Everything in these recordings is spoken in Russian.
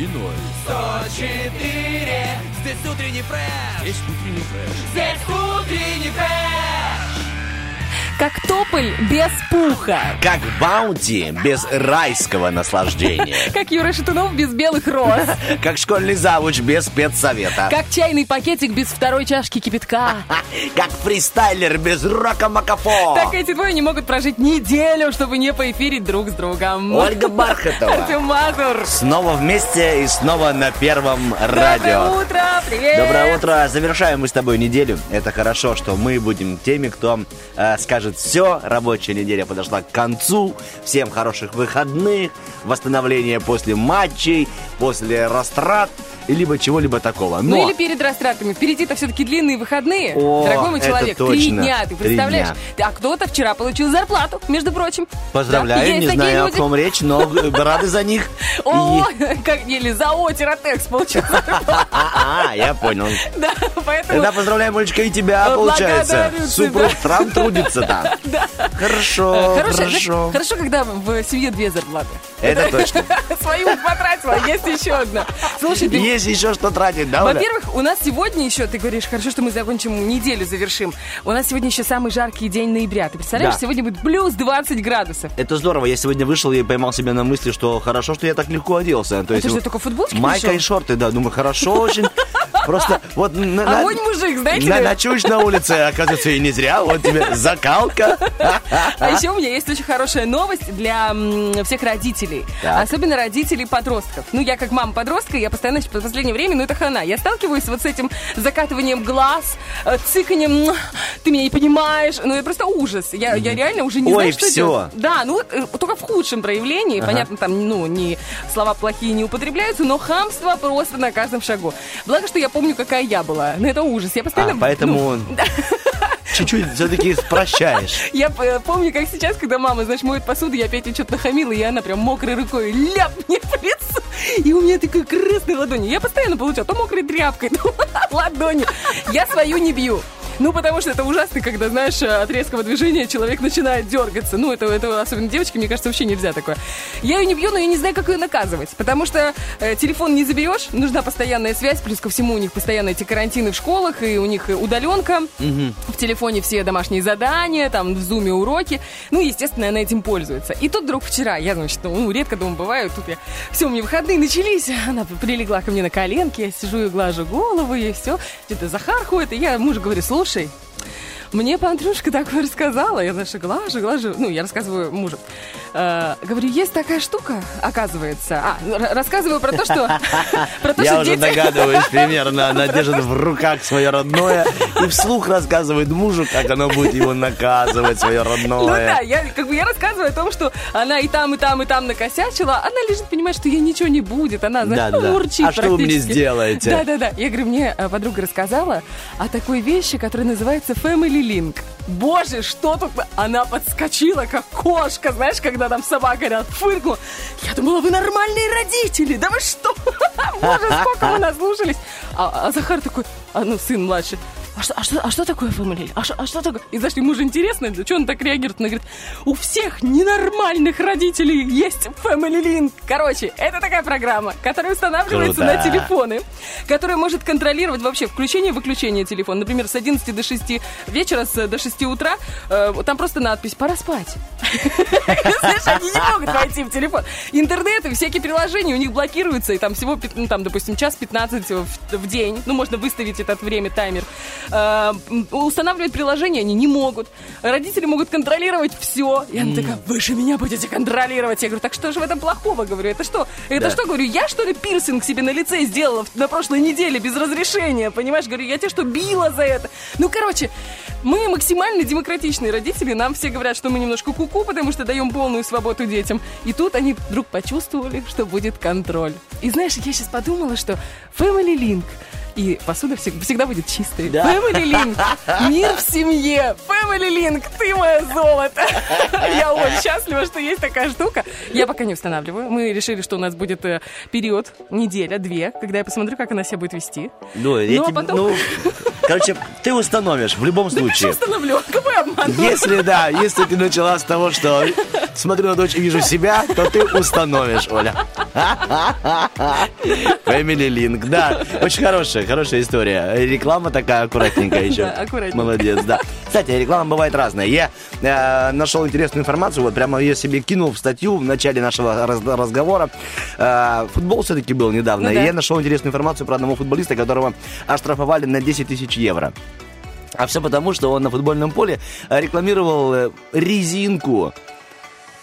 И ноль. 104 Здесь утренний фреш Есть утренний фреш. Здесь утренний фреш Как тополь без пуха. Как баунти без райского наслаждения. Как Юра Шатунов без белых роз. Как школьный завуч без спецсовета. Как чайный пакетик без второй чашки кипятка. Как фристайлер без рока макафо. Так эти двое не могут прожить неделю, чтобы не поэфирить друг с другом. Ольга Бархатова. Артем Мазур. Снова вместе и снова на первом радио. Доброе утро, привет. Доброе утро. Завершаем мы с тобой неделю. Это хорошо, что мы будем теми, кто э, скажет все. Рабочая неделя подошла к концу. Всем хороших выходных, восстановления после матчей, после растрат, либо чего-либо такого. Но Ну или перед растратами. Впереди-то все-таки длинные выходные. О, Дорогой мой это человек, три дня, ты представляешь? дня. А кто-то вчера получил зарплату, между прочим. поздравляю, Да, не знаю, о люди. ком речь, но э, рады за них. О, как еле за Отиротекс получил. А, я понял. Да, поэтому... Тогда поздравляем, Олечка, и тебя, Э, получается. Супруг тебя. Трам трудится там. Хорошо, Хорошо, знаешь, хорошо. хорошо, когда в семье две зарплаты. Это точно. Свою потратила, есть еще одна. Слушай, ты- Есть еще что тратить, да? Во-первых, у нас сегодня еще, ты говоришь, хорошо, что мы закончим неделю, завершим. У нас сегодня еще самый жаркий день ноября. Ты представляешь, Да. сегодня будет плюс 20 градусов. Это здорово. Я сегодня вышел и поймал себя на мысли, что хорошо, что я так легко оделся. То А есть ты что, только в футболке Майка пришел? и шорты, да. Думаю, хорошо очень. Просто вот... на- на- Огонь мужик, знаете на-? Ночуешь на улице, оказывается, и не зря. Вот тебе закалка. А еще у меня есть очень хорошая новость для всех родителей. Так. Особенно родителей подростков. Ну, я как мама подростка, я постоянно в последнее время, ну, это хана. Я сталкиваюсь вот с этим закатыванием глаз, э, цыканием, «М, ты меня не понимаешь. Ну, это просто ужас. Я, я реально уже не Ой, знаю, что всё. делать. Да, ну, э, только в худшем проявлении. Понятно, там, ну, не слова плохие не употребляются, но хамство просто на каждом шагу. Благо, что я помню, какая я была. Ну, это ужас. Я постоянно... А, ну, поэтому чуть-чуть все-таки прощаешь. Я п- помню, как сейчас, когда мама, знаешь, моет посуду, я опять ей что-то нахамила, и она прям мокрой рукой ляп мне в лицо. И у меня такой красной ладони. Я постоянно получаю то мокрой тряпкой, то ладонью. Я свою не бью. Ну, потому что это ужасно, когда, знаешь, от резкого движения человек начинает дергаться. Ну, это, это особенно девочки, мне кажется, вообще нельзя такое. Я ее не бью, но я не знаю, как ее наказывать. Потому что э, телефон не заберешь, нужна постоянная связь, плюс ко всему у них постоянно эти карантины в школах, и у них и удаленка. В телефоне все домашние задания, там в зуме уроки. Ну, естественно, она этим пользуется. И тут вдруг вчера, я, значит, ну, редко дома бываю, тут я, все, у меня выходные начались, она прилегла ко мне на коленки, я сижу и глажу голову, и все, что-то Захар ходит, и я мужу говорю, слушай, sei. Мне Пантрюшка такое рассказала. Я, знаешь, глажу, глажу. Ну, я рассказываю мужу. Э, говорю, есть такая штука, оказывается. А, р- рассказываю про то, что... Я уже догадываюсь примерно. Она держит в руках свое родное и вслух рассказывает мужу, как она будет его наказывать, свое Ну да, родное. я, как бы я рассказываю о том, что она и там, и там, и там накосячила. Она лежит, понимает, что ей ничего не будет. Она, знаешь, Да-да-да. ну, урчит А что вы мне сделаете? Да-да-да. Я говорю, мне э, подруга рассказала о такой вещи, которая называется Family Link. Боже, что тут? Она подскочила, как кошка, знаешь, когда там собака рядом фыркнула. Я думала, вы нормальные родители, да вы что? Боже, сколько вы наслушались. А, а Захар такой, а, ну, сын младший, а что, а что, а что такое Family? А а что такое? И знаешь, ему же интересно, что он так реагирует? Она говорит, у всех ненормальных родителей есть Family Link. Короче, это такая программа, которая устанавливается Круто. на телефоны, которая может контролировать вообще включение и выключение телефона. Например, с 11 до 6 вечера, с, до 6 утра, э, там просто надпись «Пора спать». Знаешь, они не могут войти в телефон. Интернет и всякие приложения у них блокируются, и там всего, ну, там, допустим, час 15 в, в день. Ну, можно выставить этот время, таймер. Э, устанавливать приложение они не могут. Родители могут контролировать все. И она такая, вы же меня будете контролировать. Я говорю, так что же в этом плохого? Говорю, это что? Это Да. что, говорю, я что ли пирсинг себе на лице сделала на прошлой неделе без разрешения? Понимаешь, говорю, я тебя что, била за это? Ну, короче, мы максимально демократичные родители. Нам все говорят, что мы немножко куку, потому что даем полную свободу детям. И тут они вдруг почувствовали, что будет контроль. И знаешь, я сейчас подумала, что Family Link и посуда всег- всегда будет чистой. Да. Family Link. Мир в семье. Family Link. Ты мое золото. Я очень счастлива, что есть такая штука. Я пока не устанавливаю. Мы решили, что у нас будет э, период, неделя, две, когда я посмотрю, как она себя будет вести. Ну, я Ну, а тебе- потом- ну, короче, ты установишь в любом случае. установлю? Какой обман? Если да, если ты начала с того, что смотрю на дочь и вижу себя, то ты установишь, Оля. Family Link, да. Очень хорошая, хорошая история. Реклама такая аккуратненькая еще. Да, аккуратненько. Молодец, да. Кстати, реклама бывает разная. Я э, нашел интересную информацию, вот прямо ее себе кинул в статью в начале нашего раз- разговора. Э, футбол все-таки был недавно, Ну и да. я нашел интересную информацию про одного футболиста, которого оштрафовали на 10 тысяч евро. А все потому, что он на футбольном поле рекламировал э, резинку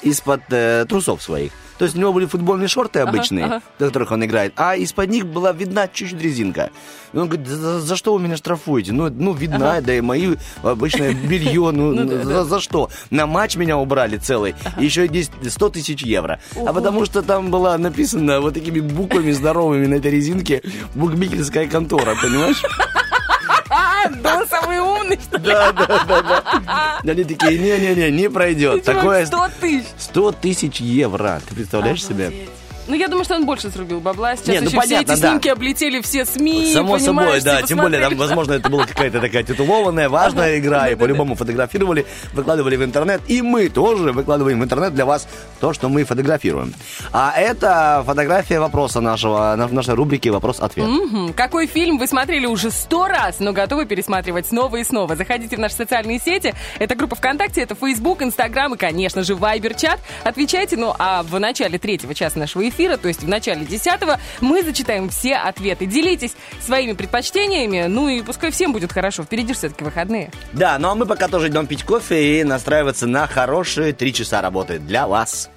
из-под э, трусов своих. То есть у него были футбольные шорты обычные, ага. в которых он играет, а из-под них была видна чуть-чуть резинка. И он говорит, за, за что вы меня штрафуете? Ну, ну видна, да и мои обычное белье, ну, Ну за, что? На матч меня убрали целый, еще и 10 100 тысяч евро. А потому что там была написана вот такими буквами здоровыми на этой резинке букмекерская контора, понимаешь? А, был самый умный, что ли? Да, да, да, да. Они такие, не-не-не, не пройдет. Такое 100 тысяч. 100 тысяч евро. Ты представляешь себе? Ну, я думаю, что он больше срубил бабла. Сейчас Не, ну, еще понятно, все эти да. снимки облетели все СМИ, Само собой, да. Тем более, там, возможно, это была какая-то такая титулованная, важная игра, и по-любому фотографировали, выкладывали в интернет. И мы тоже выкладываем в интернет для вас то, что мы фотографируем. А это фотография вопроса нашего, нашей рубрике «Вопрос-ответ». Мгм. Какой фильм вы смотрели уже сто раз, но готовы пересматривать снова и снова? Заходите в наши социальные сети. Это группа ВКонтакте, это Facebook, Инстаграм и, конечно же, Вайбер-чат. Отвечайте. Ну, а в начале третьего часа нашего эфира, то есть в начале десятого, мы зачитаем все ответы. Делитесь своими предпочтениями. Ну и пускай всем будет хорошо. Впереди все-таки выходные. Да, ну а мы пока тоже идем пить кофе и настраиваться на хорошие три часа работы для вас.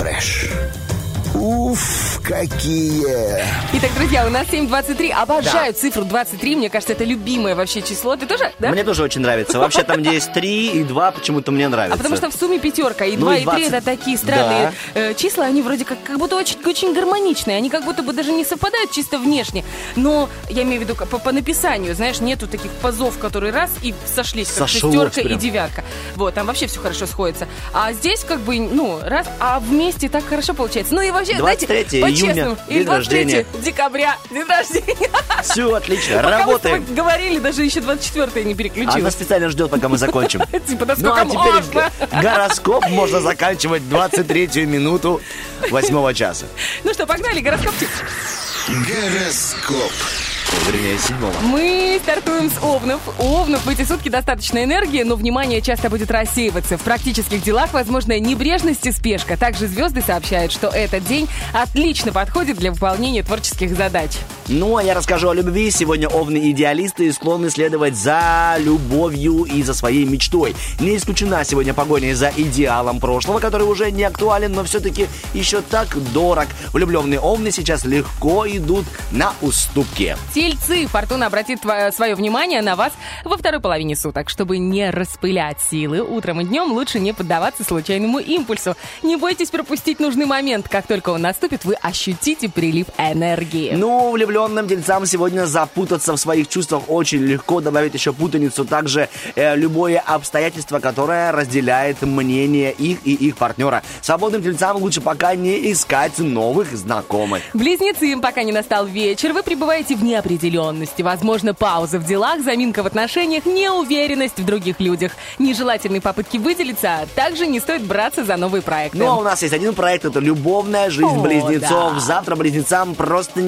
Фреш. Уф, какие! Итак, друзья, у нас 7.23. Обожаю цифру 23. Мне кажется, это любимое вообще число. Ты тоже, да? Мне тоже очень нравится. Вообще там, где есть 3 и 2, почему-то мне нравится. А потому что в сумме пятерка, и Ну, 2, и и 3 20. это такие странные э, числа, они вроде как, как будто очень, очень гармоничные, они как будто бы даже не совпадают чисто внешне, но я имею в виду по, по написанию, знаешь, нету таких пазов, которые раз и сошлись, как Сошлось шестерка и прям. девятка. Вот, там вообще все хорошо сходится. А здесь как бы, ну, раз, а вместе так хорошо получается. Ну и вообще, знаете, 23 по-честному, июня, и день 23 рождения. декабря, день рождения. Все отлично, Пока мы работаем. тобой говорили, даже еще 24 не Она переключилась. специально ждет, пока мы закончим. Типа, да Ну а теперь гороскоп можно заканчивать 23 минуту 8 часа. Ну что, погнали, гороскопчик. Гороскоп. Вернее, 7 Мы стартуем с Овнов. У Овнов в эти сутки достаточно энергии, но внимание часто будет рассеиваться. В практических делах возможна небрежность и спешка. Также звезды сообщают, что этот день отлично подходит для выполнения творческих задач. Ну, а я расскажу о любви. Сегодня овны идеалисты и склонны следовать за любовью и за своей мечтой. Не исключена сегодня погоня за идеалом прошлого, который уже не актуален, но все-таки еще так дорог. Влюбленные овны сейчас легко идут на уступки. Тельцы, Фортуна обратит свое внимание на вас во второй половине суток. Чтобы не распылять силы, утром и днем лучше не поддаваться случайному импульсу. Не бойтесь пропустить нужный момент. Как только он наступит, вы ощутите прилив энергии. Ну, влюбленным тельцам сегодня запутаться в своих чувствах очень легко. Добавить еще путаницу также э, любое обстоятельство, которое разделяет мнение их и их партнера. Свободным тельцам лучше пока не искать новых знакомых. Близнецы, пока не настал вечер, вы пребываете в неопределенности. Возможно, пауза в делах, заминка в отношениях, неуверенность в других людях, нежелательные попытки выделиться, также не стоит браться за новые проекты. Ну, а у нас есть один проект, это любовная жизнь О, близнецов. да. Завтра близнецам просто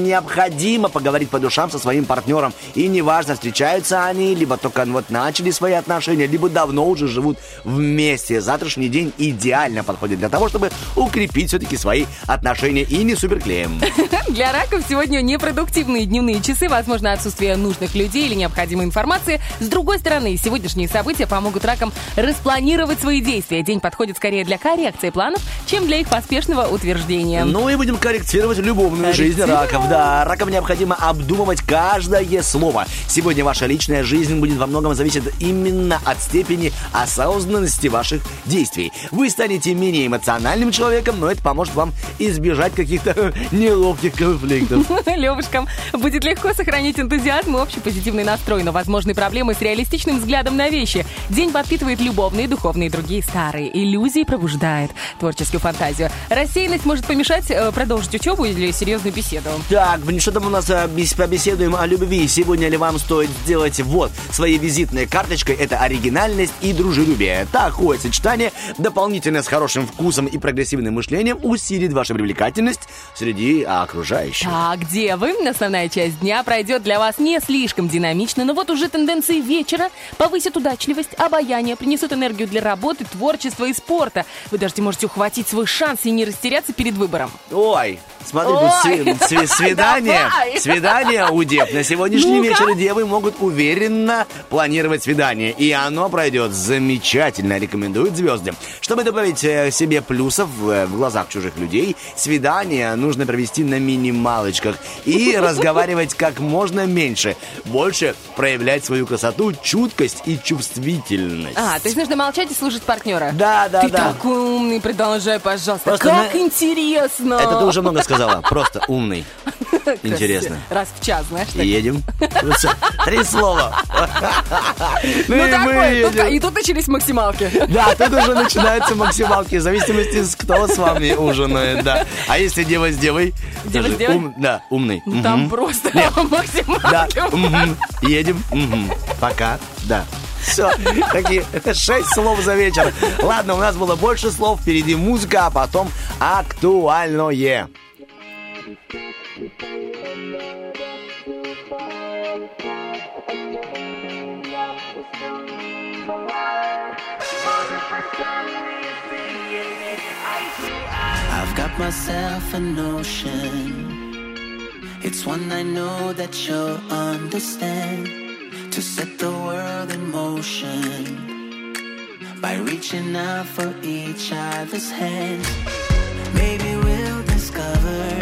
необходимо поговорить по душам со своим партнером. И неважно, встречаются они, либо только вот начали свои отношения, либо давно уже живут вместе. Завтрашний день идеально подходит для того, чтобы укрепить все-таки свои отношения и не суперклеем. Для раков сегодня непродуктивные дневные часы, возможно, отсутствие нужных людей или необходимой информации. С другой стороны, сегодняшние события помогут ракам распланировать свои действия. День подходит скорее для коррекции планов, чем для их поспешного утверждения. Ну и будем корректировать любовную жизнь раков. Да, ракам необходимо обдумывать каждое слово. Сегодня ваша личная жизнь будет во многом зависеть именно от степени осознанности ваших действий. Вы станете менее эмоциональным человеком, но это поможет вам избежать каких-то неловких конфликтов. Левушкам будет легко сохранить энтузиазм и общий позитивный настрой, но возможны проблемы с реалистичным взглядом на вещи. День подпитывает любовные, духовные и другие старые иллюзии, пробуждает творческую фантазию. Рассеянность может помешать э, продолжить учебу или серьезную беседу. Так, что там у нас а, бес- побеседуем о любви. Сегодня ли вам стоит сделать вот своей визитной карточкой это оригинальность и дружелюбие. Такое сочетание, дополнительно с хорошим вкусом и прогрессивным мышлением, усилит вашу привлекательность среди окружающих. Так, девы, основная часть дня пройдет для вас не слишком динамично, но вот уже тенденции вечера повысят удачливость, обаяние, принесут энергию для работы, творчества и спорта. Вы даже можете ухватить свой шанс и не растеряться перед выбором. Ой, смотри, тут Ой. сви- свидание, Давай. свидание у дев. На сегодняшний Ну-ка. вечер девы могут уверенно планировать свидание. И оно пройдет замечательно, рекомендуют звезды. Чтобы добавить э, себе плюсов э, в глазах чужих людей, свидание нужно провести на минималочках и разговаривать как можно меньше. Больше проявлять свою красоту, чуткость и чувствительность. А, то есть нужно молчать и слушать партнера. Да, да, Ты да. такой умный, продолжай, пожалуйста. Просто как на- интересно! Это ты уже много сказала. Просто умный. Интересно. Раз в час, знаешь. так. Едем. Три слова. Ну, и мы едем. и тут начались максималки. Да, тут уже начинаются максималки, в зависимости, кто с вами ужинает, да. А если дева с девой? Дева с девой? ум- да, умный. Ну, Там просто Да, максималки. мгм. едем. Пока, да. Все, такие шесть слов за вечер. Ладно, у нас было больше слов, впереди музыка, а потом актуальное. I've got myself a notion. It's one I know that you'll understand. To set the world in motion by reaching out for each other's hands. Maybe we'll discover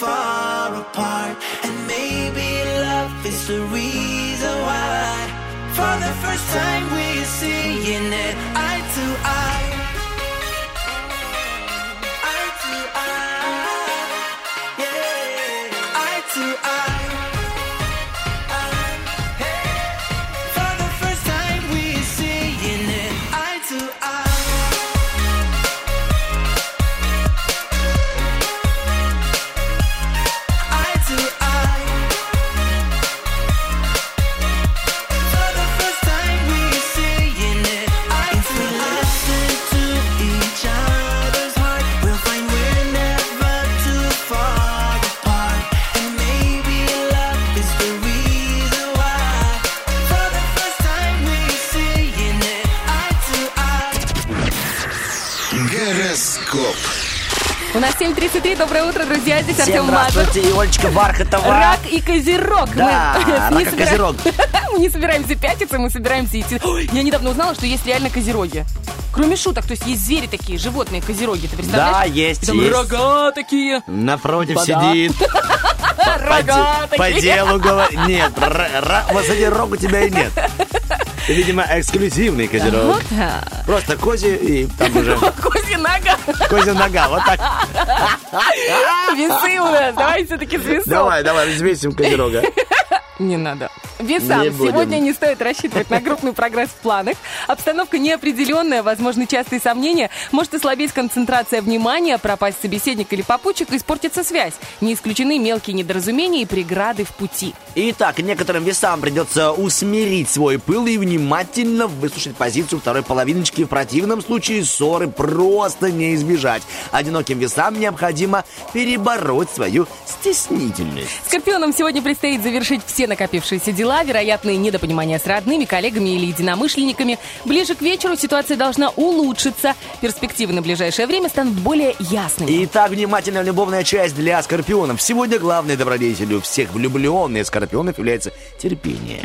far apart. And maybe love is the reason why. For the first time, Здесь Артем Мазур. здравствуйте, Олечка Бархатова. Рак и Козерог. Да, Мы рак и собира- Козерог. Мы не собираемся пятиться, мы собираемся идти. Ой, Я недавно узнала, что есть реально козероги. Кроме шуток, то есть есть звери такие, животные, козероги, ты представляешь? Да, есть, там есть. рога такие. Напротив Да. сидит. Рога де- по такие. делу говорит. Нет, вот кстати, рог у тебя и нет. Ты, видимо, эксклюзивный козерог. Просто кози и там уже Козья нога. козя нога. Вот так. Весы у нас. Давай все-таки с весов. Давай, давай, взвесим козерога. Не надо. Весам Не сегодня не стоит рассчитывать на крупный прогресс в планах. Обстановка неопределенная, возможны частые сомнения. Может ослабеть концентрация внимания, пропасть собеседник или попутчик, испортится связь. Не исключены мелкие недоразумения и преграды в пути. Итак, некоторым весам придется усмирить свой пыл и внимательно выслушать позицию второй половиночки. В противном случае ссоры просто не избежать. Одиноким весам необходимо перебороть свою стеснительность. Скорпионам сегодня предстоит завершить все накопившиеся дела, вероятные недопонимания с родными, коллегами или единомышленниками. Ближе к вечеру ситуация должна улучшиться. Перспективы на ближайшее время станут более ясными. Итак, внимательная любовная часть для скорпионов. Сегодня главной добродетелью всех влюбленных скорпионов является терпение.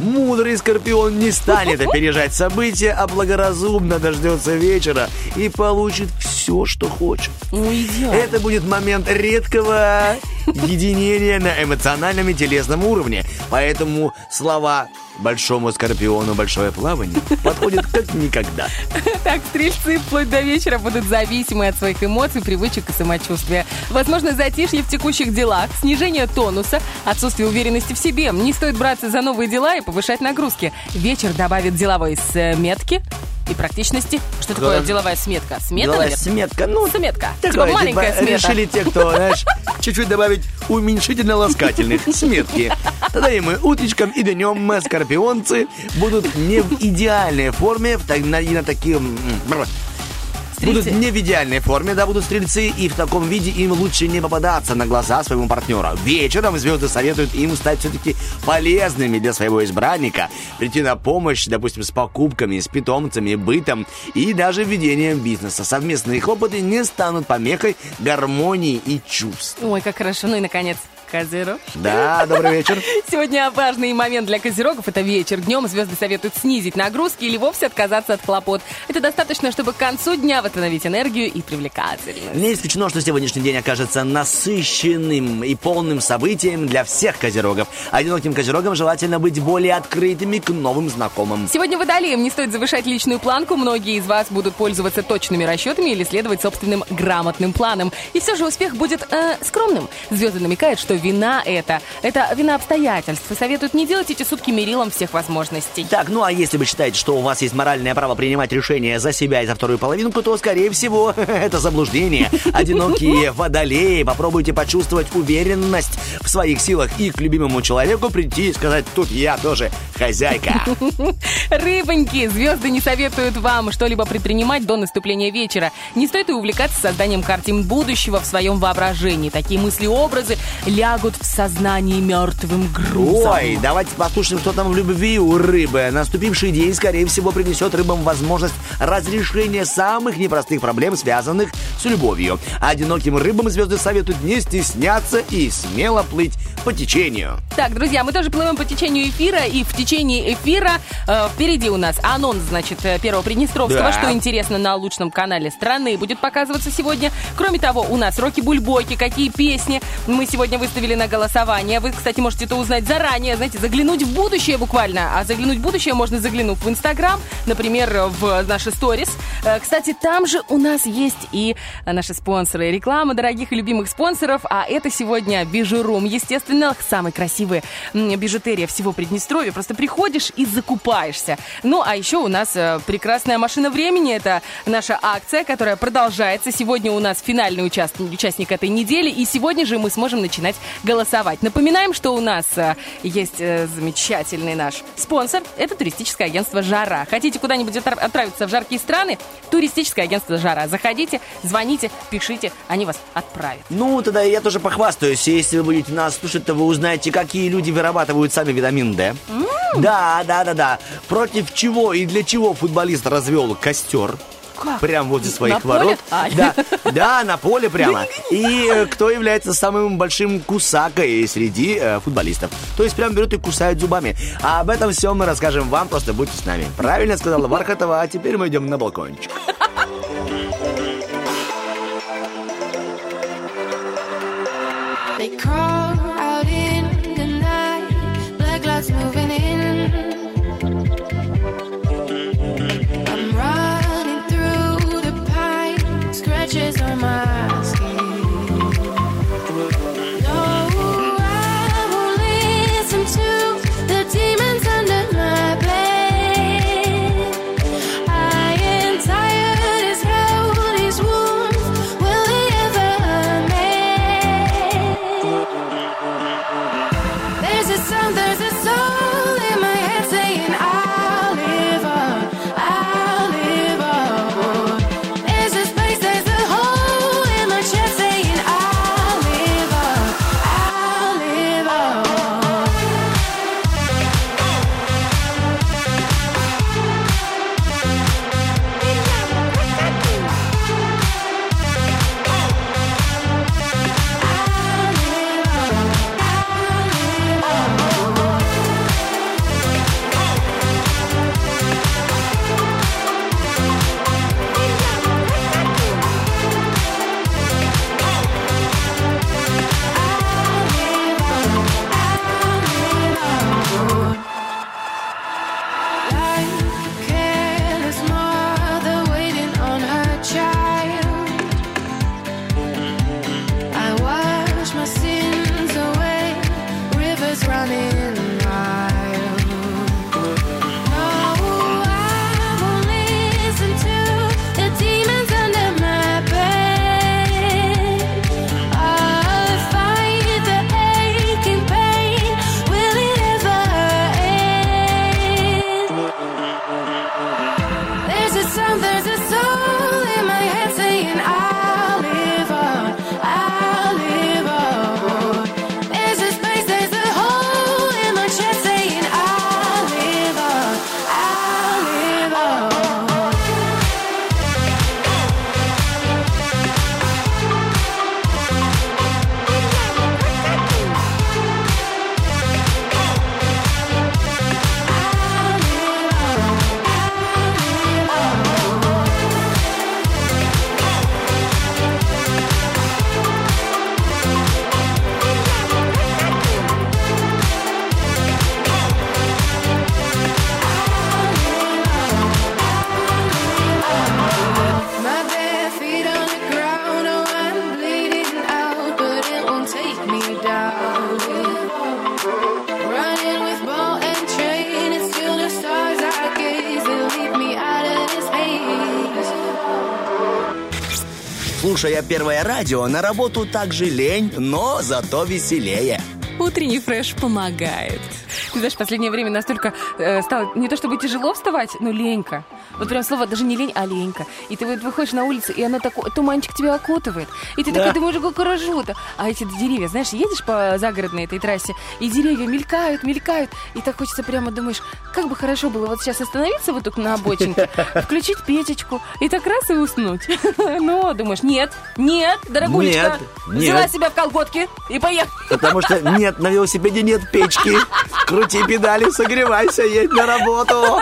Мудрый скорпион не станет опережать события, а благоразумно дождется вечера и получит все, что хочет. Уйдем. Это будет момент редкого единения на эмоциональном и телесном уровне. Поэтому слова большому скорпиону большое плавание подходят как никогда. Так, стрельцы вплоть до вечера будут зависимы от своих эмоций, привычек и самочувствия. Возможно, затишье в текущих делах, снижение тонуса, отсутствие уверенности в себе. Не стоит браться за новые дела и повышать нагрузки. Вечер добавит деловой сметки и практичности. Что такое Да. деловая сметка? Смета, Деловая наверное? сметка, ну, Сметка. такое, Типа маленькая типа, смета. решили те, кто, знаешь, чуть-чуть добавить уменьшительно-ласкательных сметки. Тогда и мы утречком, и днем мы, скорпионцы, будут не в идеальной форме, и на такие... Будут не в идеальной форме, да, будут стрельцы, и в таком виде им лучше не попадаться на глаза своему партнеру. Вечером звезды советуют им стать все-таки полезными для своего избранника, прийти на помощь, допустим, с покупками, с питомцами, бытом и даже ведением бизнеса. Совместные хлопоты не станут помехой гармонии и чувств. Ой, как хорошо. Ну и, наконец, Козерог. Да, добрый вечер. Сегодня важный момент для козерогов – это вечер. Днем звезды советуют снизить нагрузки или вовсе отказаться от хлопот. Это достаточно, чтобы к концу дня восстановить энергию и привлекательность. Не исключено, что сегодняшний день окажется насыщенным и полным событием для всех козерогов. Одиноким козерогам желательно быть более открытыми к новым знакомым. Сегодня водолеям не стоит завышать личную планку. Многие из вас будут пользоваться точными расчетами или следовать собственным грамотным планам. И все же успех будет э, скромным. Звезды намекают, что вина это, это вина обстоятельств. И советуют не делать эти сутки мерилом всех возможностей. Так, ну а если вы считаете, что у вас есть моральное право принимать решения за себя и за вторую половинку, то, скорее всего, это заблуждение. Одинокие водолеи, попробуйте почувствовать уверенность в своих силах и к любимому человеку прийти и сказать, тут я тоже хозяйка. Рыбоньки, звезды не советуют вам что-либо предпринимать до наступления вечера. Не стоит и увлекаться созданием картин будущего в своем воображении. Такие мысли-образы лягут в сознании мертвым грузом. Ой, давайте послушаем, что там в любви у рыбы. Наступивший день, скорее всего, принесет рыбам возможность разрешения самых непростых проблем, связанных с любовью. Одиноким рыбам звезды советуют не стесняться и смело плыть по течению. Так, друзья, мы тоже плывем по течению эфира, и в течение эфира э, впереди у нас анонс, значит, э, первого Приднестровского, Да. что интересно на лучшем канале страны, будет показываться сегодня. Кроме того, у нас Роки Бульбойки, какие песни мы сегодня выставили на голосование. Вы, кстати, можете это узнать заранее, знаете, заглянуть в будущее буквально. А заглянуть в будущее можно заглянув в Инстаграм, например, в наши сторис. Э, Кстати, там же у нас есть и наши спонсоры. Реклама дорогих и любимых спонсоров, а это сегодня Бижурум. Естественно, самая красивая м, бижутерия всего Приднестровья. Просто приходишь и закупаешься. Ну, а еще у нас э, прекрасная машина времени. Это наша акция, которая продолжается. Сегодня у нас финальный участник, участник этой недели, и сегодня же мы сможем начинать голосовать. Напоминаем, что у нас э, есть э, замечательный наш спонсор. Это туристическое агентство «Жара». Хотите куда-нибудь отправиться в жаркие страны? Туристическое агентство «Жара». Заходите, звоните, пишите, они вас отправят. Ну, тогда я тоже похвастаюсь. Если вы будете нас слушать, то вы узнаете, какие люди вырабатывают сами витамин D. Да, да, да, да. Против чего и для чего футболист развел костер? Как? Прям возле своих На поле? ворот. А. Да, да, на поле прямо. И э, кто является самым большим кусакой среди э, футболистов. То есть прям берут и кусают зубами. А об этом всем мы расскажем вам, просто будьте с нами. Правильно сказала Бархатова, а теперь мы идем на балкончик. They crawl bitches. Слушая первое радио, на работу также лень, но зато веселее. Утренний фреш помогает. Ты знаешь, в последнее время настолько э, стало не то чтобы тяжело вставать, но ленька. Вот прям слово даже не лень, а ленька. И ты вот выходишь на улицу, и оно такой, туманчик тебя окутывает. И ты такой думаешь, как хорошо-то. А эти деревья, знаешь, едешь по загородной этой трассе, и деревья мелькают, мелькают. И так хочется прямо, думаешь, как бы хорошо было вот сейчас остановиться вот тут на обочинке, включить печечку, и так раз и уснуть. Но думаешь, нет, нет, дорогулечка, Нет, взяла нет. себя в колготки и поехала. Потому что нет, на велосипеде нет печки. Крути педали, согревайся, едь на работу.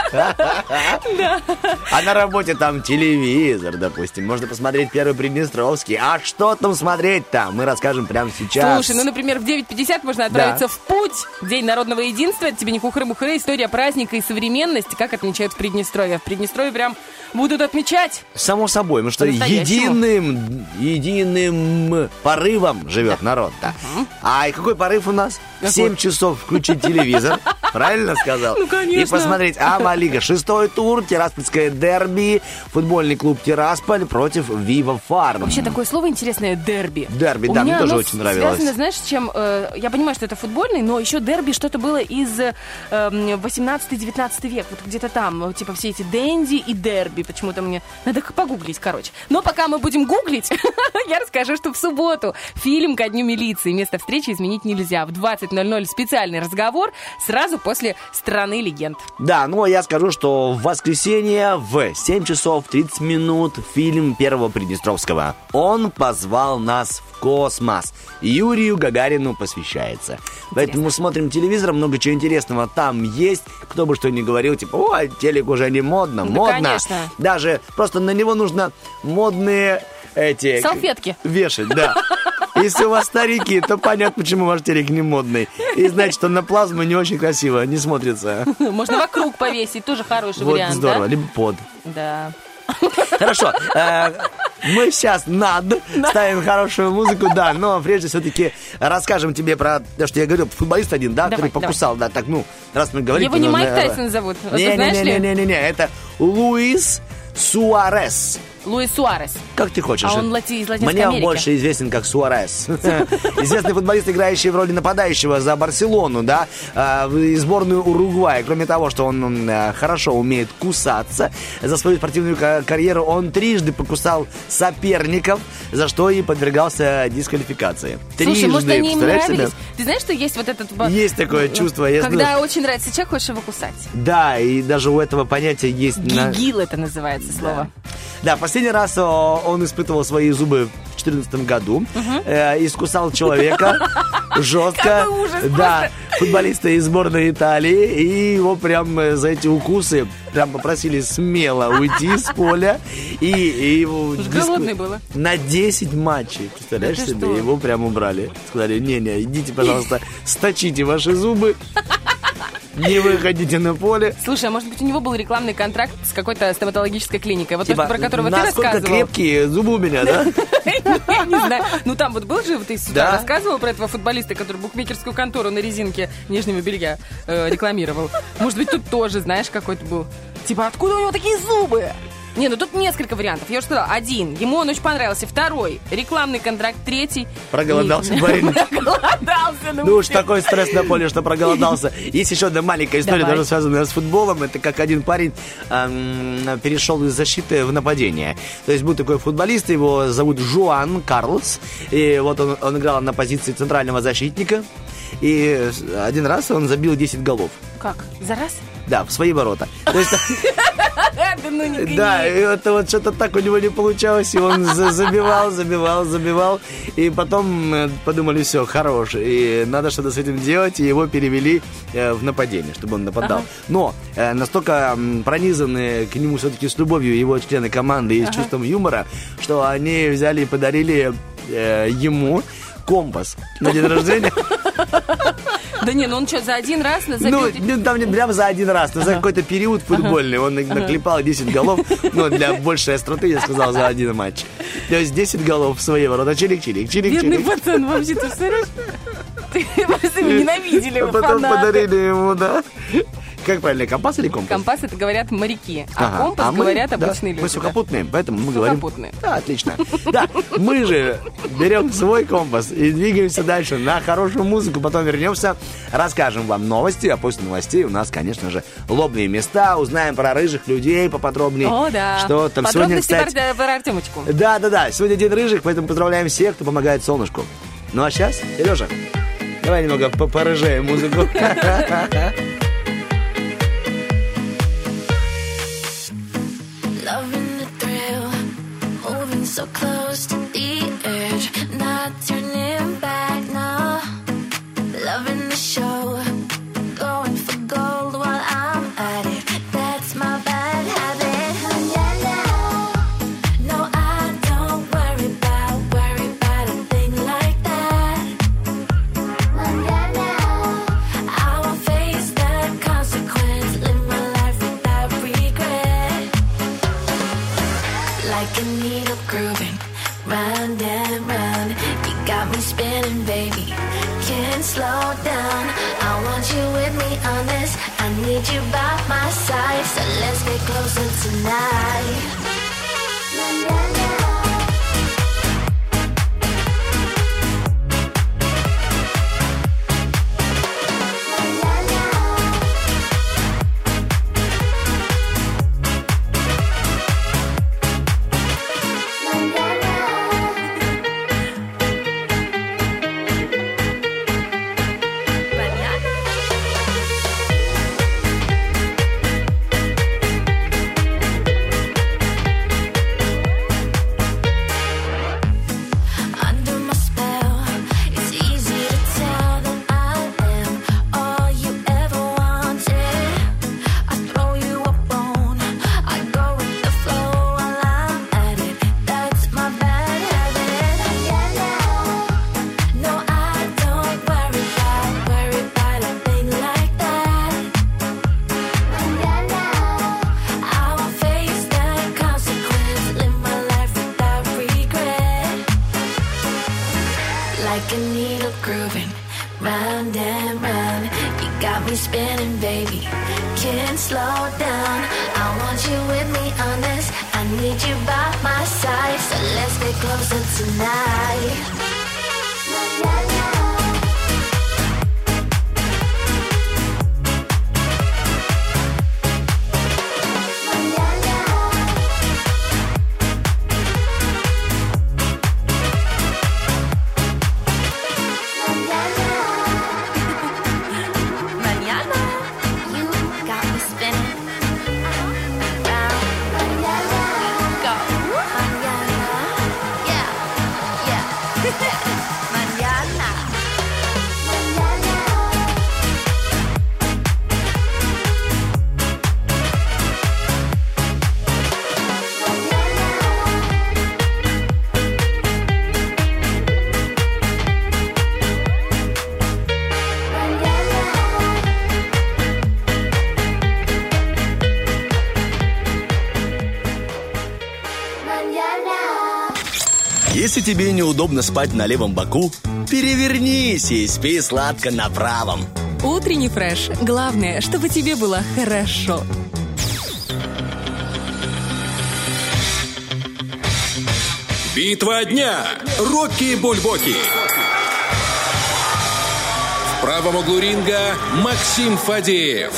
А на работе там телевизор, допустим. Можно посмотреть первый Приднестровский. А что там смотреть-то? Мы расскажем прямо сейчас. Слушай, ну, например, в 9.50 можно отправиться в путь. День народного единства. Это тебе не хухры-мухры. История праздника и современности. Как отмечают в Приднестровье. В Приднестровье прям будут отмечать. Само собой, потому что единым, единым порывом живет народ-то. А и какой порыв у нас? В Какой? 7 часов включить телевизор. Правильно сказал? Ну, конечно. И посмотреть Ама-лига. Шестой тур, Тираспольское дерби, футбольный клуб Тирасполь против Вива Фарм. Вообще такое слово интересное дерби. Дерби, У да, мне тоже оно очень нравилось. Связано, знаешь, чем? э, я понимаю, что это футбольный, но еще дерби что-то было из э, 18-19 век. Вот где-то там. Типа все эти дэнди и дерби. Почему-то мне надо погуглить, короче. Но пока мы будем гуглить, я расскажу, что в субботу фильм «Ко дню милиции». Место встречи изменить нельзя. В 20.00 специальный разговор сразу после «Страны легенд». Да, ну а я скажу, что в воскресенье в 7 часов 30 минут фильм Первого Приднестровского. Он позвал нас в космос. Юрию Гагарину посвящается. Поэтому смотрим телевизор, много чего интересного там есть. Кто бы что ни говорил, типа, о, телек уже не модно, Да, модно. конечно. Даже просто на него нужно модные эти... Салфетки. Вешать, да. Если у вас старики, то понятно, почему ваш телек не модный. И значит, что на плазму не очень красиво, не смотрится. Можно вокруг повесить, тоже хороший Вот вариант, здорово, да? либо под. Да. Хорошо, э, мы сейчас над. Ставим хорошую музыку, да, но прежде все-таки расскажем тебе про то, что я говорил, футболист один, да, который покусал, да, так, ну, раз мы говорим... Его не Майк Тайсон зовут, вот ты знаешь ли? Не-не-не-не-не, это Луис Суарес. Луис Суарес. Как ты хочешь? А он лати- из Латинской Мне Америки. больше известен как Суарес. Известный футболист, играющий в роли нападающего за Барселону, да, а, и сборную Уругвая. Кроме того, что он а, хорошо умеет кусаться, за свою спортивную ка- карьеру он трижды покусал соперников, за что и подвергался дисквалификации. Слушай, может, они им нравились? Ты знаешь, что есть вот этот... Есть такое чувство, Когда очень нравится человек, хочешь его кусать. Да, и даже у этого понятия есть... Гигил это называется слово. Да, последний раз о, он испытывал свои зубы в 2014 году. Э, искусал человека жестко. Да, футболиста из сборной Италии. И его прям э, за эти укусы прям попросили смело уйти с поля. И, и его... Голодный было. На 10 матчей, представляешь себе? Его прям убрали. Сказали, не-не, идите, пожалуйста, сточите ваши зубы. Не выходите на поле. Слушай, а может быть, у него был рекламный контракт с какой-то стоматологической клиникой? Вот Типа, то, про которого ты насколько рассказывал. крепкие зубы у меня, да? Я не знаю. Ну, там вот был же, ты сюда Да. рассказывал про этого футболиста, который букмекерскую контору на резинке нижнего белья э, рекламировал. Может быть, тут тоже, знаешь, какой-то был. Типа, откуда у него такие зубы? Не, ну тут несколько вариантов. Я уже сказала, один. Ему он очень понравился. Второй. Рекламный контракт. Третий. Проголодался И- парень. Проголодался. Ну уж такой стресс на поле, что проголодался. Есть еще одна маленькая история, тоже связанная с футболом. Это как один парень перешел из защиты в нападение. То есть был такой футболист, его зовут Жуан Карлос. И вот он, он играл на позиции центрального защитника. И один раз он забил 10 голов. Как? За раз? Да, в свои ворота. То есть, Да ну это вот что-то так у него не получалось, и он за- забивал, забивал, забивал, и потом э, подумали, все, хорош, и надо что-то с этим делать, и его перевели э, в нападение, чтобы он нападал. Но э, настолько пронизаны к нему все-таки с любовью его члены команды и с чувством юмора, что они взяли и подарили ему компас на день рождения. Да не, ну он что, за один раз забил? Ну, там не прям за один раз, но за какой-то период футбольный. Он наклепал 10 голов, но для большей остроты я сказал за один матч. То есть 10 голов в свои ворота. Чирик, чирик, чирик, Бедный пацан, вообще, ты представляешь? Ты ненавидели, А вы потом подарили ему, да. Как правильно, компас или компас? Компас это говорят моряки, а Ага. компас мы, говорят да, обычные Мы люди. да. сухопутные, поэтому мы говорим... Сухопутные. Да, отлично. Да, мы же берем свой компас и двигаемся дальше на хорошую музыку. Потом вернемся, расскажем вам новости, а после новостей у нас, конечно же, лобные места. Узнаем про рыжих людей поподробнее. О, да. Что там сегодня, кстати... про, Артемочку. Да, да, да. Сегодня день рыжих, поэтому поздравляем всех, кто помогает солнышку. Ну а сейчас, Сережа, давай немного по- порыжаем музыку. so close to need you by my side, so let's get closer tonight. Если тебе неудобно спать на левом боку, перевернись и спи сладко на правом. Утренний фреш. Главное, чтобы тебе было хорошо. Битва дня. Рокки Бульбоки. В правом углу ринга Максим Фадеев.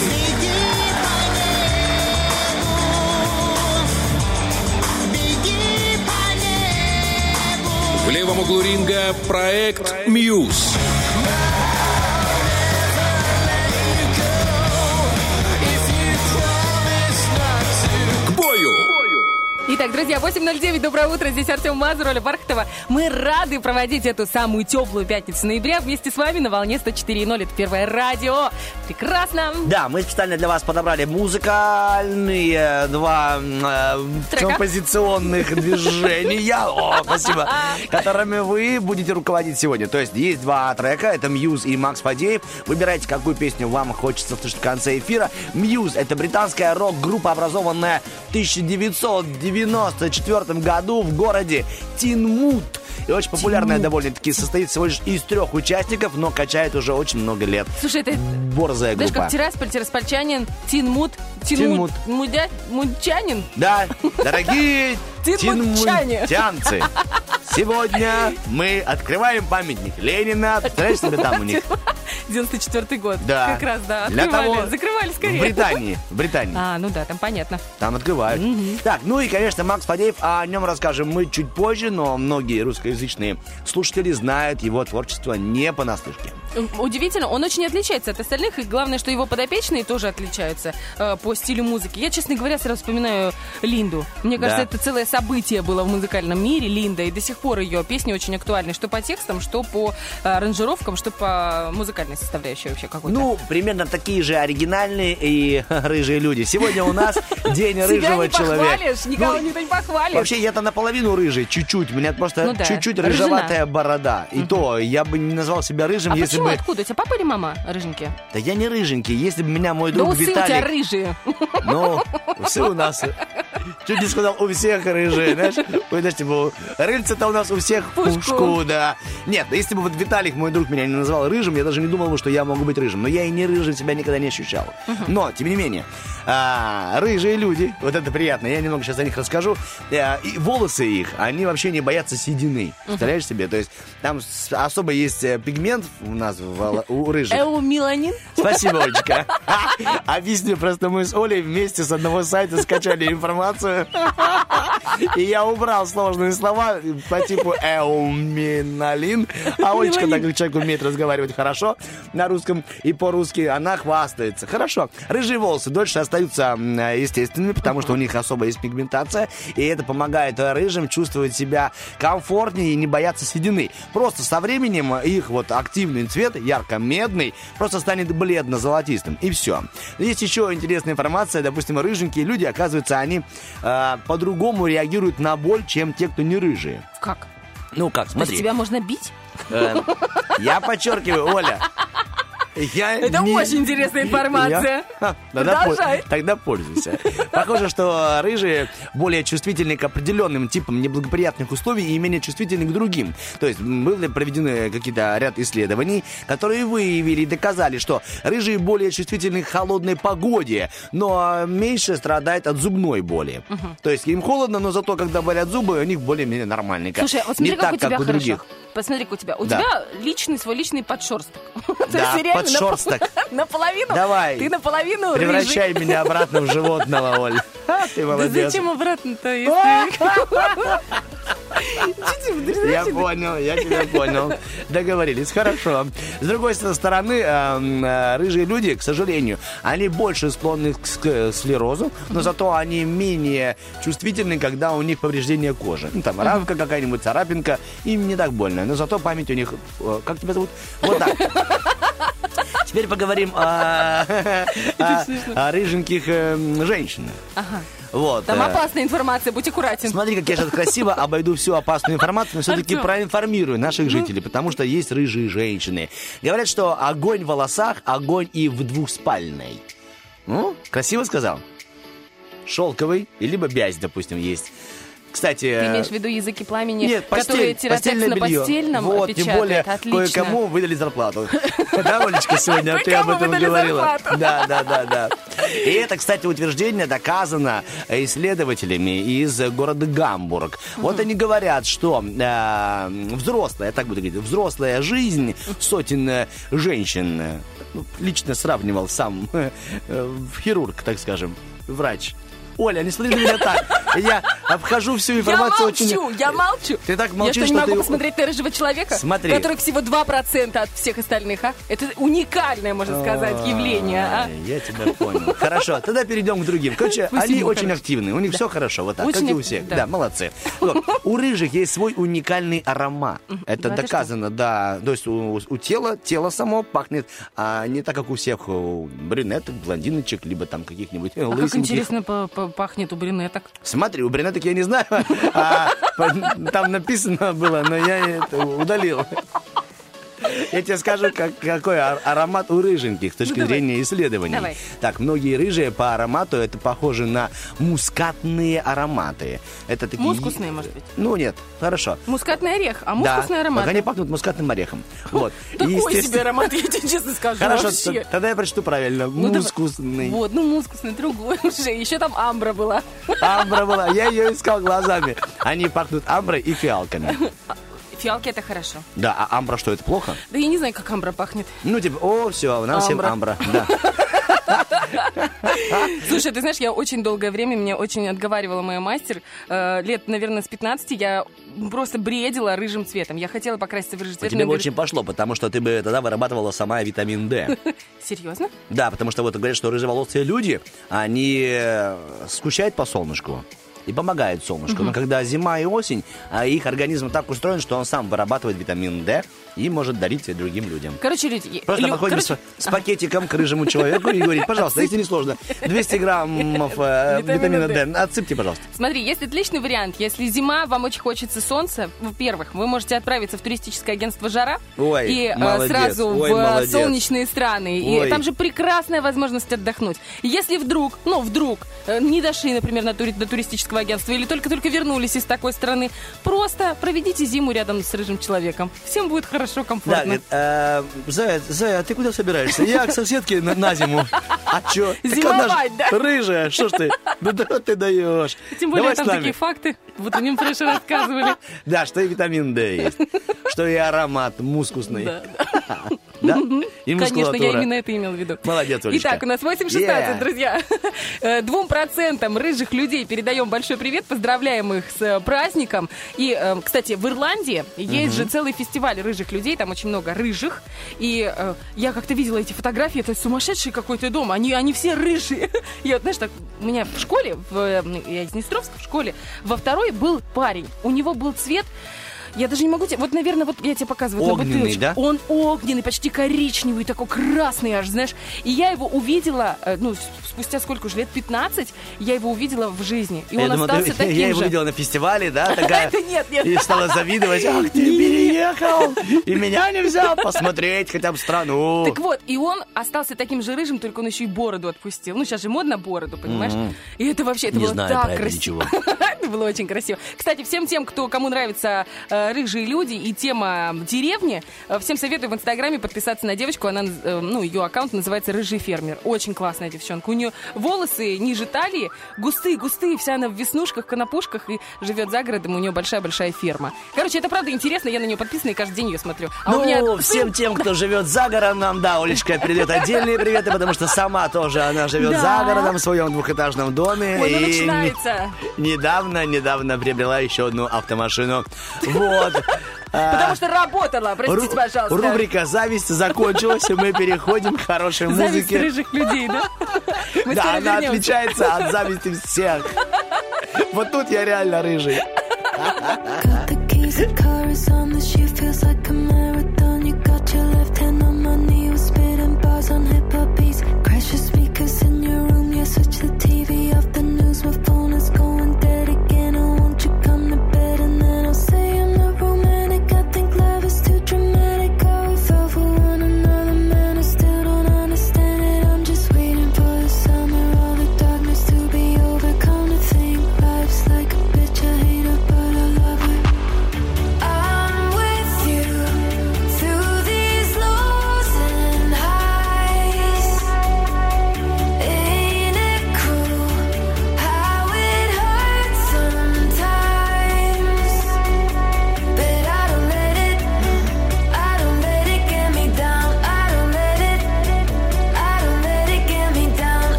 В левом углу ринга проект «Мьюз». Итак, друзья, 8.09, доброе утро, здесь Артем Мазур, Оля Бархатова. Мы рады проводить эту самую теплую пятницу ноября вместе с вами на волне 104.0. Это первое радио. Прекрасно. Да, мы специально для вас подобрали музыкальные два э, Трека. композиционных движения, о, спасибо, которыми вы будете руководить сегодня. То есть есть два трека, это Мьюз и Макс Фадеев. Выбирайте, какую песню вам хочется слышать в конце эфира. Мьюз — это британская рок-группа, образованная в 1990 94 году в городе Тинмут. И очень популярная довольно-таки состоит всего лишь из трех участников, но качает уже очень много лет. Слушай, это Борзая знаешь, группа. как Тирасполь, Тираспольчанин, Тинмут, Тинмут. Тинмут, Мудя, Мудчанин. Да, дорогие тинмутчанцы, сегодня мы открываем памятник Ленина. Представляешь себе там у них? 94 год. Да. Как раз, да. Для Открывали, того- закрывали В скорее. Британии. В Британии. А, ну да, там понятно. Там открывают. Так, ну и, конечно, Макс Фадеев, о нем расскажем мы чуть позже, но многие русскоязычные слушатели знают его творчество не понаслышке. Удивительно, он очень отличается от остальных, и главное, что его подопечные тоже отличаются э, по стилю музыки. Я, честно говоря, сразу вспоминаю Линду. Мне кажется, Да. это целое событие было в музыкальном мире, Линда, и до сих пор ее песни очень актуальны, что по текстам, что по э, аранжировкам, что по музыкальной составляющей вообще какой-то. Ну, примерно такие же оригинальные и рыжие люди. Сегодня у нас день рыжего человека. похвалишь, никого Ну, никто не похвалит. Вообще, я-то наполовину рыжий, чуть-чуть. У меня просто Ну чуть-чуть рыжеватая борода. И то, я бы не назвал себя рыжим, а если почему, бы... откуда? У тебя папа или мама рыженькие? Да я не рыженький. Если бы меня мой Да друг усы у тебя Виталик... рыжие. Ну, усы у нас... Чуть не сказал, у всех рыжие, знаешь? Знаешь, типа, рыльца-то у нас у всех Пушку. пушку, да. Нет, если бы вот Виталик, мой друг, меня не называл рыжим, я даже не думал бы, что я могу быть рыжим. Но я и не рыжим себя никогда не ощущал. Но, тем не менее, а, рыжие люди, вот это приятно, я немного сейчас о них расскажу. А, и волосы их, они вообще не боятся седины. Представляешь себе? То есть там особо есть э, пигмент у нас в у рыжих. Эумеланин? Спасибо, Олечка. Объясню, просто мы с Олей вместе с одного сайта скачали информацию. И я убрал сложные слова по типу эуминалин. А Олечка, так как человек умеет разговаривать хорошо на русском и по-русски, она хвастается. Хорошо. Рыжие волосы дольше остаются естественными, потому что у них особо есть пигментация, и это помогает рыжим чувствовать себя комфортнее и не бояться седины. Просто со временем их вот активный цвет, ярко-медный, просто станет бледно-золотистым. И все. Есть еще интересная информация. Допустим, рыженькие люди, оказывается, они э, по-другому реагируют на боль, чем те, кто не рыжие. Как? Ну как, То есть смотри. тебя можно бить? Э, я подчеркиваю, Оля. Я Это не- очень интересная информация. Я- Тогда, Продолжай. пол- тогда пользуйся. Похоже, что рыжие более чувствительны к определенным типам неблагоприятных условий и менее чувствительны к другим. То есть были проведены какие-то ряд исследований, которые выявили и доказали, что рыжие более чувствительны к холодной погоде, но меньше страдают от зубной боли. То есть им холодно, но зато когда болят зубы, у них более-менее нормальненько. Слушай, а вот смотри, Не как так, у тебя как у хорошо. других. Посмотри-ка у тебя. У Да. тебя личный свой личный подшерсток. То Да, напол- Наполовину. Давай. Ты наполовину Превращай рыжий. меня обратно в животного, Оль. Ты Да молодец. зачем обратно-то, если... Я понял, я тебя понял. Договорились, хорошо. С другой стороны, эм, э, рыжие люди, к сожалению, они больше склонны к ск- склерозу, но зато они менее чувствительны, когда у них повреждение кожи. Ну, там рамка какая-нибудь, царапинка, им не так больно. Но зато память у них... э, Как тебя зовут? Вот так. Теперь поговорим о, о- о рыженьких эм, женщинах. Ага. Вот. Там э, опасная информация, будь аккуратен. Смотри, как я сейчас красиво обойду всю опасную информацию, но все-таки проинформирую наших жителей, потому что есть рыжие женщины. Говорят, что огонь в волосах, огонь и в двухспальной. Ну, красиво сказал? Шелковый, либо бязь, допустим, есть. Кстати, Ты имеешь в виду языки пламени, нет, которые постель, тиротекст постельное на белье. постельном Вот, тем печатают? более, Отлично. кое-кому выдали зарплату. Да, Олечка, сегодня ты об этом говорила. Да, да, да, да. И это, кстати, утверждение доказано исследователями из города Гамбург. Вот они говорят, что э, взрослая, так буду говорить, взрослая жизнь сотен э, женщин, э, ну, лично сравнивал сам хирург, так скажем, врач. Оля, не смотри на меня так. Я обхожу всю Я информацию молчу, очень... я молчу. Ты так Я молчишь, что, не что могу ты- посмотреть на рыжего человека? Смотри. Который всего 2% от всех остальных, а? Это уникальное, можно сказать, явление, а? Я тебя понял. Хорошо, тогда перейдем к другим. Короче, они очень активны, у них все хорошо, вот так, как и у всех. да. Молодцы. У рыжих есть свой уникальный аромат. Это Ну, это доказано, да. То есть у, тела, тело само пахнет а не так, как у всех у брюнеток, блондиночек, либо там каких-нибудь э, А как лысеньких. интересно па- пахнет у брюнеток. Смотри, у брюнеток я не знаю, а, там написано было, но я это удалил. Я тебе скажу, как- какой ар- аромат у рыженьких с точки Ну, давай. зрения исследований. Давай. Так, многие рыжие по аромату это похоже на мускатные ароматы. Это такие... Мускусные, может быть. Ну, нет, хорошо. Мускатный орех, а Да, мускусный аромат. они пахнут мускатным орехом. Вот. Такой естественно- себе аромат, я тебе честно скажу. Хорошо, вообще. тогда я прочту правильно. Ну, давай. Мускусный. Вот, ну мускусный, другой уже. Еще там амбра была. Амбра была. Я ее искал глазами. Они пахнут амброй и фиалками. Фиалки это хорошо. Да, а амбра что, это плохо? Да я не знаю, как амбра пахнет. Ну, типа, о, все, у нас всем Амбра. Да. Слушай, ты знаешь, я очень долгое время, меня очень отговаривала моя мастер. Э, лет, наверное, с 15 я просто бредила рыжим цветом. Я хотела покраситься в рыжий цвет. тебя но бы очень пошло, потому что ты бы тогда вырабатывала сама витамин D. Серьезно? Да, потому что вот говорят, что рыжеволосые люди, они э, скучают по солнышку и помогают солнышку. Но когда зима и осень, а их организм так устроен, что он сам вырабатывает витамин D и может дарить другим людям. Короче, люди... Просто лю- подходим короче, с, с пакетиком к рыжему человеку и говорит, пожалуйста, если не сложно, 200 граммов э, Витамина витамина D, отсыпьте, пожалуйста. Смотри, есть отличный вариант. Если зима, вам очень хочется солнца, во-первых, вы можете отправиться в туристическое агентство «Жара» Ой, и э, молодец, сразу ой, в э, молодец. солнечные страны. Ой. И там же прекрасная возможность отдохнуть. Если вдруг, ну, вдруг не дошли, например, на тури- до туристического агентства или только-только вернулись из такой страны, просто проведите зиму рядом с рыжим человеком. Всем будет хорошо, Да, комфортно. говорит, э, Зая, Зая, а ты куда собираешься? Я к соседке на, на зиму. А чё? Зимовать, да? Рыжая, что ж ты? Ну да ты даешь. Тем более Давай там такие факты. Вот о нем Фреше рассказывали. Да, что и витамин D есть. Что и аромат мускусный. Да, Да? И Конечно, я именно это имел в виду. Молодец, Олечка. Итак, у нас 8.16, Yeah. друзья. Э, Двум процентам рыжих людей передаем большой привет, поздравляем их с э, праздником. И, э, кстати, в Ирландии есть же целый фестиваль рыжих людей, там очень много рыжих. И я как-то видела эти фотографии, это сумасшедший какой-то дом, они, они все рыжие. И вот, знаешь, так, у меня в школе, в, я из Днестровска в школе, во второй был парень, у него был цвет я даже не могу тебе... Вот, наверное, вот я тебе показываю Огненный, бутылочку. да? Он огненный, почти коричневый, такой красный аж, знаешь. И я его увидела, э, ну, спустя сколько уже лет, 15, я его увидела в жизни. И Я он думал, ты- остался таким я его же. видела на фестивале, да, такая. Нет, нет. И стала завидовать. Ах, ты переехал. И меня не взял посмотреть хотя бы страну. Так вот, и он остался таким же рыжим, только он еще и бороду отпустил. Ну, сейчас же модно бороду, понимаешь? И это вообще, это было так красиво. Это было очень красиво. Кстати, всем тем, кто, кому нравятся э, рыжие люди и тема деревни, э, всем советую в Инстаграме подписаться на девочку. Она, э, ну, ее аккаунт называется «Рыжий фермер». Очень классная девчонка. У нее волосы ниже талии, густые-густые, вся она в веснушках, конопушках и живет за городом. У нее большая-большая ферма. Короче, это правда интересно. Я на нее подписана и каждый день ее смотрю. А у меня Ну, всем тем, кто живет за городом, да, Олечка передает отдельные приветы, потому что сама тоже она живет Да. за городом в своем двухэтажном доме. Ой, ну и начинается. не- недавно, недавно приобрела еще одну автомашину. Вот. А, Потому что работала, простите, пожалуйста. Рубрика «Зависть» закончилась, и мы переходим к хорошей Зависть музыке. рыжих людей, да? Мы Да, она вернемся. отличается от зависти всех. Вот тут я реально рыжий. Got the keys, the car is on the she feels like a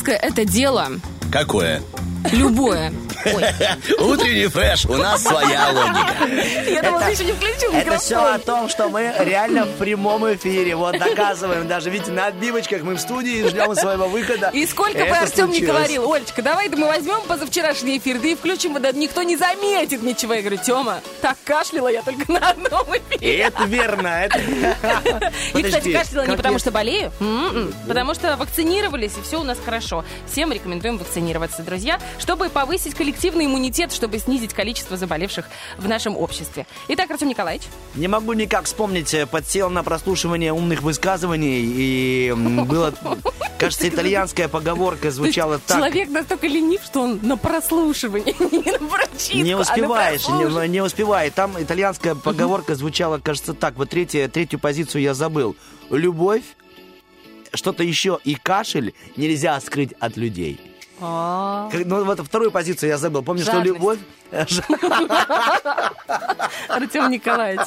Женское это дело. Какое? Любое. Утренний фреш, у нас своя логика. я думала, ты еще не включил Это все о том, что мы реально в прямом эфире. Вот доказываем. Даже, видите, на отбивочках мы в студии ждем своего выхода. И сколько бы Артем не говорил, Олечка, давай да мы возьмем позавчерашний эфир, да и включим, да никто не заметит ничего. Я говорю, Тема, так кашляла я только на одном эфире. Это верно. Это... И, кстати, кашляла не потому, я- что болею, м-м, потому что вакцинировались, и все у нас хорошо. Всем рекомендуем вакцинироваться, друзья, чтобы повысить коллективный иммунитет, чтобы снизить количество заболевших в нашем обществе. Итак, Артем Николаевич, Не могу никак вспомнить. э, Подсел на прослушивание умных высказываний. И было... Кажется, итальянская поговорка звучала так. человек настолько ленив, что он на прослушивании, не на прочитку, Не а на успеваешь, прослушивание. не, не успевает. Там итальянская поговорка звучала, кажется, так. Вот третья, третью позицию я забыл. Любовь, что-то еще и кашель нельзя скрыть от людей. А, Как- Ну, вот вторую позицию я забыл. Помню, что любовь... Артем Николаевич,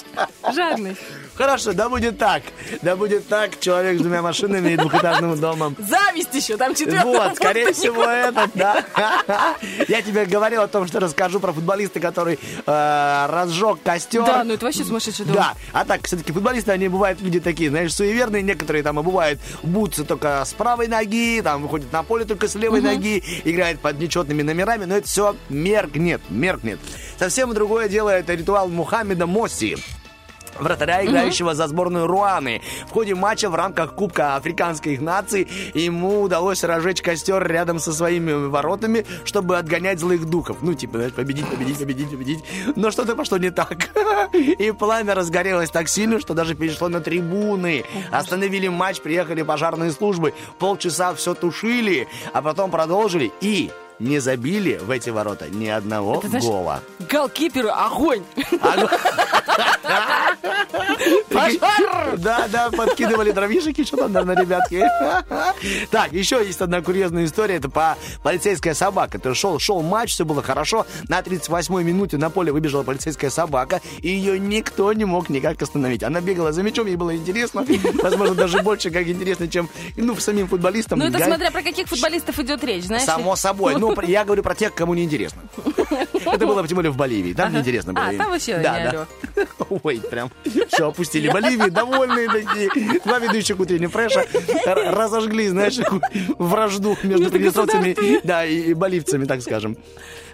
жадность. Хорошо, да будет так. Да будет так. Человек с двумя машинами и двухэтажным домом. Зависть еще, там четвертый. Вот, скорее всего, этот, да. Я тебе говорил о том, что расскажу про футболиста, который э, разжег костер. Да, ну это вообще сумасшедший дом. Да, а так, все-таки футболисты, они бывают люди такие, знаешь, суеверные, некоторые там обувают бутсы только с правой ноги, там выходят на поле только с левой ноги, играют под нечетными номерами, но это все меркнет, меркнет. Совсем другое дело, это ритуал Мухаммеда Моси вратаря, играющего за сборную Руаны. В ходе матча в рамках Кубка африканских наций ему удалось разжечь костер рядом со своими воротами, чтобы отгонять злых духов. Ну, типа, знаешь, победить, победить, победить, победить. Но что-то пошло не так. И пламя разгорелось так сильно, что даже перешло на трибуны. Остановили матч, приехали пожарные службы. Полчаса все тушили, а потом продолжили и не забили в эти ворота ни одного Это, знаешь, гола. Голкиперы, огонь! Пожар! Да, да, подкидывали дровишек что там, наверное, ребятки. Так, еще есть одна курьезная история. Это по полицейская собака. Это шел, шел матч, все было хорошо. На 38-й минуте на поле выбежала полицейская собака, и ее никто не мог никак остановить. Она бегала за мячом, ей было интересно. Возможно, даже больше как интересно, чем ну, самим футболистам. Ну это смотря про каких футболистов идет речь, знаешь? Само собой. Ну, я говорю про тех, кому не интересно. Это было тем более в Боливии. Там неинтересно было. А, там вообще да, да. Ой, прям все опустили. Боливии довольные такие. Два ведущих утреннего фреша разожгли, знаешь, вражду между приднестровцами да, и боливцами, так скажем.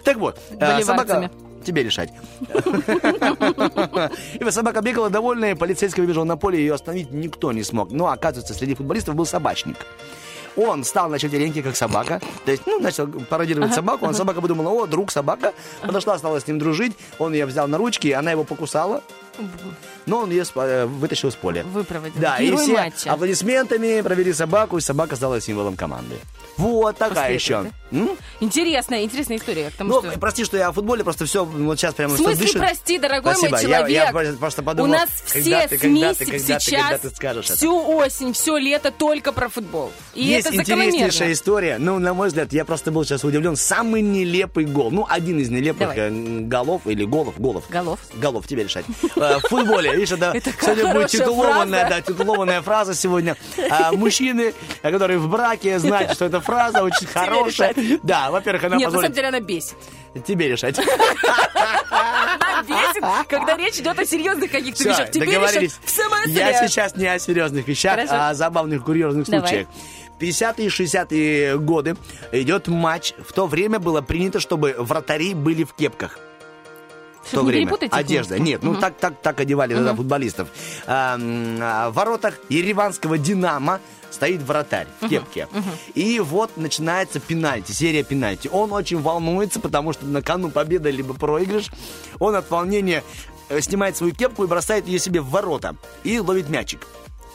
Так вот, э, собака... Тебе решать. И собака бегала довольная, полицейский выбежал на поле, ее остановить никто не смог. Но, оказывается, среди футболистов был собачник. Он стал на четвереньки, как собака. То есть, ну, начал пародировать собаку. Он собака подумала, о, друг собака. Подошла, стала с ним дружить. Он ее взял на ручки, она его покусала. Но он ее э, вытащил из поля. Выпроводил. Да, и Герой все матча. аплодисментами провели собаку, и собака стала символом команды. Вот такая После еще. Интересная, интересная история. Потому Ну, что... прости, что я о футболе, просто все вот сейчас прямо В смысле, дышит. прости, дорогой Спасибо. мой Я- человек. Я, просто- просто подумал, У нас все ты, СМИ когда ты, когда ты, сейчас когда ты скажешь это. всю осень, все лето только про футбол. И Есть это интереснейшая история. Ну, на мой взгляд, я просто был сейчас удивлен. Самый нелепый гол. Ну, один из нелепых Давай. э, голов или голов. Голов. Голов. Голов, тебе решать. Э, В футболе. Видишь, это Это сегодня будет титулованная, фраза. да, титулованная фраза сегодня. А, Мужчины, которые в браке, знают, что эта фраза очень хорошая. Да, во-первых, она Нет, на самом позволит деле она бесит. тебе решать. Она бесит, когда речь идет о серьезных каких-то Все, вещах. Еще договорились. в смысле? Я сейчас не о серьезных вещах, Хорошо. а о забавных курьезных Давай. случаях. 50-е и 60-е годы идет матч. В то время было принято, чтобы вратари были в кепках. Чтоб то время. Одежда. вместе. Нет, ну так, так, так одевали тогда футболистов. А, в воротах Ереванского Динамо стоит вратарь в кепке. И вот начинается пенальти, серия пенальти. Он очень волнуется, потому что на кону победа либо проигрыш. Он от волнения э, снимает свою кепку и бросает ее себе в ворота. И ловит мячик.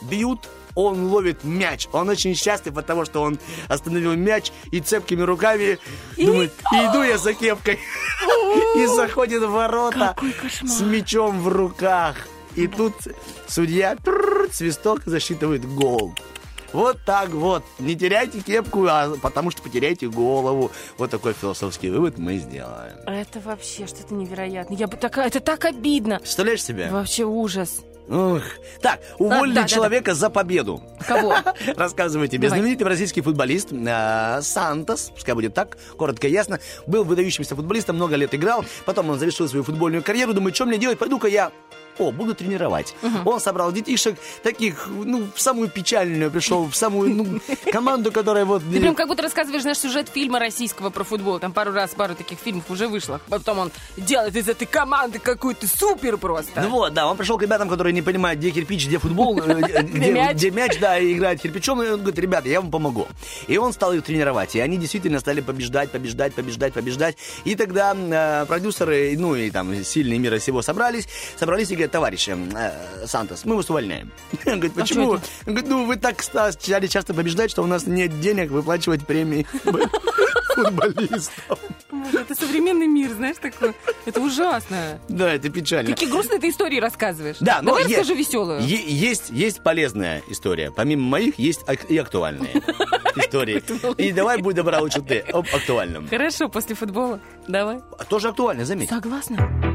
Бьют, он ловит мяч. Он очень счастлив от того, что он остановил мяч и цепкими руками думает, иду я за кепкой. И заходит в ворота с мячом в руках. И тут судья свисток засчитывает гол. Вот так вот. Не теряйте кепку, а потому что потеряете голову. Вот такой философский вывод мы сделаем. Это вообще что-то невероятное. Я бы такая, это так обидно. Представляешь себе? Вообще ужас. Ух. Так, уволили да, да, человека за победу. Кого? Рассказываю тебе. Давай. Знаменитый бразильский футболист э, Сантос, пускай будет так, коротко и ясно, был выдающимся футболистом, много лет играл, потом он завершил свою футбольную карьеру, думает, что мне делать, пойду-ка я о, буду тренировать. Он собрал детишек таких, ну, в самую печальную пришел, в самую, ну, команду, которая вот... Ты прям как будто рассказываешь наш сюжет фильма российского про футбол. Там пару раз, пару таких фильмов уже вышло. Потом он делает из этой команды какую-то супер просто. Ну вот, да, он пришел к ребятам, которые не понимают, где кирпич, где футбол, э, э, где, мяч. где мяч, да, и играет кирпичом, и он говорит, ребята, я вам помогу. И он стал их тренировать, и они действительно стали побеждать, побеждать, побеждать, побеждать. И тогда э, продюсеры, ну и там сильные мира всего собрались, собрались и говорят, товарищ э, Сантос, мы вас увольняем. Он говорит, почему? А чё Он говорит, ну вы так ста- стали часто побеждать, что у нас нет денег выплачивать премии футболистам. Боже, это современный мир, знаешь, такой. Это ужасно. Да, это печально. Какие грустные ты истории рассказываешь. Да, но Давай е- расскажи веселую. есть, есть полезная история. Помимо моих, есть и актуальные истории. И давай, будь добра, лучше ты об актуальном. Хорошо, после футбола. Давай. Тоже актуально, заметь. Согласна.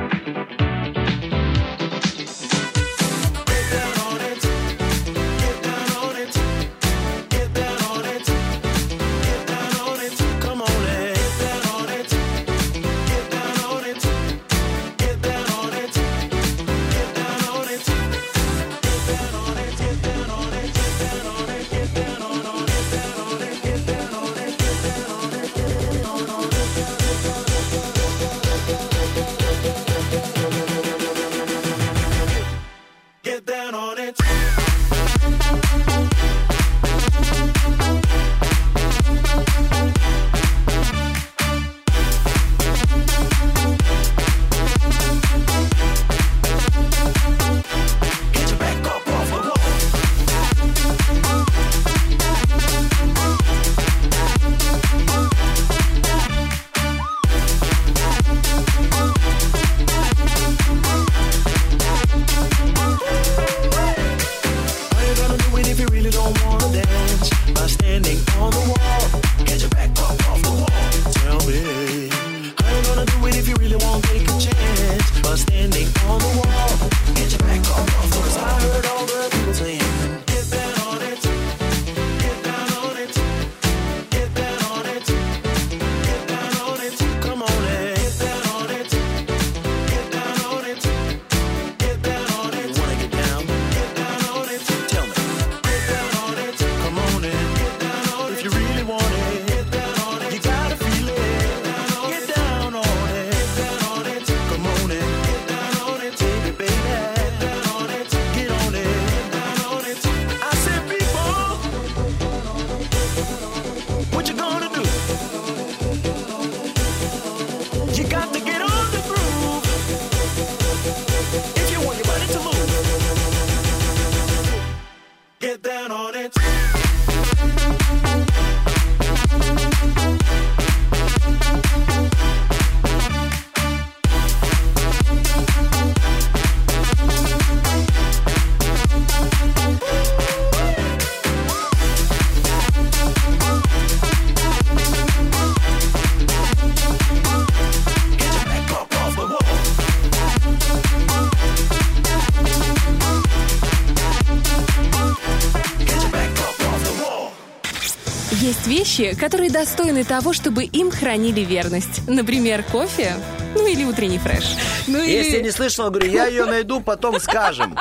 Вещи, которые достойны того, чтобы им хранили верность. Например, кофе, ну или утренний фреш. Ну Если или... не слышала, говорю, я ее найду, потом скажем.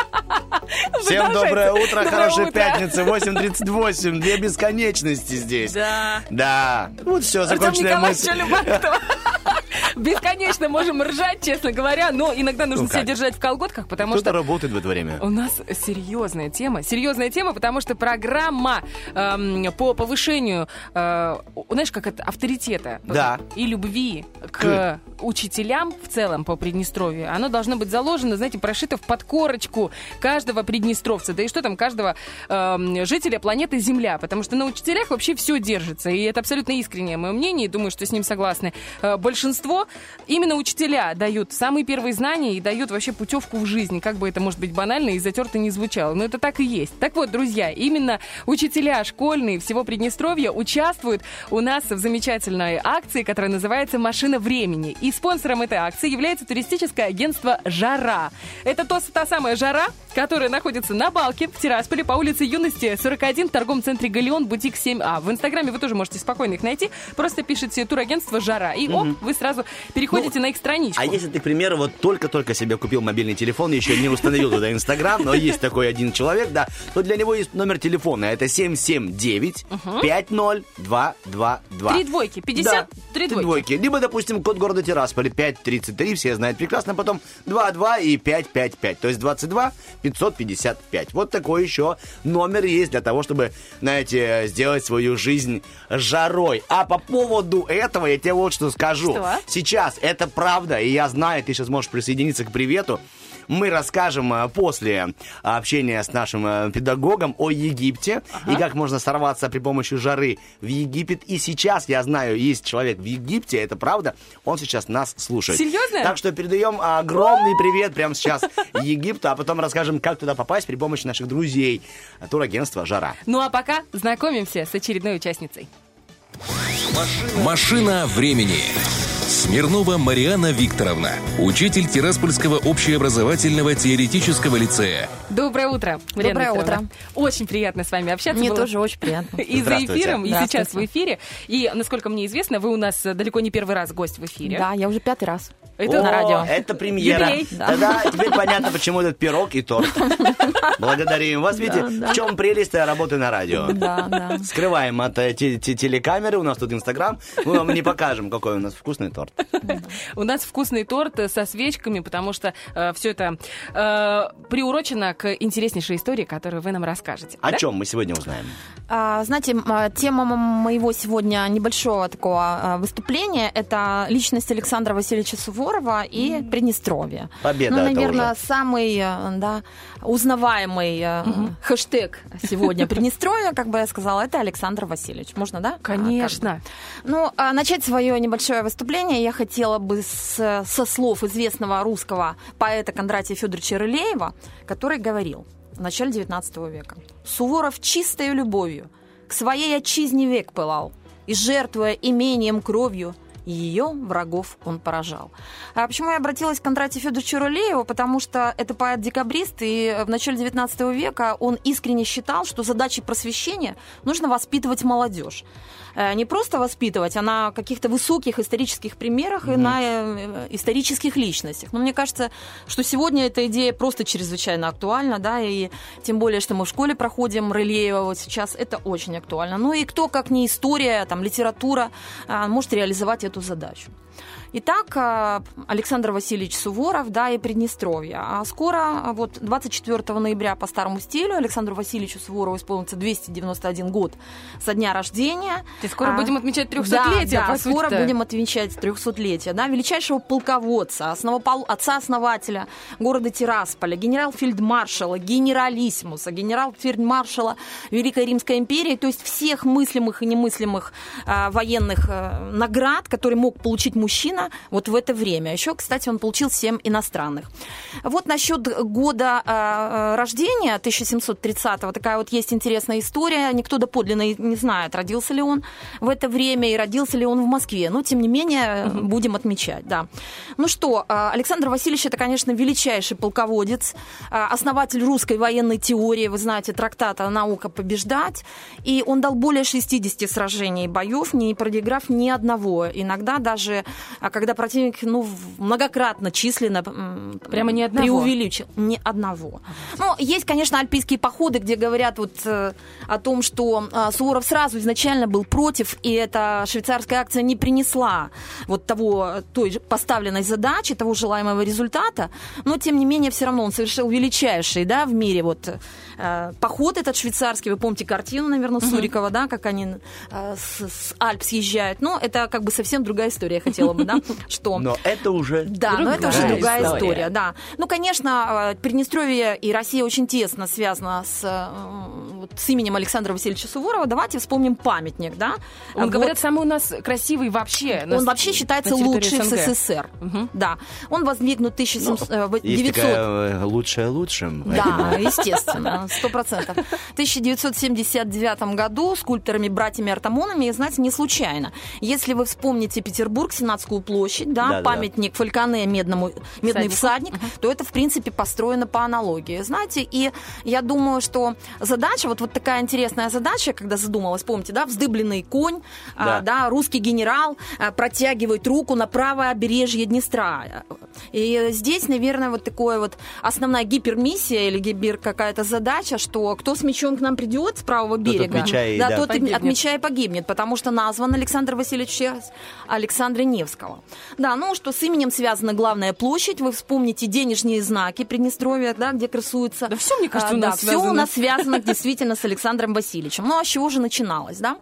Всем доброе утро, Доброе хорошей утро. пятницы, 8.38, две бесконечности здесь. Да. Да. Вот все, Артем законченная Николаевич мысль. Бесконечно можем ржать, честно говоря, но иногда нужно Ну себя держать в колготках, потому Кто-то что работает в это время. у нас серьезная тема. Серьезная тема, потому что программа эм, по повышению, э, знаешь, как это, авторитета Да. и любви к, К. учителям в целом по Приднестровью, оно должно быть заложено, знаете, прошито в подкорочку каждого приднестровца, да и что там, каждого эм, жителя планеты Земля, потому что на учителях вообще все держится, и это абсолютно искреннее мое мнение, и думаю, что с ним согласны э, большинство. Именно учителя дают самые первые знания и дают вообще путевку в жизнь, как бы это, может быть, банально и затерто не звучало, но это так и есть. Так вот, друзья, именно учителя школьные всего Приднестровья участвуют у нас в замечательной акции, которая называется «Машина времени». И спонсором этой акции является туристическое агентство «Жара». Это то, та самая «Жара», которая находится на Балке в Тирасполе по улице Юности 41 в торговом центре «Галеон», бутик 7А. В Инстаграме вы тоже можете спокойно их найти. Просто пишите турагентство «Жара». И оп, вы сразу переходите на их страничку. А если ты, к примеру, вот только-только себе купил мобильный телефон, еще не установил туда Инстаграм, но есть такой один человек, да, то для него есть номер телефона. Это 779-50-222. Три двойки, 50, Да, три двойки. Либо, допустим, код города Тирасполь 533, все знают прекрасно, потом 22 и 555, то есть 22 555. Вот такой еще номер есть для того, чтобы, знаете, сделать свою жизнь жарой. А по поводу этого я тебе вот что скажу. Что? Сейчас это правда, и я знаю, ты сейчас можешь присоединиться к привету. Мы расскажем э, после общения с нашим э, педагогом о Египте и как можно сорваться при помощи жары в Египет. И сейчас, я знаю, есть человек в Египте, это правда, он сейчас нас слушает. Серьезно? Так что передаем огромный привет прямо сейчас Египту, а потом расскажем, как туда попасть при помощи наших друзей турагентства «Жара». Ну а пока знакомимся с очередной участницей. «Машина времени». Смирнова Мариана Викторовна, учитель Тираспольского общеобразовательного теоретического лицея. Доброе утро, Марьяна Доброе Викторовна. утро. Очень приятно с вами общаться. Мне было. тоже очень приятно. И за эфиром, и сейчас в эфире. И, насколько мне известно, вы у нас далеко не первый раз гость в эфире. Да, я уже пятый раз. Это О, на радио. Это премьера. Юбилей. Да. Тогда теперь понятно, почему этот пирог и торт. Благодарим вас. Видите, в чем прелесть работы на радио? Да, да. Скрываем от э, те- те- телекамеры, у нас тут Инстаграм. Мы вам не покажем, какой у нас вкусный торт. У нас вкусный торт э, со свечками, потому что все это э, приурочено к интереснейшей истории, которую вы нам расскажете. О чем мы сегодня узнаем? А, знаете, а, тема моего сегодня небольшого такого а, выступления – это личность Александра Васильевича Суворова и Приднестровье. Победа ну, это наверное, самый э, да, узнаваемый э, хэштег сегодня Приднестровья, как бы я сказала, это Александр Васильевич. Можно, да? А, как? Конечно. Ну, а начать свое небольшое выступление я хотела бы с- со слов известного русского поэта Кондратия Федоровича Рылеева, который говорил в начале XIX века. «Суворов чистою любовью к своей отчизне век пылал, и, жертвуя имением кровью, ее врагов он поражал. А почему я обратилась к Кондратию Федоровичу Рылееву? Потому что это поэт-декабрист, и в начале XIX века он искренне считал, что задачей просвещения нужно воспитывать молодежь. Э, Не просто воспитывать, а на каких-то высоких исторических примерах и на э, исторических личностях. Но мне кажется, что сегодня эта идея просто чрезвычайно актуальна, да, и тем более, что мы в школе проходим Рылеева вот сейчас, это очень актуально. Ну и кто, как не история, там, литература, а, может реализовать эту задачу. Итак, а, Александр Васильевич Суворов, да, и Приднестровье. А скоро, а, вот 24 ноября по старому стилю, Александру Васильевичу Суворову исполнится 291 год со дня рождения. И скоро А, будем отмечать Да, 300-летие, да, по скоро будем отмечать 300-летие, да, величайшего полководца, основопол- отца-основателя города Тирасполя, генерал-фельдмаршала, генералиссимуса, генерал-фельдмаршала Великой Римской империи, то есть всех мыслимых и немыслимых а, военных а, наград, которые мог получить мужчина вот в это время. Еще, кстати, он получил 7 иностранных. Вот насчет года а, а, рождения 1730-го, такая вот есть интересная история. Никто доподлинно не знает, родился ли он в это время и родился ли он в Москве. Но, тем не менее, будем отмечать, да. Ну что, а, Александр Васильевич, это, конечно, величайший полководец, а, основатель русской военной теории, вы знаете, трактата «Наука побеждать», и он дал более 60 сражений и боев, не проиграв ни одного. Иногда даже а когда противник, ну, многократно численно Прямо ни одного? преувеличил. Ни одного. Ну, есть, конечно, альпийские походы, где говорят вот э, о том, что э, Суворов сразу изначально был против, и эта швейцарская акция не принесла вот того, той же поставленной задачи, того желаемого результата, но, тем не менее, все равно он совершил величайший, да, в мире вот э, поход этот швейцарский, вы помните картину, наверное, Сурикова, да, как они э, с, с Альп съезжают, ну, это как бы совсем другая история, я хотела бы, да, что... Но это уже... Да, но это уже Другая другая история. история. да. Ну, конечно, э, Приднестровье и Россия очень тесно связана с, э, вот, с именем Александра Васильевича Суворова. Давайте вспомним памятник, да. Он, Вот. говорят, самый у нас красивый вообще. на Он с- вообще считается на лучший в. СССР. Мгм. Да. Он воздвигнут в Есть 1900... такая э, лучшая лучшим. Да, естественно, сто процентов. В 1979 году скульпторами братьями Артамонами, и, знаете, не случайно. Если вы вспомните Петербург, Сенатскую площадь, да, Да-да-да. памятник Фальконе медному, медный Всаднику. всадник, то это, в принципе, построено по аналогии. Знаете, и я думаю, что задача, вот, вот такая интересная задача, когда задумалась, помните, да, вздыбленный конь, а, Да. да, русский генерал а, протягивает руку на правое побережье Днестра. И здесь, наверное, вот такое вот основная гипермиссия или гибер какая-то задача, что кто с мечом к нам придет с правого берега, от меча и, да, да. тот Погибнет. от меча и погибнет, потому что назван Александр Васильевич Александра Невского. Да, ну что с именем связана главная площадь, вы вспомните денежные знаки Приднестровья, да, где красуются. Да всё, мне кажется, А, у нас да, все у связано. нас связано действительно с Александром Васильевичем. Ну, а с чего же начиналось, да?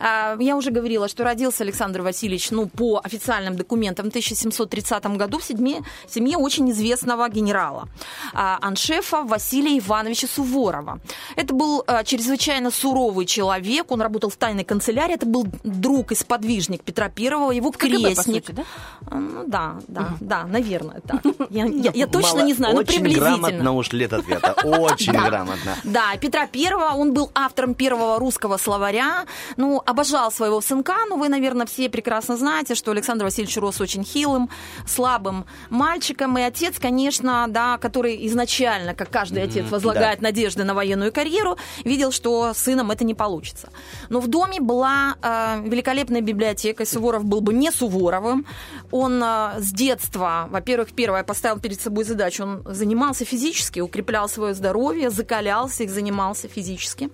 А, Я уже говорила, что родился Александр Васильевич, ну, по официальным документам, в 1730 году в семье, семье очень известного генерала, а, аншефа Василия Ивановича Суворова. Это был а, чрезвычайно суровый человек, он работал в тайной канцелярии, это был друг и сподвижник Петра Первого, его крестник. Да? А, Ну, да, да, да, наверное, так. Я, я- я точно Мало- не знаю, но Очень приблизительно. грамотно ушли от ответа. Очень грамотно. Да, Петра Первого, он был автором первого русского словаря, ну, обожал своего сынка, ну, вы, наверное, все прекрасно знаете, что Александр Васильевич рос очень хилым, слабым мальчиком, и отец, конечно, да, который изначально, как каждый отец, возлагает надежды на военную карьеру, видел, что с сыном это не получится. Но в доме была э, великолепная библиотека, Суворов был бы не Суворовым, он э, с детства, во-первых, первое, поставил перед собой задачу, он занимался физически, укреплял свое здоровье, закалялся и занимался физически.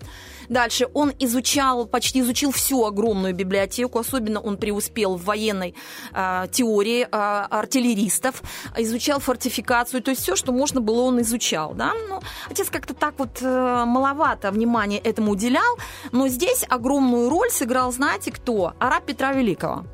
Дальше он изучал, почти изучил всю огромную библиотеку, особенно он преуспел в военной э, теории э, артиллеристов, изучал фортификацию, то есть все, что можно было, он изучал. Да? Ну, отец как-то так вот э, маловато внимания этому уделял, но здесь огромную роль сыграл, знаете, кто? Араб Петра Великого.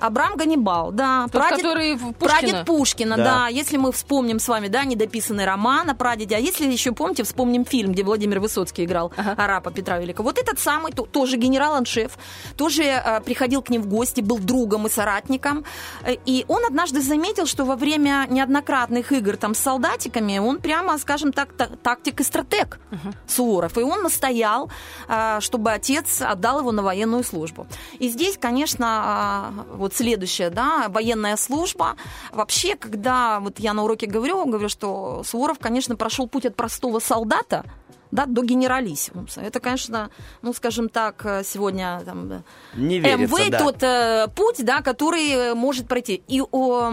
Абрам Ганнибал, да. Тот, который в Пушкина. Прадед Пушкина, Да. да. Если мы вспомним с вами, да, недописанный роман о прадеде, а если еще помните, вспомним фильм, где Владимир Высоцкий играл арапа Петра Великого. Вот этот самый, то- тоже генерал-аншеф, тоже э, приходил к ним в гости, был другом и соратником. Э, И он однажды заметил, что во время неоднократных игр там с солдатиками он прямо, скажем так, та- тактик и стратег Суворов. И он настоял, э, чтобы отец отдал его на военную службу. И здесь, конечно, э, вот следующее, да, военная служба. Вообще, когда вот я на уроке говорю, говорю, что Суворов, конечно, прошел путь от простого солдата да, до генералиссимуса. Это, конечно, ну, скажем так, сегодня там, Не верится, МВ да. тот э, путь, да, который может пройти. И о,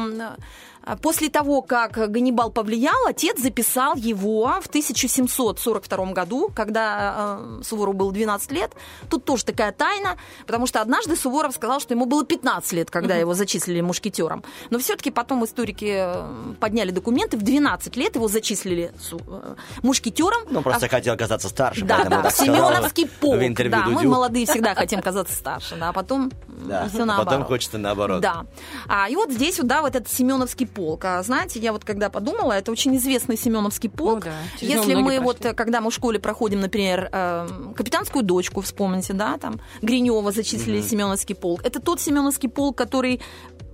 после того, как Ганнибал повлиял, отец записал его в 1742 году, когда э, Суворову было 12 лет. Тут тоже такая тайна, потому что однажды Суворов сказал, что ему было 15 лет, когда его зачислили мушкетером. Но все-таки потом историки э, подняли документы, в 12 лет его зачислили э, мушкетером. Ну, просто А- хотел оказаться старше, да, да, так Семеновский полк. да, мы Дудю. молодые всегда хотим казаться старше, да, а потом Да, все наоборот. потом хочется наоборот. Да. А, и вот здесь вот, да, вот этот Семеновский полк. А, знаете, я вот когда подумала, это очень известный Семеновский полк. Ну да, через Если мы вот, прошли. э, когда мы в школе проходим, например, э, капитанскую дочку, вспомните, да, там Гринева зачислили в Семеновский полк. Это тот Семеновский полк, который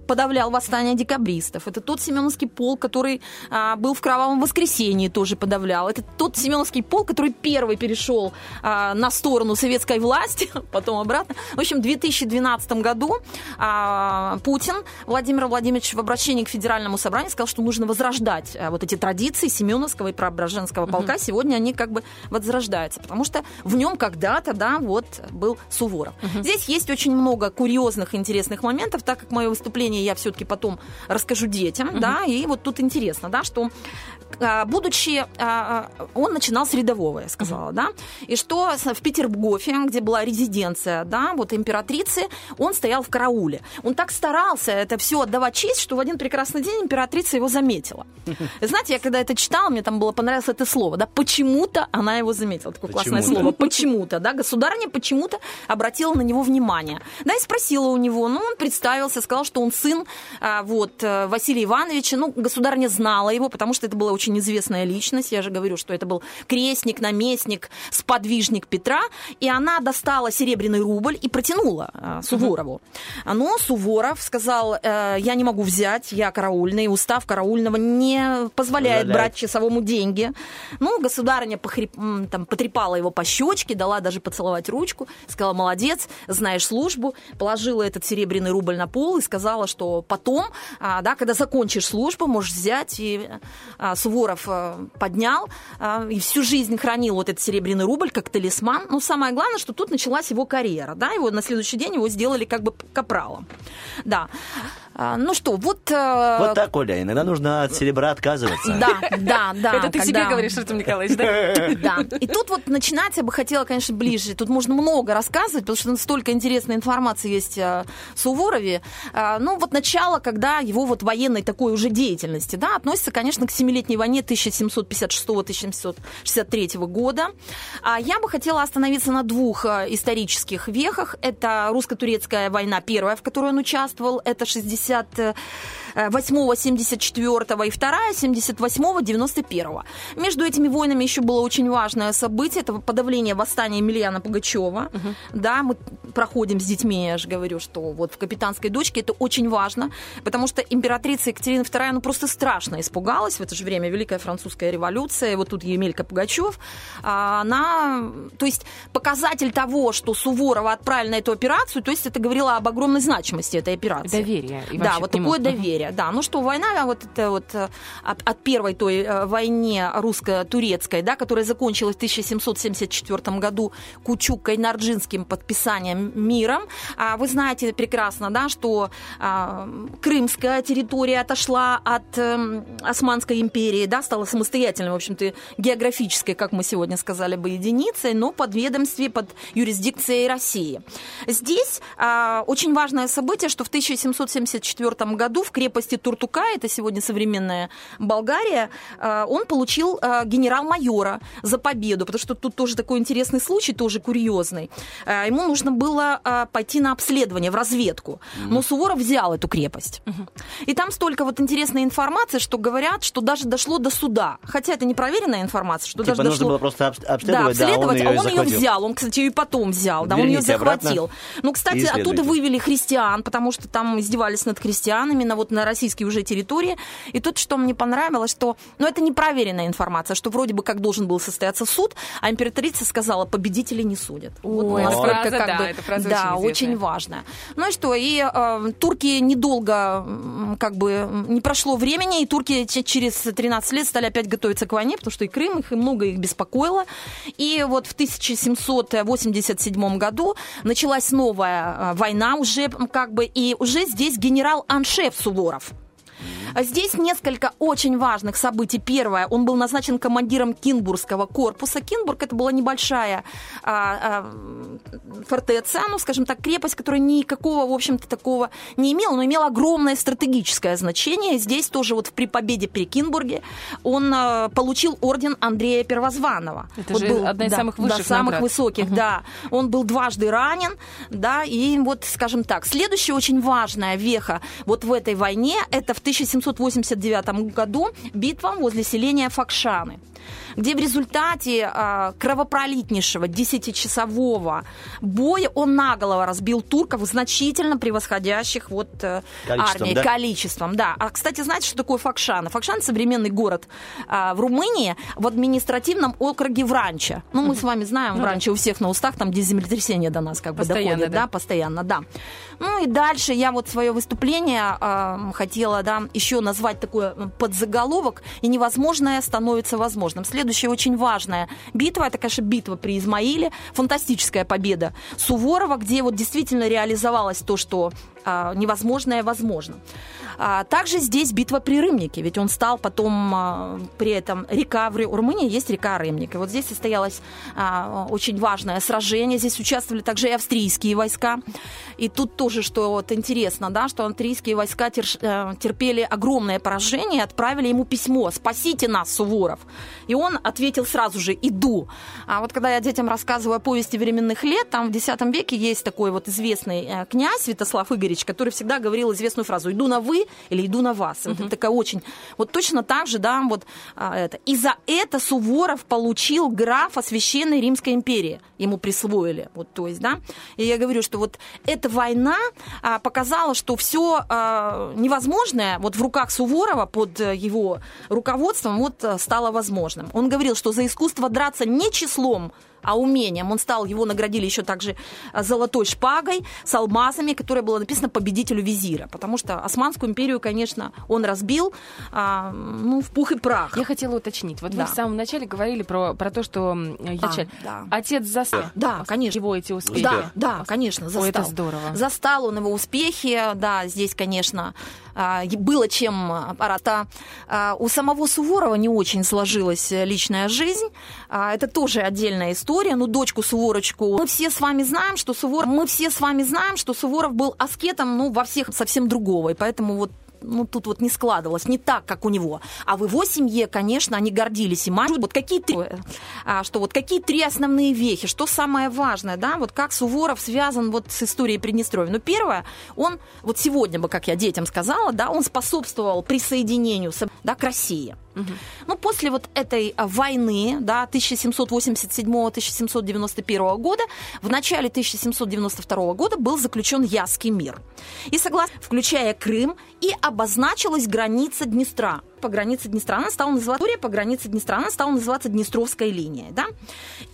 подавлял восстание декабристов. Это тот Семеновский полк, который а, был в Кровавом воскресенье, тоже подавлял. Это тот Семеновский полк, который первый перешел а, на сторону советской власти, потом обратно. В общем, в 2012 году а, Путин Владимир Владимирович в обращении к Федеральному собранию сказал, что нужно возрождать а, вот эти традиции Семеновского и Преображенского полка. Сегодня они как бы возрождаются, потому что в нем когда-то, да, вот был Суворов. Здесь есть очень много курьезных, интересных моментов, так как мое выступление выступление я все-таки потом расскажу детям, да, и вот тут интересно, да, что будучи, а, а, он начинал с рядового, я сказала, да, и что в Петергофе, где была резиденция, да, вот императрицы, он стоял в карауле. Он так старался это все отдавать честь, что в один прекрасный день императрица его заметила. Знаете, я когда это читала, мне там было понравилось это слово, да, почему-то она его заметила, такое классное Почему-то. слово, почему-то, да, государыня почему-то обратила на него внимание. Да, и спросила у него, ну, он представился, сказал, что он сын а, вот, э, Василия Ивановича, ну, государыня знала его, потому что это была очень известная личность, я же говорю, что это был крестник, наместник, сподвижник Петра, и она достала серебряный рубль и протянула а, Суворову. Но Суворов сказал, э, я не могу взять, я караульный, устав караульного не позволяет Позволяет. брать часовому деньги. Ну, государыня м, там, потрепала его по щечке, дала даже поцеловать ручку, сказала, молодец, знаешь службу, положила этот серебряный рубль на пол и сказала, что потом, а, да, когда закончишь службу, можешь взять. И а, Суворов а, поднял а, и всю жизнь хранил вот этот серебряный рубль как талисман. Но самое главное, что тут началась его карьера. Да, его на следующий день его сделали как бы капралом. Да. А, ну что, вот... э, Вот так, Оля, иногда нужно от серебра отказываться. Да, да, да. Это ты себе говоришь, Артем Николаевич, да? Да. И тут вот начинать я бы хотела, конечно, ближе. Тут можно много рассказывать, потому что столько интересной информации есть о Суворове. А, Ну, вот начало, когда его вот военной такой уже деятельности, да, относится, конечно, к Семилетней войне 1756-1763 года. А Я бы хотела остановиться на двух э, исторических вехах. Это русско-турецкая война первая, в которой он участвовал, это 50 68-74 и вторая 78-91. Между этими войнами еще было очень важное событие, это подавление восстания Емельяна Пугачева. Да, мы проходим с детьми, я же говорю, что вот в «Капитанской дочке» это очень важно, потому что императрица Екатерина II, ну, просто страшно испугалась в это же время Великая Французская революция, вот тут Емелька Пугачев, а, она, то есть показатель того, что Суворова отправили на эту операцию, то есть это говорило об огромной значимости этой операции. Доверие. и Да, вот такое доверие. Да, ну что, война вот это вот э, от, от первой той э, войне русско-турецкой, да, которая закончилась в 1774 году Кучук-Кайнарджинским подписанием миром. А вы знаете прекрасно, да, что а, крымская территория отошла от эм, Османской империи, да, стала самостоятельной, в общем-то, географической, как мы сегодня сказали бы, единицей, но под ведомстве, под юрисдикцией России. Здесь а, очень важное событие, что в 1774 году в крепости Туртука, это сегодня современная Болгария, а, он получил а, генерал-майора за победу, потому что тут тоже такой интересный случай, тоже курьезный. А, Ему нужно было а, пойти на обследование, в разведку. Но Суворов взял эту крепость. И там столько вот интересной информации, что говорят, что даже дошло до суда. Хотя это непроверенная информация, что Типа даже нужно дошло... было просто обс- Да, обследовать, да, он обследовать, ее а он ее захватил. взял. Он, кстати, ее и потом взял. Да, он ее Верните обратно захватил. Ну, кстати, оттуда вывели христиан, потому что там издевались над христианами на, вот, на российской уже территории. И тут, что мне понравилось, что... Ну, это непроверенная информация, что вроде бы как должен был состояться суд, а императрица сказала, победителей не судят. Вот Ой, насколько фраза, как да, бы- эта фраза да, очень очень важная. Ну и что, и э, турки недолго, как бы, не прошло времени, и турки через 13 лет стали опять готовиться к войне, потому что и Крым их, и много их беспокоило. И вот в 1787 году началась новая э, война уже, как бы, и уже здесь генерал-аншеф Суворов. А Здесь несколько очень важных событий. Первое, он был назначен командиром Кинбургского корпуса. Кинбург это была небольшая а, а, фортеца, ну, скажем так, крепость, которая никакого, в общем-то, такого не имела, но имела огромное стратегическое значение. Здесь тоже вот при победе при Кинбурге он а, получил орден Андрея Первозванного. Это Вот же одна из да, самых да, высших самых наград. высоких, да. Он был дважды ранен, да, и вот, скажем так, следующая очень важная веха вот в этой войне, это в 1789 году. Битва возле селения Факшаны где в результате а, кровопролитнейшего 10-часового боя он наголову разбил турков, значительно превосходящих вот э, Количеством, армией, да? количеством, да. А, кстати, знаете, что такое Факшана? Факшан – современный город а, в Румынии в административном округе Вранча. Ну, мы с вами знаем, Вранча у всех на устах, там, где землетрясение до нас как бы Постоянно, доходит, да. да, постоянно, да. Ну и дальше я вот свое выступление а, хотела, да, еще назвать такой м, подзаголовок, и невозможное становится возможным. Следующая очень важная битва, это, конечно, битва при Измаиле, фантастическая победа Суворова, где вот действительно реализовалось то, что а, невозможное возможно. А, Также здесь битва при Рымнике, ведь он стал потом а, при этом река в Румынии есть река Рымник. И вот здесь состоялось а, очень важное сражение. Здесь участвовали также и австрийские войска. И тут тоже, что вот интересно, да, что австрийские войска терш- э, терпели огромное поражение и отправили ему письмо «Спасите нас, Суворов!» И он ответил сразу же «Иду». А вот когда я детям рассказываю о повести временных лет, там в X веке есть такой вот известный э, князь Святослав Игоревич, который всегда говорил известную фразу «иду на вы» или «иду на вас». Это такая очень... Вот точно так же, да, вот а, это. И за это Суворов получил графа Священной Римской империи. Ему присвоили. Вот, то есть, да. И я говорю, что вот эта война а, показала, что все невозможное вот в руках Суворова под его руководством вот э, стало возможным. Он говорил, что за искусство драться не числом, а умением. Он стал, его наградили еще также а, золотой шпагой с алмазами, которая была написана победителю визира. Потому что Османскую империю, конечно, он разбил а, ну, в пух и прах. Я хотела уточнить. Вот Да. вы в самом начале говорили про, про то, что вначале да. отец застал Да, конечно. его эти успехи. Да, да, конечно, застал. Ой, это здорово. Застал он его успехи, да, здесь, конечно, было чем аппарата. А, У самого Суворова не очень сложилась личная жизнь. А, Это тоже отдельная история. Ну, дочку Суворочку. Мы все с вами знаем, что Суворов... Мы все с вами знаем, что Суворов был аскетом, ну, во всех совсем другого. И поэтому вот ну, тут вот не складывалось, не так, как у него. А в его семье, конечно, они гордились и мать. Вот какие три, а, что вот какие три основные вехи, что самое важное, да, вот как Суворов связан вот с историей Приднестровья. Ну, первое, он, вот сегодня бы, как я детям сказала, да, он способствовал присоединению, да, к России. Ну, после вот этой а, войны, да, 1787-1791 года, в начале 1792 года был заключен Яский мир. И согласно, включая Крым, и обозначилась граница Днестра. По границе Днестра она стала называться, по границе Днестра она стала называться Днестровская линия, да.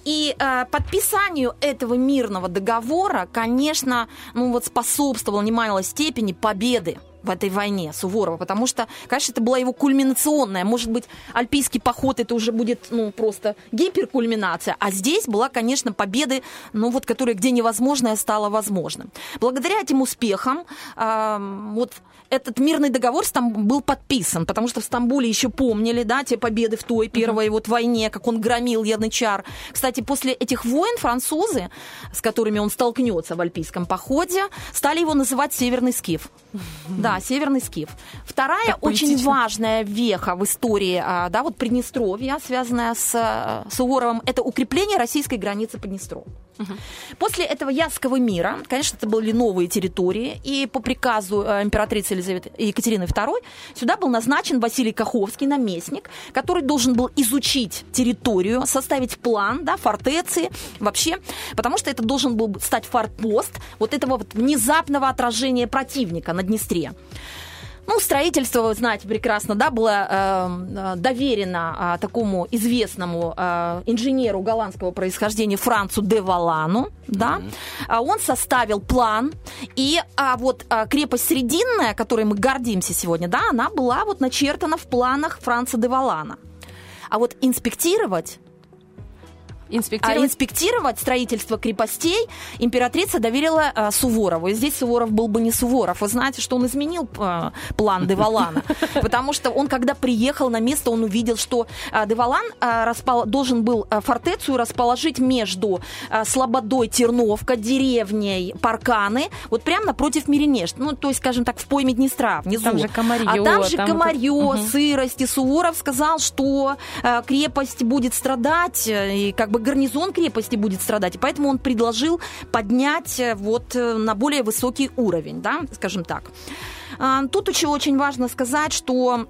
И э, подписанию этого мирного договора, конечно, ну вот способствовало в немалой степени победы в этой войне Суворова, потому что, конечно, это была его кульминационная. Может быть, альпийский поход это уже будет, ну, просто гиперкульминация. А здесь была, конечно, победы, ну, вот, которая где невозможное стало возможным. Благодаря этим успехам а, вот этот мирный договор там был подписан, потому что в Стамбуле еще помнили, да, те победы в той первой вот войне, как он громил янычар. Кстати, после этих войн французы, с которыми он столкнется в альпийском походе, стали его называть Северный Скиф. Да, Северный Скиф. Вторая Так очень поэтично. важная веха в истории, а, да, вот Приднестровья, связанная с а, Суворовым, это укрепление российской границы по Днестру. После этого Ясского мира, конечно, это были новые территории, и по приказу э, императрицы Елизаветы Екатерины II сюда был назначен Василий Каховский, наместник, который должен был изучить территорию, составить план, да, фортеции вообще, потому что это должен был стать форпост вот этого вот внезапного отражения противника на Днестре. Ну, строительство, вы знаете прекрасно, да, было э, э, доверено а, такому известному э, инженеру голландского происхождения Францу де Валану, да. А Он составил план, и а, вот а, крепость Срединная, которой мы гордимся сегодня, да, она была вот начертана в планах Франца де Валана. А вот инспектировать а Инспектировать. инспектировать строительство крепостей императрица доверила э, Суворову. И здесь Суворов был бы не Суворов. Вы знаете, что он изменил э, план Девалана. Потому что он, когда приехал на место, он увидел, что э, Девалан э, распол- должен был э, фортецию расположить между э, Слободой, Терновка, деревней Парканы, вот прямо напротив Миренешт. Ну, то есть, скажем так, в пойме Днестра, внизу. Там же Комарье, А там же там Комарье, это- сырость. И Суворов сказал, что э, крепость будет страдать, э, и как бы гарнизон крепости будет страдать. Поэтому он предложил поднять э, вот э, на более высокий уровень, да, скажем так. А, Тут еще очень важно сказать, что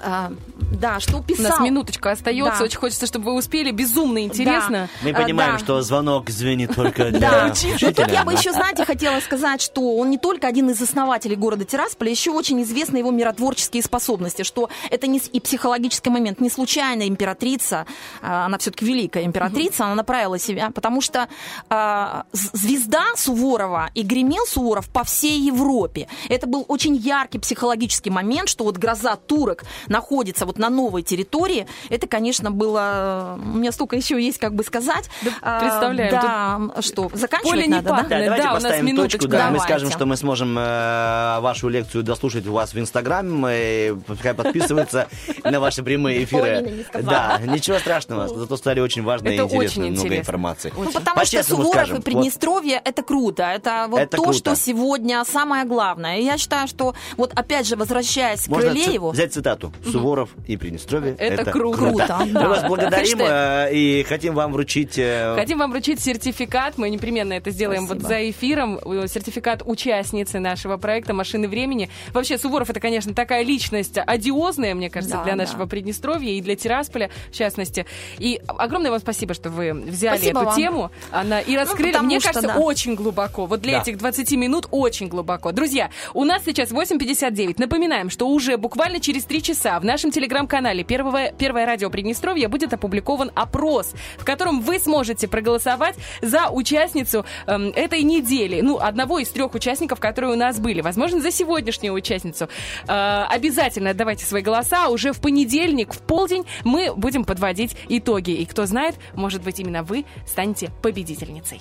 а, да, что У писал... нас минуточка остается. Да. Очень хочется, чтобы вы успели. Безумно интересно. Мы Э, понимаем, да. что звонок звенит только для Да, но учителя. тут я бы еще, знаете, хотела сказать, что он не только один из основателей города Тирасполя, еще очень известны его миротворческие способности, что это не и психологический момент. Не случайно императрица, а, она все-таки великая императрица, она направила себя, потому что а, звезда Суворова и гремел Суворов по всей Европе. Это был очень яркий психологический момент, что вот гроза турок находится вот на новой территории, это, конечно, было... У меня столько еще есть, как бы сказать. А, представляем, Да, что, заканчивать поле надо, да? Да, давайте Да, у нас поставим минуточку, точку, да, мы давайте. скажем, что мы сможем э, вашу лекцию дослушать у вас в Инстаграм, и пускай подписываются на ваши прямые эфиры. Да, ничего страшного, зато стали очень важной и очень много информации. Ну, потому что Суворов и Приднестровье это круто. Это вот то, что сегодня самое главное. И я считаю, что вот опять же, возвращаясь к Рылееву, ци- взять цитату. Суворов и Приднестровье. Это круто. Круто, Мы вас благодарим э, и хотим вам вручить... э, Хотим вам вручить сертификат. Мы непременно это сделаем Спасибо. вот за эфиром. Э, Сертификат участницы нашего проекта «Машины времени». Вообще, Суворов — это, конечно, такая личность одиозная, мне кажется, Да, для да. нашего Приднестровья и для Тирасполя, в частности. И огромное вам спасибо, что вы взяли Спасибо эту вам. тему она, и раскрыли, потому мне что, кажется, да. очень глубоко. Вот для Да. этих 20 минут очень глубоко. Друзья, у нас сейчас 8.59. Напоминаем, что уже буквально через 3 часа в нашем телеграм-канале Первое, Первое радио Приднестровья будет опубликован опрос, в котором вы сможете проголосовать за участницу эм, этой недели. Ну, одного из трех участников, которые у нас были. Возможно, за сегодняшнюю участницу. Э, обязательно отдавайте свои голоса. Уже в понедельник, в полдень, мы будем подводить итоги. И кто знает, может быть, именно вы станете победительницей.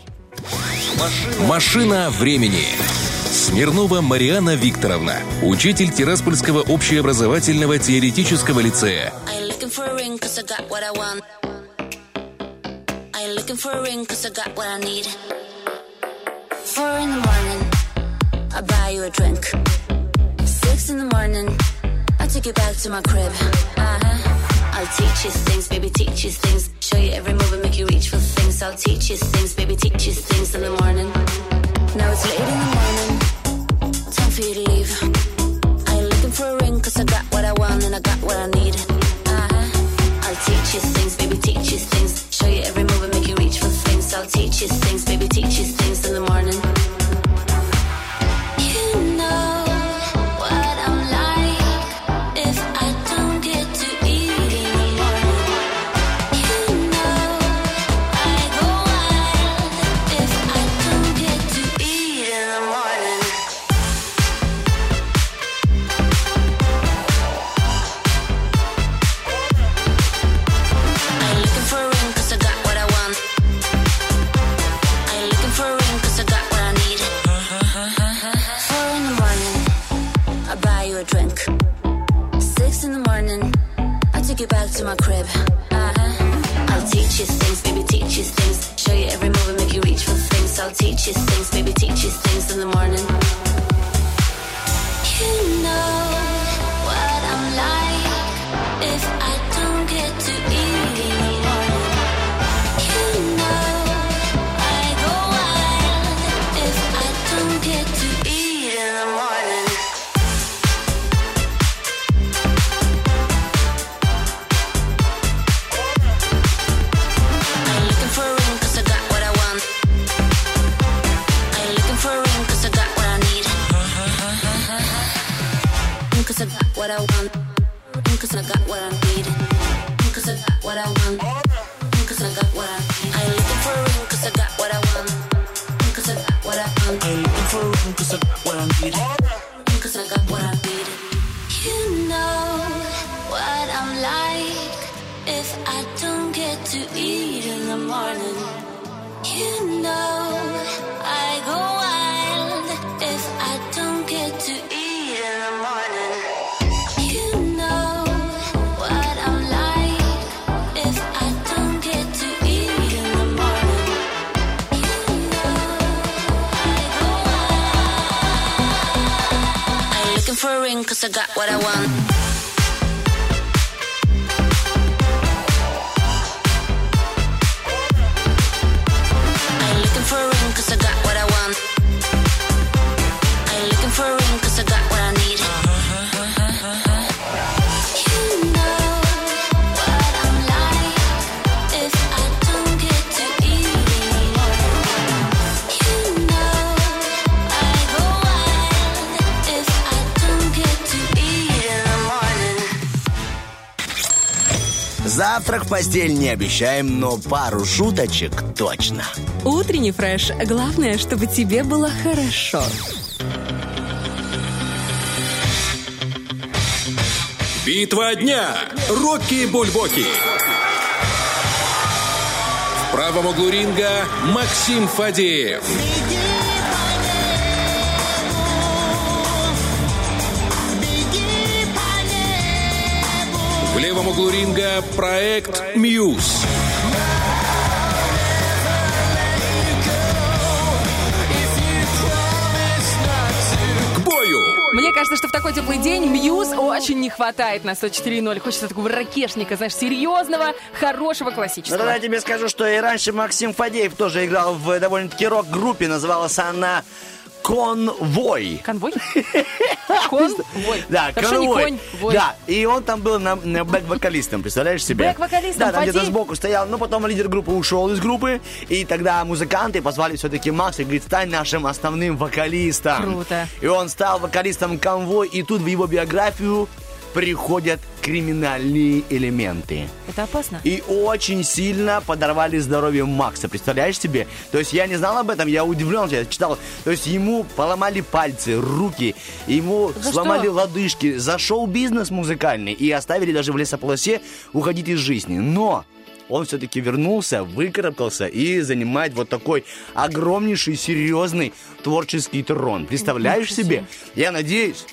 «Машина времени». Смирнова Мариана Викторовна, учитель Тираспольского общеобразовательного теоретического лицея. Four in the morning, I buy you a drink. Six in the morning, I take you back to my crib. Uh-huh. I'll teach you things, baby, teach you things. Show you every move and make you reach for things. I'll teach you things, baby, teach you things in the morning. Now it's late in the morning, for you leave. I ain't looking for a ring cause I got what I want and I got what I need. Uh-huh. I'll teach you things, baby, teach you things. Show you every move and make you reach for things. I'll teach you things, baby, teach you things in the morning. My crib. Uh-huh. I'll teach you things, baby, teach you things. Show you every move and make you reach for things. I'll teach you things, baby, teach you things in the morning. You know what I want. Cause I got what I need. Cause I got what I want. Cause I got what I need. I ain't looking for a ring cause I got what I want. Cause I got what I want. I ain't looking for a ring cause I got what I need. I got what I want. Завтрак в постель не обещаем, но пару шуточек точно. Утренний фреш. Главное, чтобы тебе было хорошо. Битва дня. Рокки Бульбоки. В правом углу ринга Максим Фадеев. В левом углу ринга проект «Мьюз». К бою! Мне кажется, что в такой теплый день Мьюз очень не хватает на 104.0. Хочется такого ракешника, знаешь, серьезного, хорошего, Ну, классического. тогда я тебе скажу, что и раньше Максим Фадеев тоже играл в довольно-таки рок-группе. Называлась она Конвой. Конвой? Конвой. Да, конвой. Да, и он там был на, на бэк-вокалистом, представляешь себе? Бэк-вокалистом, Да, там где-то сбоку стоял, но потом лидер группы ушел из группы, и тогда музыканты позвали все-таки Макса и говорит, стань нашим основным вокалистом. Круто. И он стал вокалистом конвой, и тут в его биографию приходят криминальные элементы. Это опасно. И очень сильно подорвали здоровье Макса, представляешь себе? То есть я не знал об этом, я удивлен, я читал. То есть ему поломали пальцы, руки, ему За сломали что? лодыжки, за шоу-бизнес музыкальный и оставили даже в лесополосе уходить из жизни. Но он все-таки вернулся, выкарабкался и занимает вот такой огромнейший, серьезный творческий трон. Представляешь себе? Я надеюсь,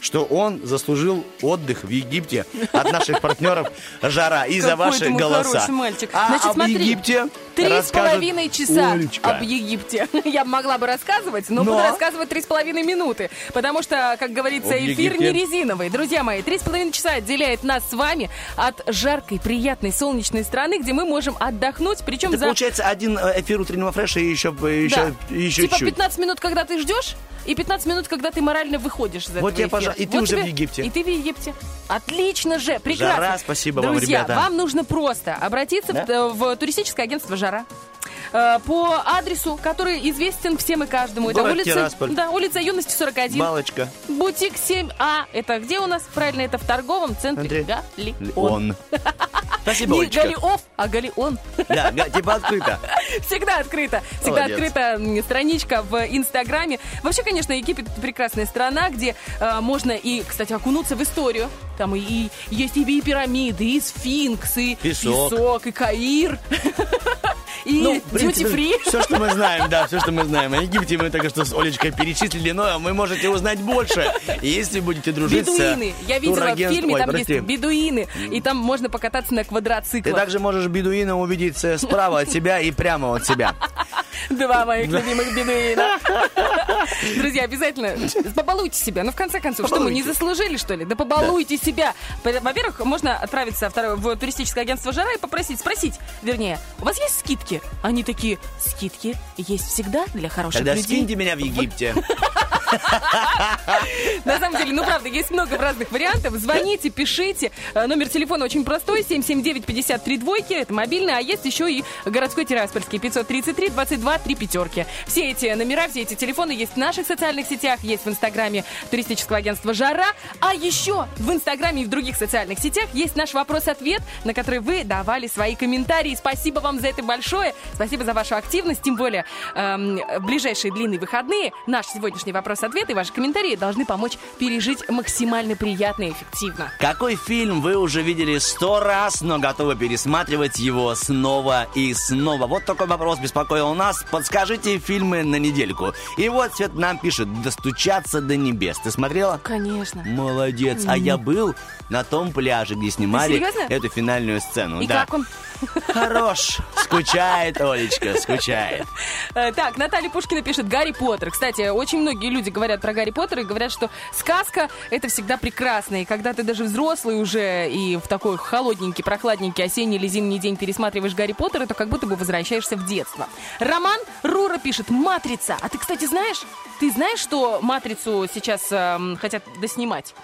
что он заслужил отдых в Египте от наших партнеров «Жара» и за ваши голоса. А смотри, Египте Три с половиной часа Олечка. об Египте. Я могла бы рассказывать, но, Но? буду рассказывать три с половиной минуты. Потому что, как говорится, Об эфир Египте. не резиновый. Друзья мои, три с половиной часа отделяет нас с вами от жаркой, приятной, солнечной страны, где мы можем отдохнуть. Причем Это за... получается один э, эфир утреннего фреша и еще, еще, Да. еще типа чуть. 15 минут, когда ты ждешь, и 15 минут, когда ты морально выходишь из Вот я, пожа- эфира. и ты Вот уже в тебе- Египте. И ты в Египте. Отлично же, прекрасно. Жара, спасибо вам, Друзья, ребята. вам нужно просто обратиться Да? в, э, в туристическое агентство «Жара». Sara? Э, По адресу, который известен всем и каждому. Это Город улица, Тирасполь. да, улица Юности 41. Балочка. Бутик 7А. Это где у нас? Правильно, это в торговом центре Андрей. Галион. Он. Спасибо, Не Олечка. Галиов, а Галион. Да, типа открыто. Всегда открыто. Всегда Молодец. открыта страничка в Инстаграме. Вообще, конечно, Египет это прекрасная страна, где э, можно и, кстати, окунуться в историю. Там и, и есть и, пирамиды, и сфинкс, и песок, и Каир, и Ну, дьюти-фри. Все, что мы знаем, да, все, что мы знаем о Египте, мы только что с Олечкой перечислили, но вы можете узнать больше, если будете дружить Бедуины. с Я видела в фильме, Ой, там прости. есть бедуины, и там можно покататься на Ты квадроциклах. также можешь бедуина увидеть э, справа от себя и прямо от себя. Два моих любимых бедуина. Друзья, обязательно побалуйте себя. Ну, в конце концов, что мы не Побалуйте. заслужили, что ли? Да побалуйте себя. П- Во-первых, можно отправиться в туристическое агентство «Жара» и попросить, спросить, вернее, у вас есть скидки? Они такие, скидки есть всегда для хороших Тогда людей. скиньте меня в Египте. На самом деле, ну правда, есть много разных вариантов. Звоните, пишите. Э, Номер телефона очень простой, 779-53 двойки, это мобильный, а есть еще и городской Тираспольский, 533 22 3 пятерки. Все эти номера, все эти телефоны есть в наших социальных сетях, есть в инстаграме туристического агентства «Жара», а еще в инстаграме и в других социальных сетях есть наш вопрос-ответ, на который вы давали свои комментарии. Спасибо вам за это большое, спасибо за вашу активность, тем более эм, ближайшие длинные выходные наш сегодняшний вопрос-ответ и ваши комментарии должны помочь пережить максимально приятно и эффективно. Какой фильм вы уже видели сто раз, но готовы пересматривать его снова и снова? Вот такой вопрос беспокоил нас. Подскажите фильмы на недельку. И вот Свет нам пишет «Достучаться до небес». Ты смотрела? Конечно. Молодец. А я был на том пляже, где снимали эту финальную сцену. И да. как он? Хорош. Скучает, Олечка, скучает. Э, Так, Наталья Пушкина пишет Гарри Поттер. Кстати, очень многие люди говорят про Гарри Поттера и говорят, что сказка это всегда прекрасно. И когда ты даже взрослый уже и в такой холодненький, прохладненький осенний или зимний день пересматриваешь Гарри Поттера, то как будто бы возвращаешься в детство. Роман Рура пишет «Матрица». А ты, кстати, знаешь, ты знаешь, что «Матрицу» сейчас эм, хотят доснимать?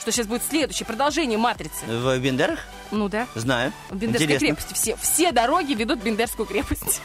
Что сейчас будет следующее продолжение «Матрицы». В Бендерах? Ну да. Знаю. В Бендерской Интересно. крепости все, все дороги ведут в Бендерскую крепость.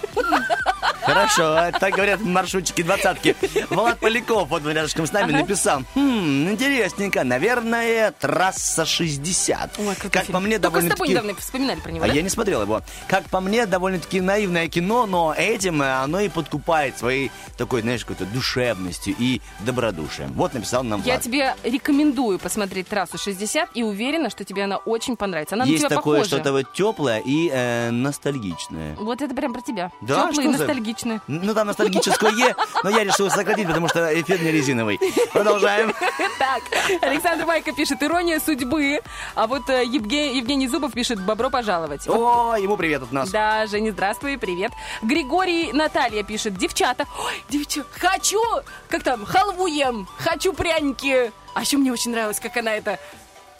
Хорошо, так говорят маршрутчики двадцатки. Влад Поляков, вот он рядышком с нами, написал. Хм, интересненько, наверное, трасса 60. Ой, как фильм. по мне, Только с тобой довольно-таки... недавно вспоминали про него, А да? я не смотрел его. Как по мне, довольно-таки наивное кино, но этим э, оно и подкупает своей такой, знаешь, какой-то душевностью и добродушием. Вот написал нам Я Влад. тебе рекомендую посмотреть трассу 60 и уверена, что тебе она очень понравится. Она Есть такое что-то вот теплое и э, ностальгичное. Вот это прям про тебя. Да, Теплые и ностальгичные. Ну, там ностальгическое, но я решил сократить, потому что эфир не резиновый. Продолжаем. Так, Александр Майко пишет «Ирония судьбы», а вот э, Евге- Евгений Зубов пишет «Бобро пожаловать». О, ему привет от нас. Да, Женя, здравствуй, привет. Григорий Наталья пишет, девчата, ой, девчата, хочу, как там, халву ем, хочу пряники. А еще мне очень нравилось, как она это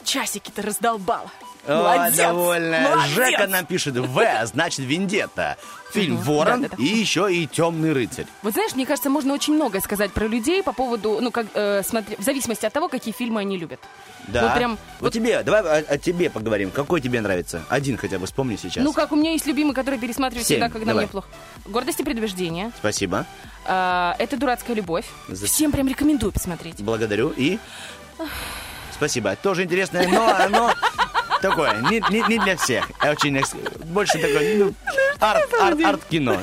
часики-то раздолбала. О, Молодец, довольно. молодец. Жека нам пишет В, значит Вендетта. Фильм «Ворон» да-да-да. и еще и «Темный рыцарь». Вот знаешь, мне кажется, можно очень многое сказать про людей по поводу, ну, как, э, смотри, в зависимости от того, какие фильмы они любят. Да. Вот прям, Вот вот, тебе, давай о, о тебе поговорим. Какой тебе нравится? Один хотя бы вспомни сейчас. ну, как у меня есть любимый, который пересматриваю Семь, всегда, когда давай. мне плохо. «Гордость и предубеждение». Спасибо. Э, это «Дурацкая любовь». За- Всем прям рекомендую посмотреть. Благодарю. И... Спасибо. Тоже интересное, но оно такое, не, не- не для всех. А Очень, экс- больше такое, ну, арт, арт, арт-кино.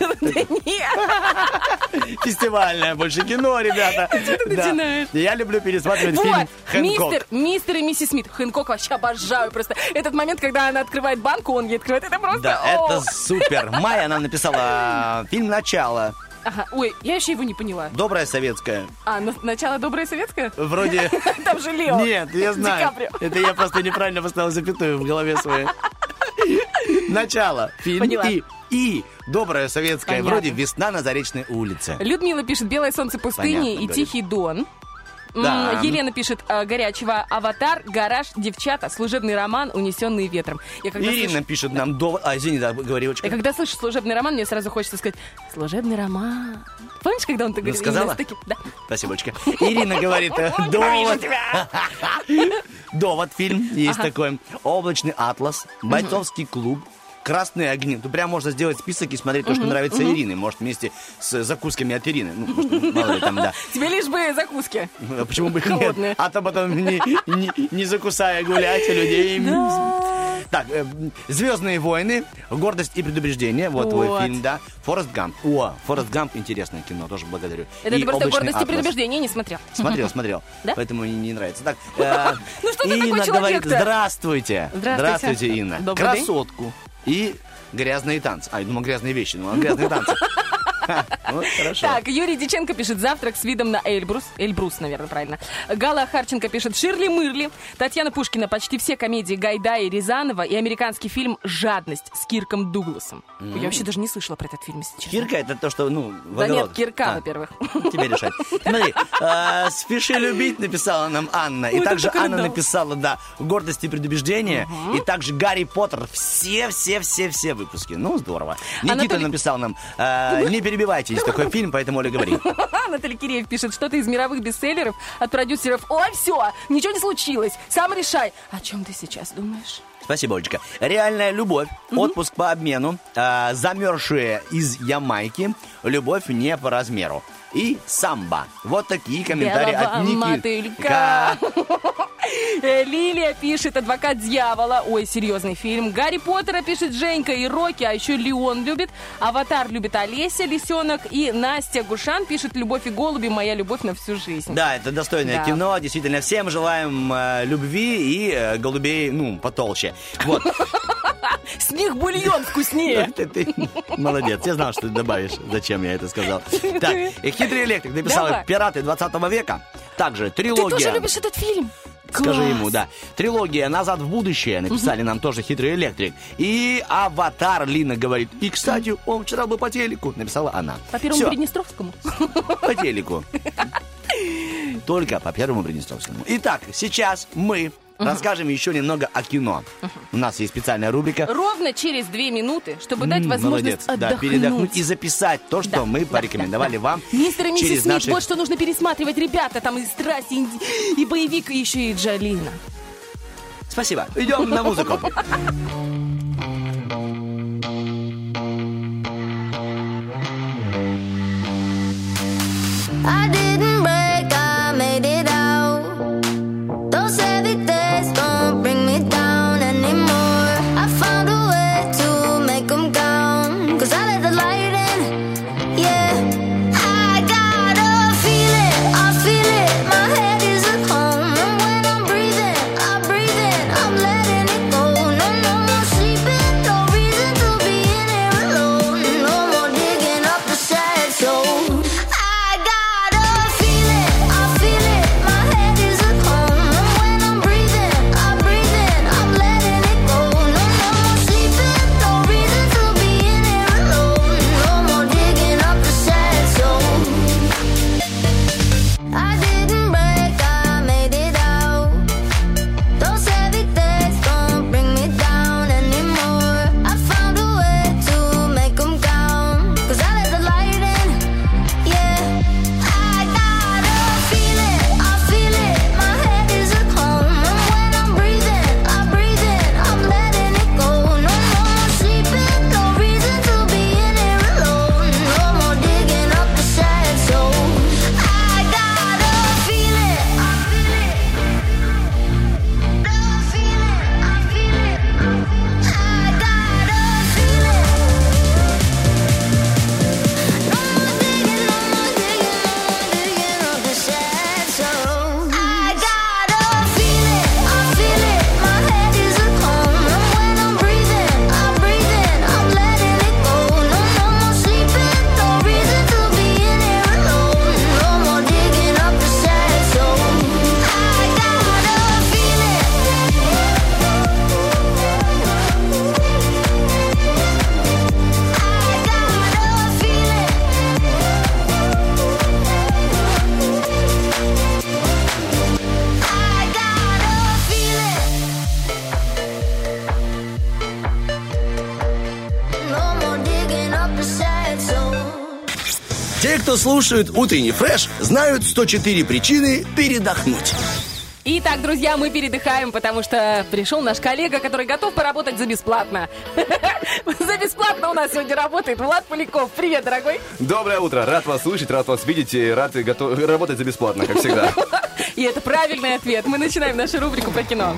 Фестивальное больше кино, ребята. ты Да. начинаешь? Я люблю пересматривать Вот, фильм «Хэнкок». мистер, мистер и миссис Смит. Хэнкок вообще обожаю просто. Этот момент, когда она открывает банку, он ей открывает, это просто... Да, о! это супер. Майя нам написала фильм «Начало». Ага, ой, я еще его не поняла. Добрая советская. А, на- начало доброе советское? Вроде... Там же Лео. Нет, я знаю. Это я просто неправильно поставил запятую в голове своей. Начало. Фильм Поняла. и, и добрая советская. Понятно. Вроде весна на Заречной улице. Людмила пишет «Белое солнце пустыни» Понятно, и говорит. «Тихий дон». Да. Елена пишет э, горячего «Аватар», «Гараж», «Девчата», «Служебный роман», «Унесенные ветром». Я когда, Ирина слышу, пишет нам довод... А, извини, да, говори, я когда слышу «Служебный роман», мне сразу хочется сказать «Служебный роман». Помнишь, когда он так говорит? сказала? Таким- Да. Спасибо, очка. Ирина говорит, довод... Довод фильм есть такой. Облачный атлас, бойцовский клуб, Красные огни. Тут прям можно сделать список и смотреть то, что нравится Ирине. Может, вместе с закусками от Ирины. Ну, может, мало ли там, да. Тебе лишь бы закуски. А Почему бы нет? А то потом не, не, не закусая гулять людей. Так, э, Звездные войны, гордость и предубеждение. Вот, твой фильм, да. Форест Гамп. О, Форест Гамп интересное кино, тоже благодарю. Это И ты просто «Облачный гордость и атлас». предубеждение не смотрел. Смотрел, смотрел. Да? Поэтому мне не нравится. Так, э, Ну что ты такой Инна говорит, человек-то? здравствуйте. Здравствуйте. Инна. Добрый день. И грязные танцы. А, я думал, грязные вещи. Ладно, грязные танцы. Так, Юрий Диченко пишет «Завтрак с видом на Эльбрус». Эльбрус, наверное, правильно. Гала Харченко пишет «Ширли Мырли». Татьяна Пушкина «Почти все комедии Гайдая и Рязанова» и американский фильм «Жадность» с Кирком Дугласом. Я вообще даже не слышала про этот фильм, если честно. Кирка это то, что, ну, Да нет, Кирка, А, во-первых. Тебе решать. Смотри, э, «Спеши любить» написала нам Анна. И также так Анна написала, да, «Гордость и предубеждение». И также «Гарри Поттер». Все-все-все-все выпуски. Ну, здорово. Никита написал нам, э, не перебивайте, есть такой фильм, поэтому Оля говори. Наталья Киреев пишет что-то из мировых бестселлеров от продюсеров. Ой, все, ничего не случилось. Сам решай. О чем ты сейчас думаешь? Спасибо, Олечка. Реальная любовь, отпуск по обмену, э, замерзшие из Ямайки, любовь не по размеру. И самбо. Вот такие комментарии Белого от Ники. мотылька. Э, Лилия пишет «Адвокат дьявола». Ой, серьезный фильм. Гарри Поттера пишет Женька и Рокки, а еще Леон любит. Аватар любит Олеся Лисенок. И Настя Гушан пишет «Любовь и голуби. Моя любовь на всю жизнь». Да, это достойное Да. кино. Действительно, всем желаем э, любви и э, голубей, ну, потолще. Вот. С них бульон вкуснее. Молодец. Я знал, что ты добавишь. Зачем я это сказал. Так, хитрый электрик написал Давай. «Пираты 20 века». Также Ты трилогия. тоже любишь этот фильм? Скажи Класс. ему, да. Трилогия «Назад в будущее» написали нам тоже «Хитрый электрик». И «Аватар» Лина говорит. И, кстати, он вчера был по телеку, написала она. По первому Всё, Приднестровскому? по телеку. Только по первому Приднестровскому. Итак, сейчас мы расскажем еще немного о кино. У нас есть специальная рубрика. Ровно через две минуты, чтобы дать возможность молодец, да, отдохнуть. передохнуть и записать то, что Да, мы да, порекомендовали да, да. вам Мистер и миссис через Смит, наши... вот что нужно пересматривать, ребята, там и страсть, и боевик, и еще и Джалина. Спасибо. Идем на музыку. I didn't Кто слушают утренний фреш, знают 104 причины передохнуть. Итак, друзья, мы передыхаем, потому что пришел наш коллега, который готов поработать за бесплатно. За бесплатно у нас сегодня работает Влад Поляков. Привет, дорогой. Доброе утро, рад вас слышать, рад вас видеть и рад работать за бесплатно, как всегда. И это правильный ответ. Мы начинаем нашу рубрику про кино.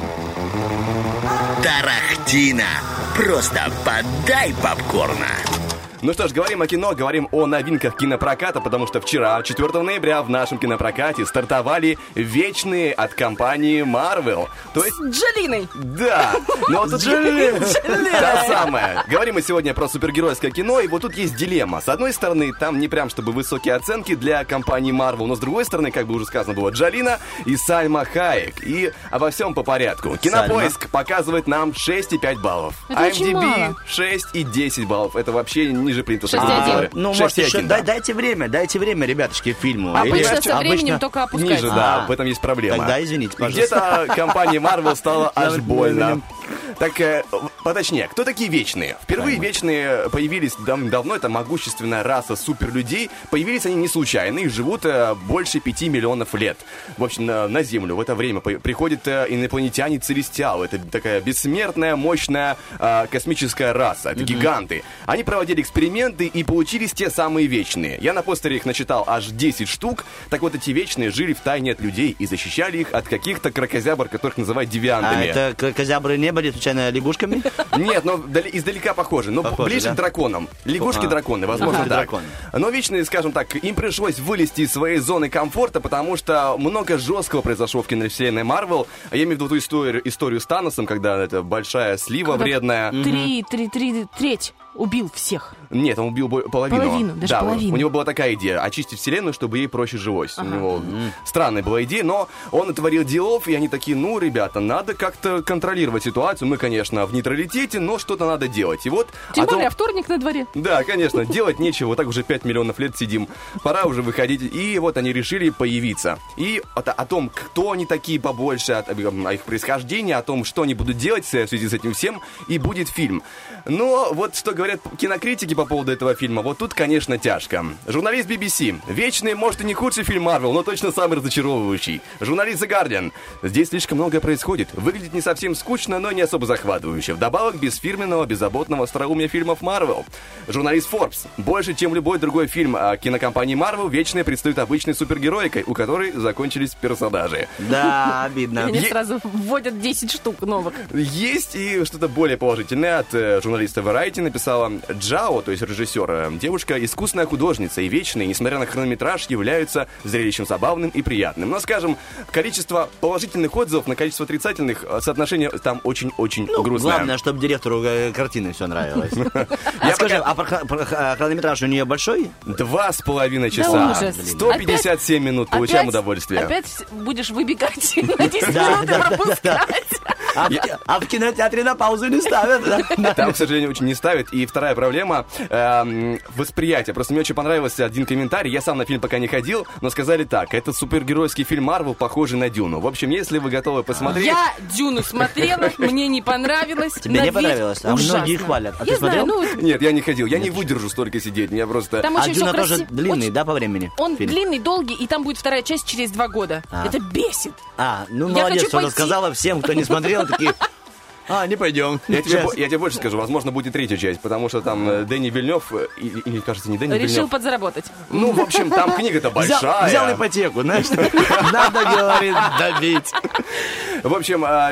Тарахтина. Просто подай попкорна. Ну что ж, говорим о кино, говорим о новинках кинопроката, потому что вчера, 4 ноября, в нашем кинопрокате стартовали вечные от компании Marvel. То есть С Джолиной. Да, но вот тут та самая. Говорим мы сегодня про супергеройское кино, и вот тут есть дилемма. С одной стороны, там не прям чтобы высокие оценки для компании Marvel, но с другой стороны, как бы уже сказано было, Джалина и Сальма Хаек. И обо всем по порядку. Кинопоиск показывает нам 6,5 баллов. Это очень мало. IMDb 6 и 10 баллов. Это вообще ниже плинтуса. 6,1. Ну, 6,1, может, еще да. дай- дайте время, дайте время, ребятушки, фильму. Обычно Или- со временем только опускается. Ниже, да, А. в этом есть проблема. Тогда извините, пожалуйста. Где-то компании Marvel стало аж больно. Так, э, поточнее, кто такие вечные? Впервые вечные появились дав- давно, это могущественная раса суперлюдей. Появились они не случайно и живут э, больше пяти миллионов лет. В общем, на, на Землю в это время по- приходят э, инопланетяне Целестиал. Это такая бессмертная, мощная э, космическая раса. Это гиганты. Они проводили эксперименты и получились те самые вечные. Я на постере их начитал аж 10 штук. Так вот, эти вечные жили в тайне от людей и защищали их от каких-то крокозябр, которых называют А девиантами. это крокозябры не были случайно лягушками? Нет, но издалека похожи, но Похожи, ближе да? к драконам. Лягушки-драконы, возможно, драконы. Но вечные, скажем так, им пришлось вылезти из своей зоны комфорта, потому что много жесткого произошло в киновселенной Марвел. Я имею в виду ту историю, историю с Таносом, когда это большая слива Когда вредная. Три, три, три, треть убил всех. Нет, он убил половину. Половину, даже да, половину. У него была такая идея, очистить вселенную, чтобы ей проще жилось. У него странная была идея, но он натворил делов, и они такие, ну, ребята, надо как-то контролировать ситуацию. Мы, конечно, в нейтралитете, но что-то надо делать. И вот... Тем о том- более, а вторник на дворе. Да, конечно, делать нечего, вот так уже 5 миллионов лет сидим. Пора уже выходить. И вот они решили появиться. И о, о том, кто они такие побольше, о, о их происхождении, о том, что они будут делать в связи с этим всем, и будет фильм. Но вот что говорят кинокритики по поводу этого фильма, вот тут, конечно, тяжко. Журналист BBC. Вечный, может, и не худший фильм Марвел, но точно самый разочаровывающий. Журналист The Guardian. Здесь слишком многое происходит. Выглядит не совсем скучно, но не особо захватывающе. Вдобавок, без фирменного, беззаботного остроумия фильмов Марвел. Журналист Forbes. Больше, чем любой другой фильм о кинокомпании Марвел, Вечный предстоит обычной супергероикой, у которой закончились персонажи. Да, обидно. Они сразу вводят 10 штук новых. Есть и что-то более положительное от э, журналиста Variety написала Джао, то есть режиссер. Девушка искусная художница и вечные, несмотря на хронометраж, являются зрелищем забавным и приятным. Но, скажем, количество положительных отзывов на количество отрицательных э, соотношение там очень-очень Ну, грустное. главное, чтобы директору э, картины все нравилось. Я А скажи, пока- а х- хронометраж у нее большой? Два с половиной часа. ужас. 157 минут. Получаем удовольствие. Опять будешь выбегать на 10 Да, минут и пропускать. А в, а в кинотеатре на паузу не ставят. да? Там, к сожалению, очень не ставят. И вторая проблема эм, восприятие. Просто мне очень понравился один комментарий. Я сам на фильм пока не ходил, но сказали так: это супергеройский фильм Марвел, похожий на Дюну. В общем, если вы готовы посмотреть. Я Дюну смотрела, мне не понравилось. Тебе не понравилось? А ужасно. многие хвалят. А ты знаю, смотрел? ну, Нет, я не ходил. Я не выдержу столько сидеть. Меня просто. там А Дюна тоже длинный, Очень- да, по времени? Он фильм? длинный, долгий, и там будет вторая часть через два года. А. Это бесит. А, ну Я молодец, хочу что пойти. рассказала всем, кто не смотрел, такие... А, не пойдем. Я тебе, я тебе больше скажу, возможно, будет третья часть, потому что там э, Дэнни Вильнев, э, или, или, кажется, не Дэнни Решил Вильнев. подзаработать. Ну, в общем, там книга-то Взял, большая. взял ипотеку, знаешь, надо, говорит, добить. В общем, а,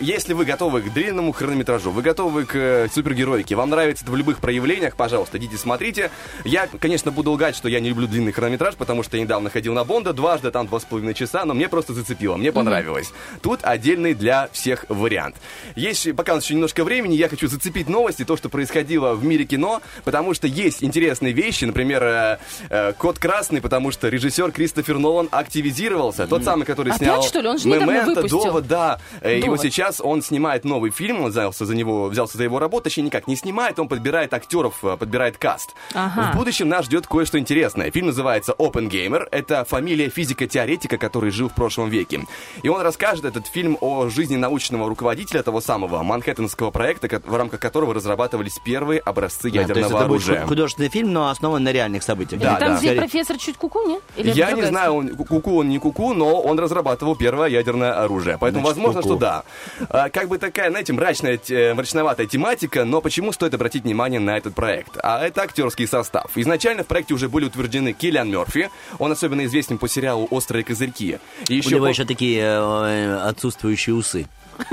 если вы готовы к длинному хронометражу, вы готовы к э, супергеройке, вам нравится это в любых проявлениях, пожалуйста, идите смотрите. Я, конечно, буду лгать, что я не люблю длинный хронометраж, потому что я недавно ходил на Бонда, дважды, там два с половиной часа, но мне просто зацепило, мне понравилось. Тут отдельный для всех вариант. Есть, пока у нас еще немножко времени, я хочу зацепить новости, то, что происходило в мире кино, потому что есть интересные вещи, например, э, э, «Код красный», потому что режиссер Кристофер Нолан активизировался, тот самый, который Опять, снял что ли? Он же «Мементо». «Довод», да. Э, вот «Довод». Сейчас он снимает новый фильм, он взялся за него, взялся за его работу, точнее никак не снимает, он подбирает актеров, э, подбирает каст. Ага. В будущем нас ждет кое-что интересное. Фильм называется Open Gamer. Это фамилия физика-теоретика, который жил в прошлом веке. И он расскажет этот фильм о жизни научного руководителя того самого манхэттенского проекта, в рамках которого разрабатывались первые образцы Да, то есть ядерного это будет оружия. ху- художественный фильм, но основан на реальных событиях. Да, там, да. где профессор чуть куку, не? Или Я не знаю, он куку он не куку, но он разрабатывал первое ядерное оружие. Поэтому Значит, возможно, ку-ку. что да. А, как бы такая, знаете, мрачная, мрачноватая тематика, но почему стоит обратить внимание на этот проект? А это актерский состав. Изначально в проекте уже были утверждены Киллиан Мерфи, он особенно известен по сериалу «Острые козырьки». И У еще него по- еще такие э, отсутствующие усы.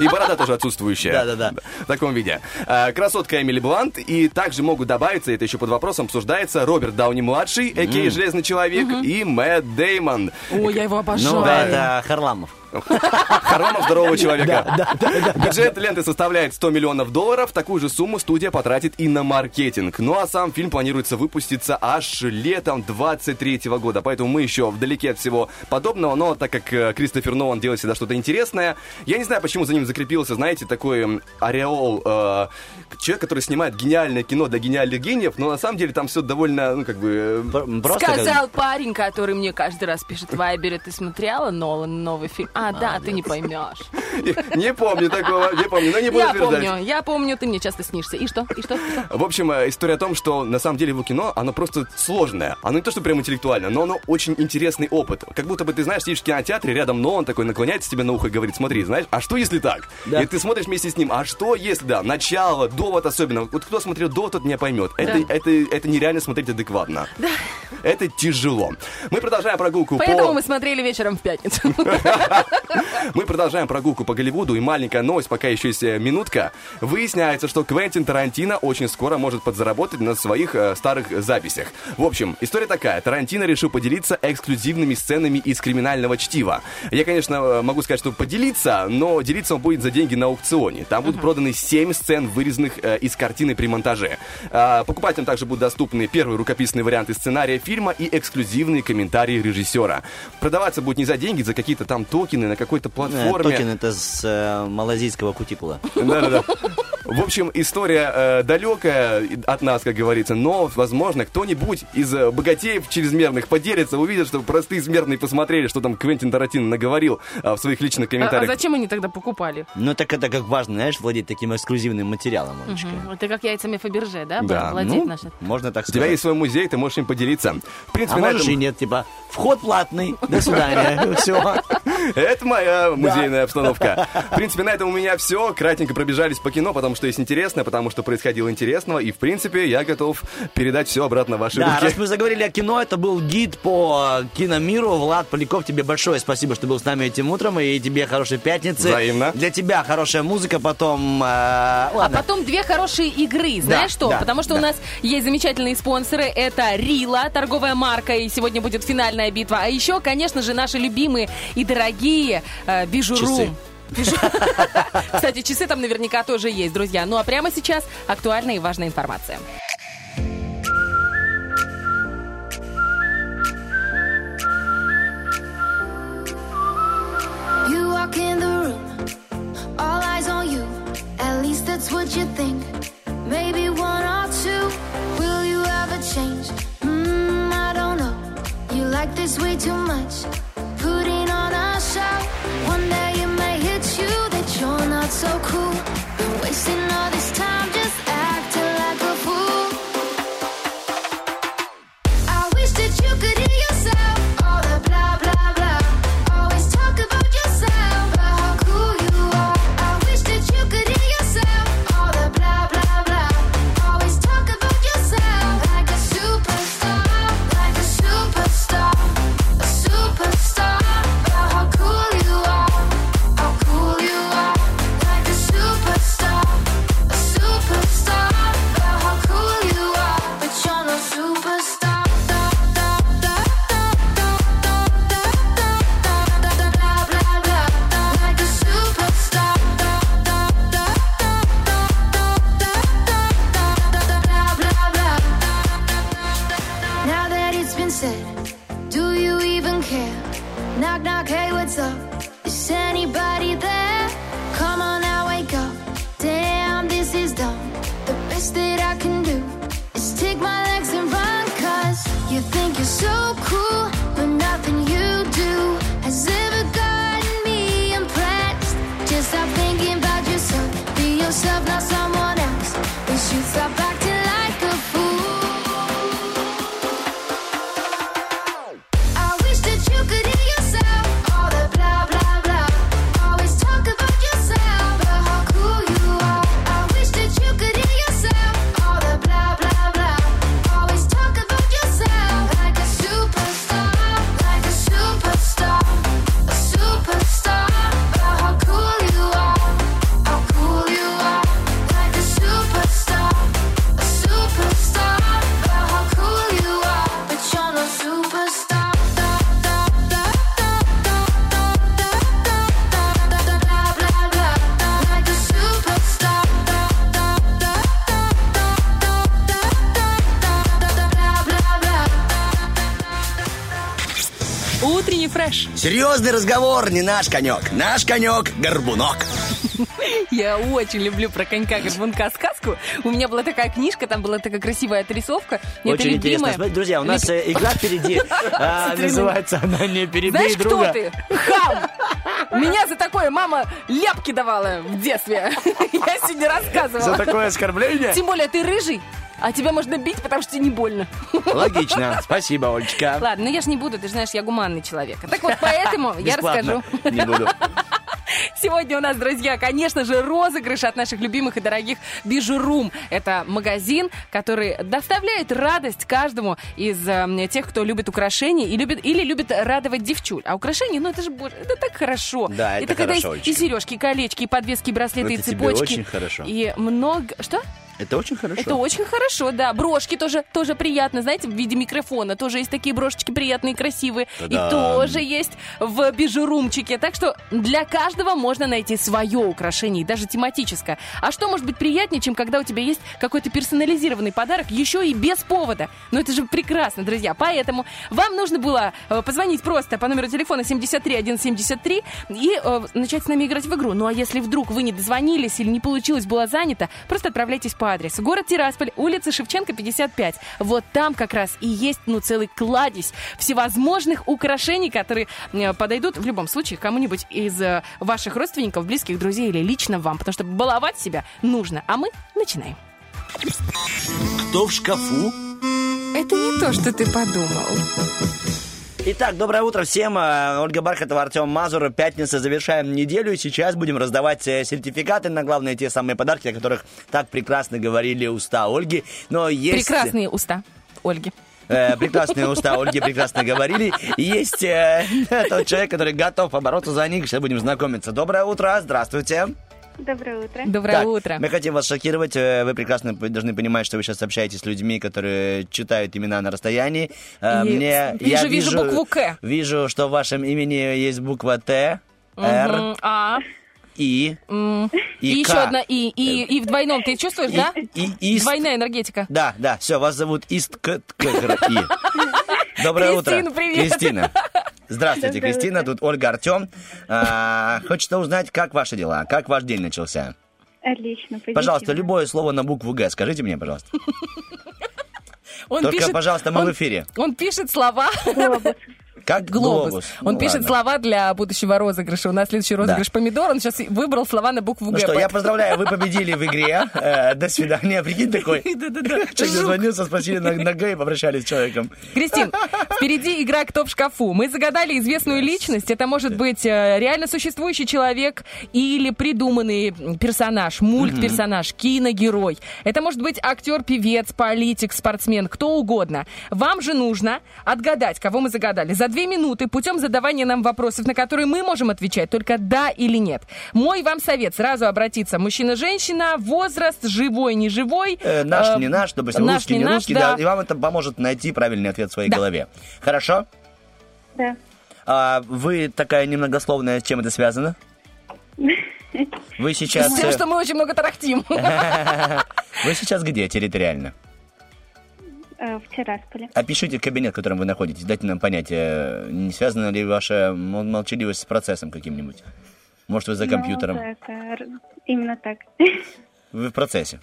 И борода тоже отсутствующая. Да-да-да. В таком виде. А, Красотка Эмили Блант. И также могут добавиться, это еще под вопросом обсуждается, Роберт Дауни-младший, а.к.а. Железный Человек, и Мэтт Деймон. Ой, я его обожаю. Ну, это Харламов. Харламов здорового человека. Бюджет ленты составляет 100 миллионов долларов. Такую же сумму студия потратит и на маркетинг. Ну а сам фильм планируется выпуститься аж летом 23 года. Поэтому мы еще вдалеке от всего подобного. Но так как э, Кристофер Нолан делает всегда что-то интересное, я не знаю, почему за ним закрепился, знаете, такой м, ореол э, человек, который снимает гениальное кино для гениальных гениев, но на самом деле там все довольно, ну, как бы... э, как- Сказал парень, который мне каждый раз пишет в Вайбере, ты смотрела Нолан новый фильм? А, да, ты не поймешь. Не помню такого, не помню, но не буду Я помню, я помню, ты мне часто снишься. И что? И что? В общем, э, история о том, что на самом деле его кино, оно просто сложное. Оно не то, что прям интеллектуальное, но оно очень интересный опыт. Как будто бы ты знаешь, сидишь в кинотеатре, рядом но он такой наклоняется тебе на ухо и говорит, смотри, знаешь, а что если так? Да. И ты смотришь вместе с ним, а что если, да, начало, довод особенно. Вот кто смотрел довод, тот меня поймет. Это, Да. это, это нереально смотреть адекватно. Это тяжело. Мы продолжаем прогулку Поэтому по... мы смотрели вечером в пятницу. Мы продолжаем прогулку по Голливуду, и маленькая новость, пока еще есть э, минутка. Выясняется, что Квентин Тарантино очень скоро может подзаработать на своих э, старых записях. В общем, история такая. Тарантино решил поделиться эксклюзивными сценами из криминального чтива. Я, конечно, э, могу сказать, что поделиться, но делиться он будет за деньги на аукционе. Там будут проданы 7 сцен, вырезанных э, из картины при монтаже. А, покупателям также будут доступны первые рукописные варианты сценария фильма и эксклюзивные комментарии режиссера. Продаваться будет не за деньги, за какие-то там токены токены на какой-то Э, платформе. Токен это с э, малазийского кутикула. Да-да-да. В общем, история э, далекая от нас, как говорится, но, возможно, кто-нибудь из э, богатеев чрезмерных поделится, увидит, что простые смертные посмотрели, что там Квентин Тарантино наговорил а, в своих личных А, а комментариях. зачем они тогда покупали? Ну так это как важно, знаешь, владеть таким эксклюзивным материалом, Олечка. Мгм. Это как яйцами Фаберже, да? Да, Владеет Ну, наша. можно так У тебя сказать. есть свой музей, ты можешь им поделиться. В А принципе, на можешь этом- и нет, типа, вход платный, до свидания, все. Это моя музейная обстановка. В принципе, на этом у меня все. Кратенько пробежались по кино, потому что есть интересно, потому что происходило интересного. И, в принципе, я готов передать все обратно в ваши Да, руки. раз мы заговорили о кино, это был гид по киномиру. Влад Поляков, тебе большое спасибо, что был с нами этим утром, и тебе хорошей пятницы. Взаимно. Для тебя хорошая музыка, потом... э, А ладно. потом две хорошие игры. Знаешь что? да, Потому что да. у нас есть замечательные спонсоры. Это Рила, торговая марка, и сегодня будет финальная битва. А еще, конечно же, наши любимые и дорогие э, Бижурум. Кстати, часы там наверняка тоже есть, друзья. Ну а прямо сейчас актуальная и важная информация. You walk in the room, all eyes on you. At least that's what you think. Maybe one or two. Will you ever change? Mm, I don't know. You like this way too much. Putting on a show. One day it may hit you that you're not so cool. Серьезный разговор, не наш конек. Наш конек – горбунок. Я очень люблю про конька горбунка сказку. У меня была такая книжка, там была такая красивая отрисовка. Это Очень интересно. любимая. Смотрите, Друзья, у нас э, игра впереди. а, Называется она «Не перебей Знаешь, друга». кто ты? Хам! Меня за такое мама ляпки давала в детстве. Я сегодня За рассказывала. такое оскорбление? Тем более ты рыжий, а тебя можно бить, потому что тебе не больно. Логично. Спасибо, Олечка. Ладно, ну я ж не буду, ты же знаешь, я гуманный человек. Так вот, поэтому я расскажу. Не буду. Сегодня у нас, друзья, конечно же, розыгрыш от наших любимых и дорогих Бижурум. Это магазин, который доставляет радость каждому из э, тех, кто любит украшения и любит, или любит радовать девчуль. А украшения, ну это же, боже, это так хорошо. Да, это когда хорошо, есть и Олечка. сережки, и колечки, и подвески, и браслеты, и Это тебе цепочки. очень хорошо. И много... Что? Это очень хорошо. Это очень хорошо, да. Брошки тоже, тоже приятно, знаете, в виде микрофона. Тоже есть такие брошечки приятные, красивые. И Та-дам. тоже есть в бижурумчике. Так что для каждого можно найти свое украшение, и даже тематическое. А что может быть приятнее, чем когда у тебя есть какой-то персонализированный подарок, еще и без повода? Ну это же прекрасно, друзья. Поэтому вам нужно было э, позвонить просто по номеру телефона 73173 и э, начать с нами играть в игру. Ну а если вдруг вы не дозвонились или не получилось, было занято, просто отправляйтесь по адресу. Город Тирасполь, улица Шевченко, 55. Вот там как раз и есть, ну, целый кладезь всевозможных украшений, которые э, подойдут в любом случае кому-нибудь из э, ваших родственников, близких, друзей или лично вам. Потому что баловать себя нужно. А мы начинаем. Кто в шкафу? Это не то, что ты подумал. Итак, доброе утро всем. Э, Ольга Бархатова, Артем Мазур. Пятница, завершаем неделю. И сейчас будем раздавать э, сертификаты на главные те самые подарки, о которых так прекрасно говорили уста Ольги. Но есть... Прекрасные уста Ольги. Э, прекрасные уста Ольги прекрасно говорили. И Есть э, тот человек, который готов побороться за них. Сейчас будем знакомиться. Доброе утро, здравствуйте. Доброе утро. Доброе Так, утро. Мы хотим вас шокировать. Э, Вы прекрасно должны понимать, что вы сейчас общаетесь с людьми, которые читают имена на расстоянии. Э, И Мне, вижу- я вижу букву «К». Вижу, что в вашем имени есть буква Т, Р. А. И, м. И, и еще одна И. И, и в двойном. Ты чувствуешь, И- да? и- ист. Двойная энергетика. Да, да, все, вас зовут Ист К. Доброе утро. Кристина, привет. Кристина. Здравствуйте, Кристина. Тут Ольга Артем. А, Хочется узнать, как ваши дела, как ваш день начался. Отлично, позитивно. Пожалуйста, любое слово на букву Г скажите мне, пожалуйста. Он Только, пишет- пожалуйста, мы он- в эфире. Он пишет слова. Глобус. Как Глобус. глобус. Он Ну, пишет ладно. слова для будущего розыгрыша. У нас следующий розыгрыш помидор. Он сейчас выбрал слова на букву Ну Г. что, я поздравляю, вы победили в игре. Э, До свидания. Прикинь такой. Человек дозвонился, спросили на, Г и попрощались с человеком. Кристин, впереди игра «Кто в шкафу». Мы загадали известную личность. Это может быть э, реально существующий человек или придуманный персонаж, мультперсонаж, киногерой. Это может быть актер, певец, политик, спортсмен, кто угодно. Вам же нужно отгадать, кого мы загадали, за две минуты путем задавания нам вопросов, на которые мы можем отвечать только «да» или «нет». Мой вам совет сразу обратиться. Мужчина-женщина, возраст, живой, неживой. Э, наш, Э, не наш, допустим, наш, русский, не не наш, русский, да. да. И вам это поможет найти правильный ответ в своей Да. голове. Хорошо? Да. А вы такая немногословная, с чем это связано? Вы сейчас... С тем, э, что мы очень много тарахтим. Вы сейчас где территориально? Э, В Тирасполе. Опишите кабинет, в котором вы находитесь. Дайте нам понять, э, не связана ли ваша мол- молчаливость с процессом каким-нибудь? Может, вы за компьютером? Ну, так, именно так. Вы в процессе?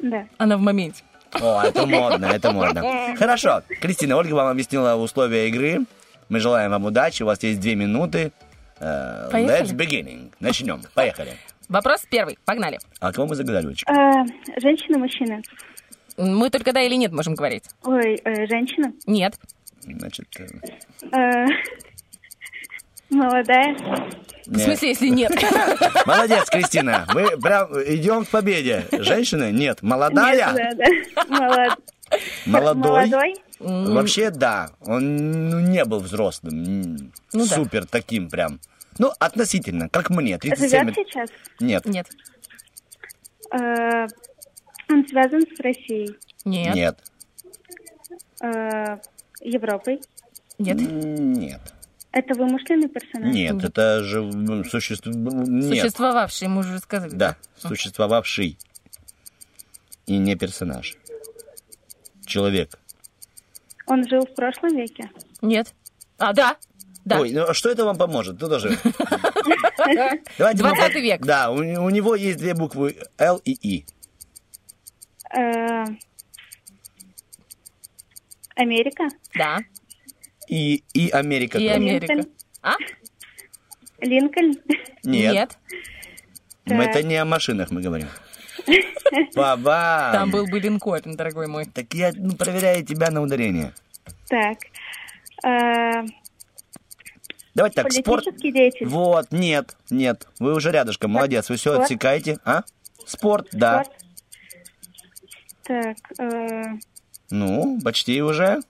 Да. Она в моменте. О, это модно, это модно. Хорошо. Кристина, Ольга вам объяснила условия игры. Мы желаем вам удачи. У вас есть две минуты. Э, Поехали. Let's beginning. Начнем. Поехали. Вопрос первый. Погнали. А кого мы загадали, Олечка? Э, Женщина, мужчина? Мы только да или нет можем говорить. Ой, э, женщина? Нет. Значит, э, Э, Молодая? В нет. смысле, если нет? Молодец, Кристина. Мы прям идем к победе. Женщина? Нет. Молодая? Нет, да, да. Молод- Молодой? Молодой? Вообще, да. Он ну, не был взрослым. Ну да. Супер таким прям. Ну, относительно, как мне. 37 Живет сейчас? Нет. Нет. Э, Он связан с Россией? Нет. Нет. Э, Европой? Нет. Нет. Это вымышленный персонаж? Нет, это же м, существ... Нет. Существовавший, мы уже сказали. Да, существовавший. И не персонаж. Человек. Он жил в прошлом веке? Нет. А, да. Да. Ой, ну а что это вам поможет? Тут тоже. Давайте мы 20 по- век. Да, у, у него есть две буквы Л и И. Э, Америка? Да. И, и Америка. И. Америка. Линкольн? А? Линкольн? Нет. Мы Так. это не о машинах мы говорим. Баба. Там был бы Линкольн, дорогой мой. Так я ну, проверяю тебя на ударение. Так. Э, Давайте так, спорт. Политический деятель? Вот, нет, нет. Вы уже рядышком, молодец. Вы все Спорт? отсекаете. А? Спорт, да. Спорт? Так. э, Ну, почти уже.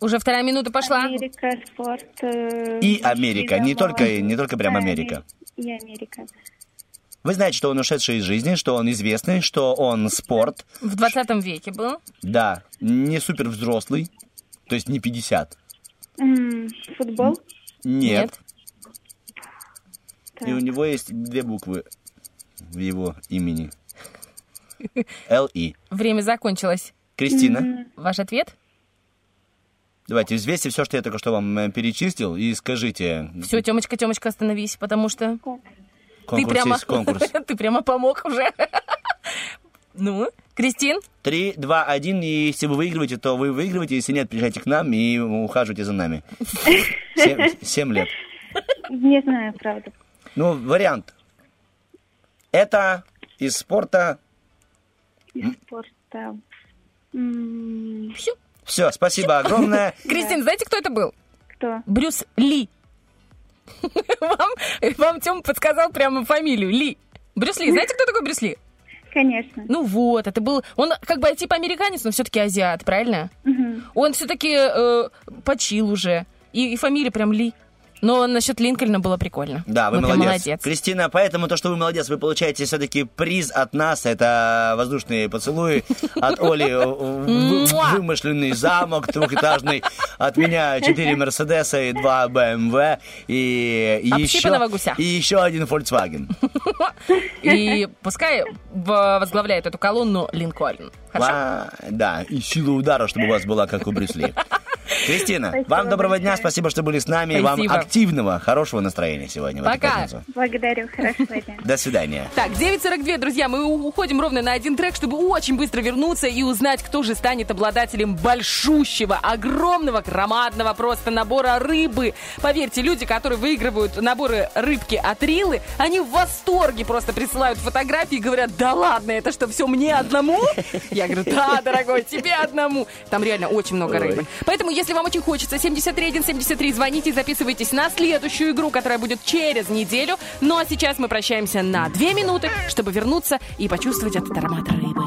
Уже вторая минута пошла. Америка, спорт. э, И Америка, не только, не только прям Америка. И Америка. Вы знаете, что он ушедший из жизни, что он известный, что он спорт. В 20 веке был. Да, не супер взрослый, то есть не 50. М, Футбол? Нет. Так. И у него есть две буквы в его имени. Л-И. Время закончилось. Кристина, Ваш ответ? давайте взвесьте все, что я только что вам э, перечислил, и скажите. Все, Темочка, Темочка, остановись, потому что ты Конкурс прямо, есть конкурс. ты прямо помог уже. Ну, Кристин, Три, два, один, и если вы выигрываете, то вы выигрываете, если нет, приезжайте к нам и ухаживайте за нами. Семь, семь лет. Не знаю, правда. Ну, вариант. Это из спорта. Из спорта. М, Все, спасибо огромное. Кристин, знаете, кто это был? Кто? Брюс Ли. Вам, вам Тём подсказал прямо фамилию Ли. Брюс Ли. Знаете, кто такой Брюс Ли? Конечно. Ну вот, это был... Он как бы типа американец, но все-таки азиат, правильно? Мгм. Он все-таки э, почил уже. И, и фамилия прям Ли. Но насчет Линкольна было прикольно. Да, вы Ну, молодец. молодец. Кристина, поэтому то, что вы молодец, вы получаете все-таки приз от нас. Это воздушные поцелуи от Оли. Вымышленный замок двухэтажный. От меня 4 Мерседеса и 2 БМВ. И еще, Общипанного гуся. и еще один Volkswagen. И пускай возглавляет эту колонну Линкольн. Хорошо? Да, и сила удара, чтобы у вас была, как у Брюсли. Кристина, Спасибо вам доброго дня, большое. спасибо, что были с нами. и Вам Спасибо. активного, хорошего настроения сегодня. Пока. Благодарю, хорошего дня. До свидания. Так, 9.42, друзья, мы уходим ровно на один трек, чтобы очень быстро вернуться и узнать, кто же станет обладателем большущего, огромного, громадного просто набора рыбы. Поверьте, люди, которые выигрывают наборы рыбки от Рилы, они в восторге просто присылают фотографии и говорят, да ладно, это что, все мне одному? Я говорю, да, дорогой, тебе одному. Там реально очень много рыбы. Поэтому, если вам очень хочется, 7173, звоните и записывайтесь на следующую игру, которая будет через неделю. Ну а сейчас мы прощаемся на две минуты, чтобы вернуться и почувствовать этот аромат рыбы.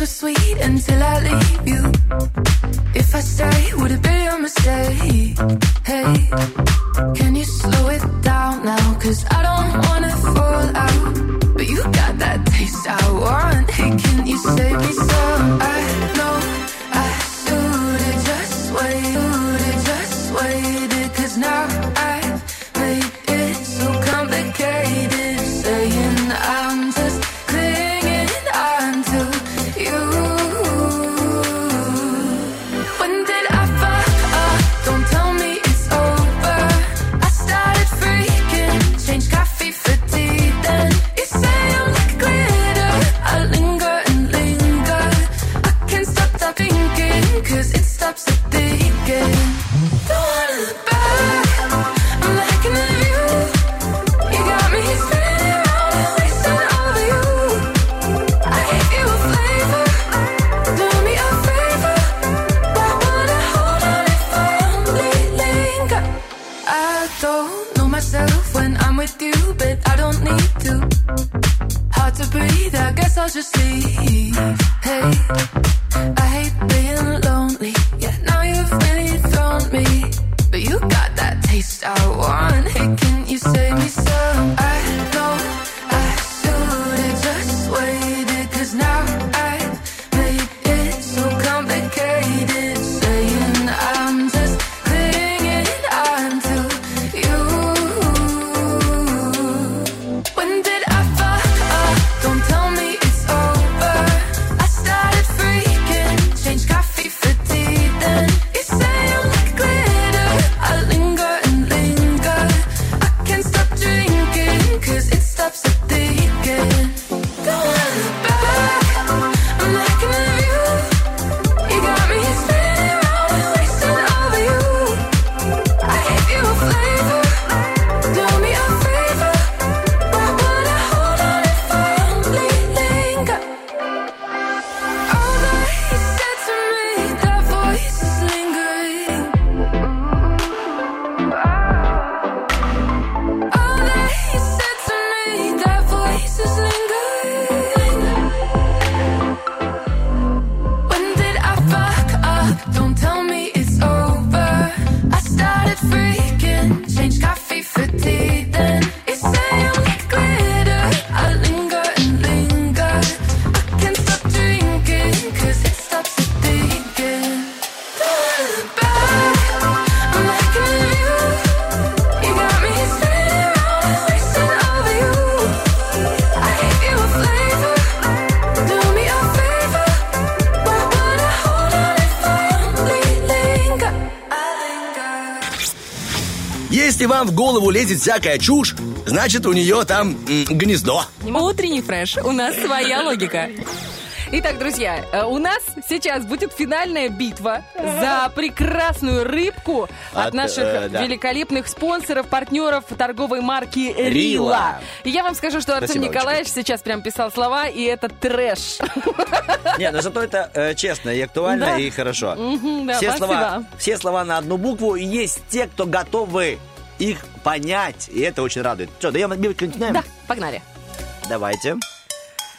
So sweet until I leave you. If I stay, would it be a mistake? Hey, can you slow it down now? Cause I don't wanna fall out. But you got that taste I want. Hey, can you save me some? I know I should've just waited, голову лезет всякая чушь, значит у нее там м, гнездо. Утренний фреш. У нас своя логика. Итак, друзья, э, у нас сейчас будет финальная битва за прекрасную рыбку от, От, наших э, да. великолепных спонсоров, партнеров торговой марки Рила. И я вам скажу, что Артем Спасибо, Николаевич сейчас прям писал слова, и это трэш. Не, но зато это э, честно и актуально, Да. и хорошо. Мгм, да, все, слова, все слова на одну букву, и есть те, кто готовы их понять, и это очень радует. Что, даем отбивку начинаем? Да, погнали. Давайте.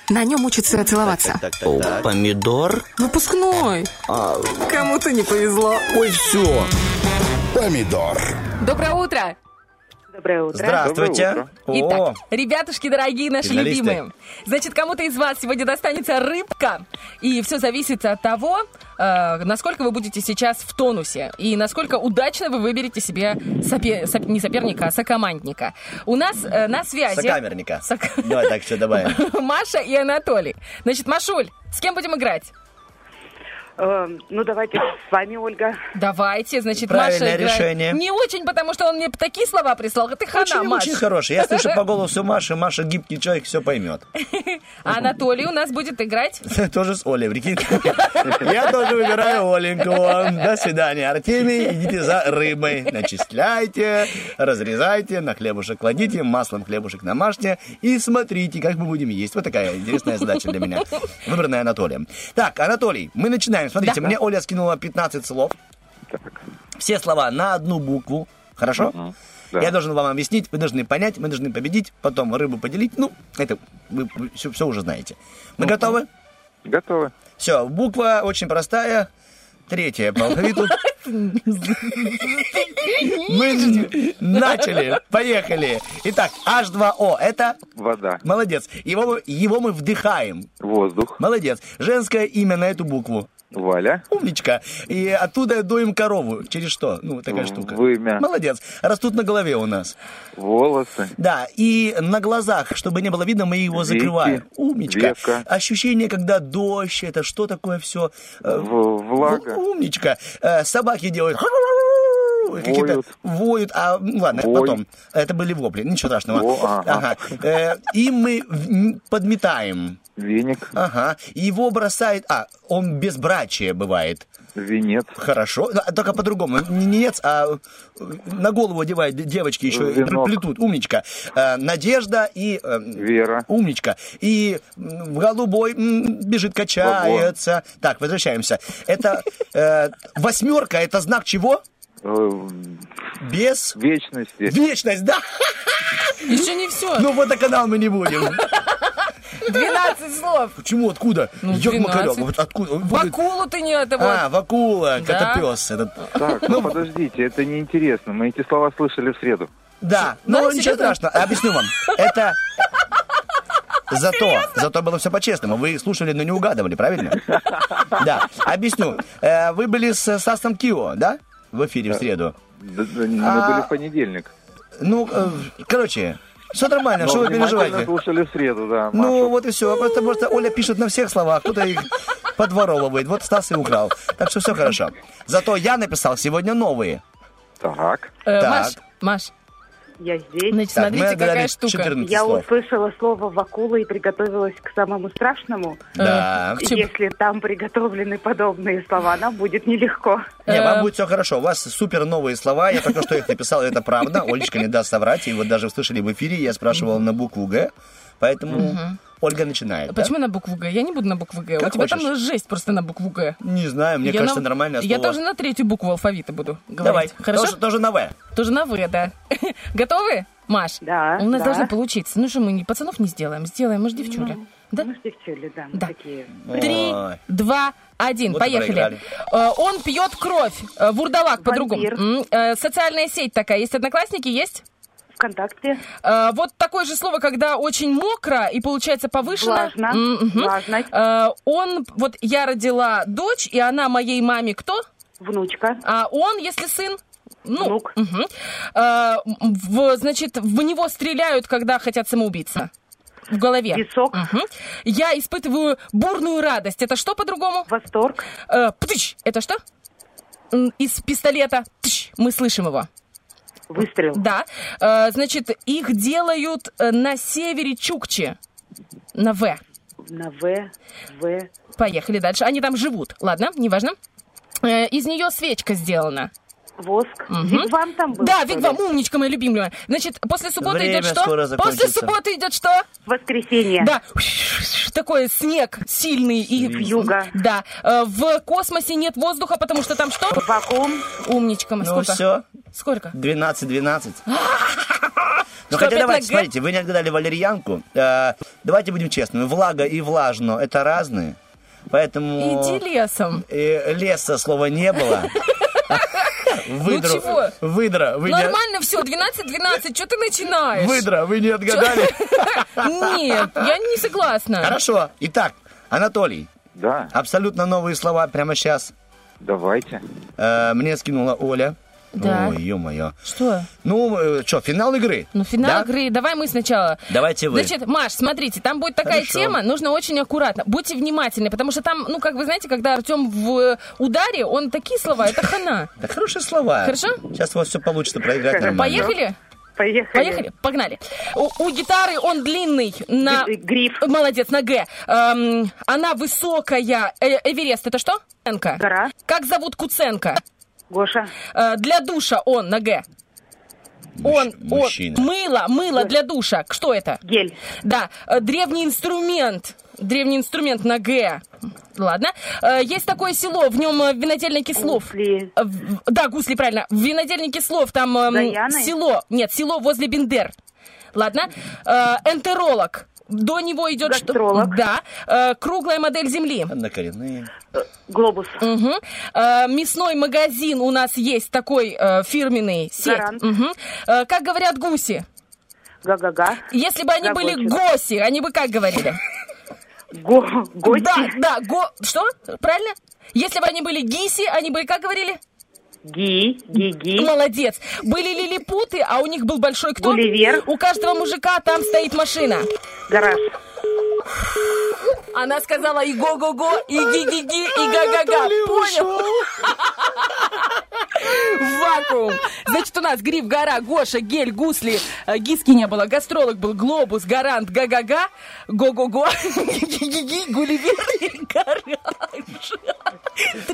На нем учатся целоваться. Так, так, так. Помидор? Выпускной. Кому-то не повезло. Ой, все. Помидор. Доброе утро. Доброе утро. Здравствуйте. Итак, О, ребятушки дорогие, наши Финалисты. любимые. Значит, кому-то из вас сегодня достанется рыбка, и все зависит от того, э, насколько вы будете сейчас в тонусе, и насколько удачно вы выберете себе сопе- соп- не соперника, а сокомандника. У нас э, на связи... Сокамерника. Сок- Давай так все добавим. Маша и Анатолий. Значит, Машуль, с кем будем играть? Эм, ну, давайте с вами, Ольга. Давайте, значит, Правильное Маша играет. решение. Не очень, потому что он мне такие слова прислал. Ты хана, Очень, Маш. очень хороший. Я слышу по голосу Маши, Маша гибкий человек, все поймет. А Анатолий у нас будет играть. Тоже с Олей, прикинь. Я тоже выбираю Оленьку. До свидания, Артемий. Идите за рыбой. Начисляйте, разрезайте, на хлебушек кладите, маслом хлебушек намажьте и смотрите, как мы будем есть. Вот такая интересная задача для меня, выбранная Анатолием. Так, Анатолий, мы начинаем. Смотрите, Да. мне Оля скинула 15 слов. Все слова на одну букву. Хорошо? Я должен вам объяснить, вы должны понять, мы должны победить, потом рыбу поделить. Ну, это вы все, уже знаете. Мы готовы? Готовы. Все, буква очень простая. Третья по алфавиту. Мы начали. Поехали. Итак, H2O. Это? Вода. Молодец. Его, мы- его мы вдыхаем. Воздух. Молодец. Женское имя на эту букву. Валя. Умничка. И оттуда доим корову. Через что? Ну, такая штука. Вымя. Молодец. Растут на голове у нас. Волосы. Да, и на глазах, чтобы не было видно, мы его Веки. закрываем. Умничка. Века. Ощущение, когда дождь, это что такое все? В- влага. Умничка. Э, Собаки делают какие-то воют, а ну, ладно, Вой. потом. Это были вопли, ничего страшного. Во, ага. Ага. Э, И мы подметаем. Веник. Ага. Его бросает. А, он безбрачие бывает. Венец. Хорошо. А, Только по-другому. Не нец, а э, на голову одевают девочки еще Венок. плетут. Умничка. Э, Надежда и... э, Вера. Умничка. И в голубой бежит, качается. Так, возвращаемся. Это э, восьмерка, это знак чего? Без... Вечности. Вечность, да? Еще не все. Ну, водоканал мы не будем. 12 слов. Почему? Откуда? Ну, Ёк 12. Макарёк, вот откуда? Вакулу ты не это вот. А, Вакула, Да. котопес. Этот. Так, ну подождите, это неинтересно. Мы эти слова слышали в среду. Да, Да, ну ничего серьезно? страшного. Объясню вам. Это Зато, зато было все по-честному. Вы слушали, но не угадывали, правильно? Да. Объясню. Э, Вы были с Сасом Кио, да? В эфире в среду. Да- да, Мы А- были в понедельник. Ну, э, короче, все нормально, Но что вы переживаете? слушали в среду, да. Ну, вот и все. Просто, просто Оля пишет на всех словах, кто-то их подворовывает. Вот Стас и украл. Так что все хорошо. Зато я написал сегодня новые. Так. Э, Так. Маш, Маш, Я здесь. значит, Так, смотрите, какая штука. 14 Я слов. услышала слово «вакула» и приготовилась к самому страшному. Да. Чему? Если там приготовлены подобные слова, нам будет нелегко. Не, Э, вам будет все хорошо. У вас супер новые слова. Я только что их написал, это правда. Олечка не даст соврать. И вот даже услышали в эфире, я спрашивал на букву Г. Поэтому Ольга начинает. да? Почему на букву Г? Я не буду на букву Г. Как У тебя хочешь. там жесть просто на букву Г. Не знаю, мне Я кажется, на- нормальное Я слово. тоже на третью букву алфавита буду Давай, говорить. Хорошо? Тоже, тоже на В. Тоже на В, да. Готовы, Маш? Да, У нас да. должно получиться. Ну что, мы не пацанов не сделаем? Сделаем, мы же девчули. Да? Мы с девчули, да, мы Да. такие. Три, Ой. два, один. Вот Поехали. Э, Он пьет кровь. Э, Вурдалак по-другому. Э, Социальная сеть такая. Есть одноклассники? Есть? ВКонтакте. Э, Вот такое же слово, когда очень мокро и получается повышено. Влажно. Мгм. Влажность. Э, Он, вот я родила дочь, и она моей маме кто? Внучка. А он, если сын? Ну, Внук. мгм. Э, в- значит, в него стреляют, когда хотят самоубийца. В голове. Висок. Мгм. Я испытываю бурную радость. Это что по-другому? Восторг. Э, птыщ. Это что? Из пистолета. Тыщ. Мы слышим его. Выстрел. Да. Э, Значит, их делают э, на севере Чукчи. На В. На В. В. Поехали дальше. Они там живут. Ладно, неважно. Э, Из нее свечка сделана. Воск. Вигвам там был. Да? Вигвам, умничка моя любимая. Значит, после субботы Время идет что? скоро После субботы идет что? Воскресенье. Да, такой снег сильный и Юга. Да, Э, в космосе нет воздуха, потому что там что? Вакуум. Умничка, мы Ну сколько? все, Сколько? 12-12. Ну, Что, хотя давайте, смотрите, вы не отгадали валерьянку. Э, давайте будем честными. Влага и влажно – это разные. Поэтому... Иди лесом. э, леса слова не было. Выдру- Ну чего? Выдра, вы не... Нормально все, 12-12, что ты начинаешь? Выдра, вы не отгадали? Нет, я не согласна. Хорошо. Итак, Анатолий. Да. Абсолютно новые слова прямо сейчас. Давайте. Э, мне скинула Оля. Да. Ой, ё-моё. Что? Ну, что, финал игры? Ну, финал Да? игры. Давай мы сначала. Давайте вы. Значит, Маш, смотрите, там будет такая Хорошо. тема, нужно очень аккуратно. Будьте внимательны, потому что там, ну, как вы знаете, когда Артем в ударе, он такие слова, это хана. Да хорошие слова. Хорошо? Сейчас у вас все получится проиграть нормально. Поехали? Поехали. Поехали, погнали. У, у гитары он длинный на... Гриф. Молодец, на Г. Эм, она высокая. Э, Эверест, это что? Куценко. Гора. Как зовут Куценко? Гоша. Э, для душа он на Г. Он, он, мужчина. мыло, мыло для душа. Что это? Гель. Да, э, древний инструмент. Древний инструмент на Г. Ладно. Э, Есть такое село, в нем э, винодельники слов. Гусли. Да, гусли, правильно. В винодельнике слов там эм, Заяны? село. Нет, село возле Бендер. Ладно. Энтеролог. До него идет что? Да. Э, Круглая модель Земли. Однокоренные. Глобус. Мгм. Э, мясной магазин у нас есть такой э, фирменный сеть. Гарант. Э, как говорят гуси? Га-га-га. Если бы они были Гогочет. госи, они бы как говорили? Го. Готи. Да, да, го... Что? Правильно? Если бы они были гиси, они бы как говорили? Ги. Ги-ги. Молодец. Были лилипуты, а у них был большой кто? Гулливер. У каждого мужика там стоит машина. Гараж. Она сказала и го-го-го, и ги-ги-ги, и га-га-га. Понял? Вакуум. Значит, у нас гриф, гора, Гоша, гель, гусли, э, гиски не было, гастролог был, глобус, гарант, га-га-га, го-го-го, ги-ги-ги, гулливер и гараж.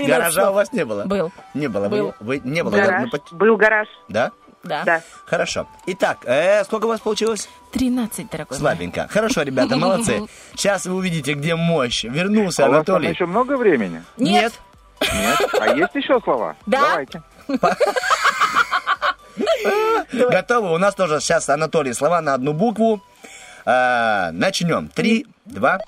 Гаража у вас не было? Был. Не было. Был. Вы, не было. Гараж. Ну, по- Был гараж. Да? Да. Да. Хорошо. Итак, э, сколько у вас получилось? 13, дорогой. мой. Слабенько. Хорошо, ребята, молодцы. Сейчас вы увидите, где мощь. Вернулся А у вас Анатолий. еще много времени? Нет. Нет? А есть еще слова? Да. Давайте. Готовы? У нас тоже сейчас, Анатолий, слова на одну букву. А, начнем. Три, два.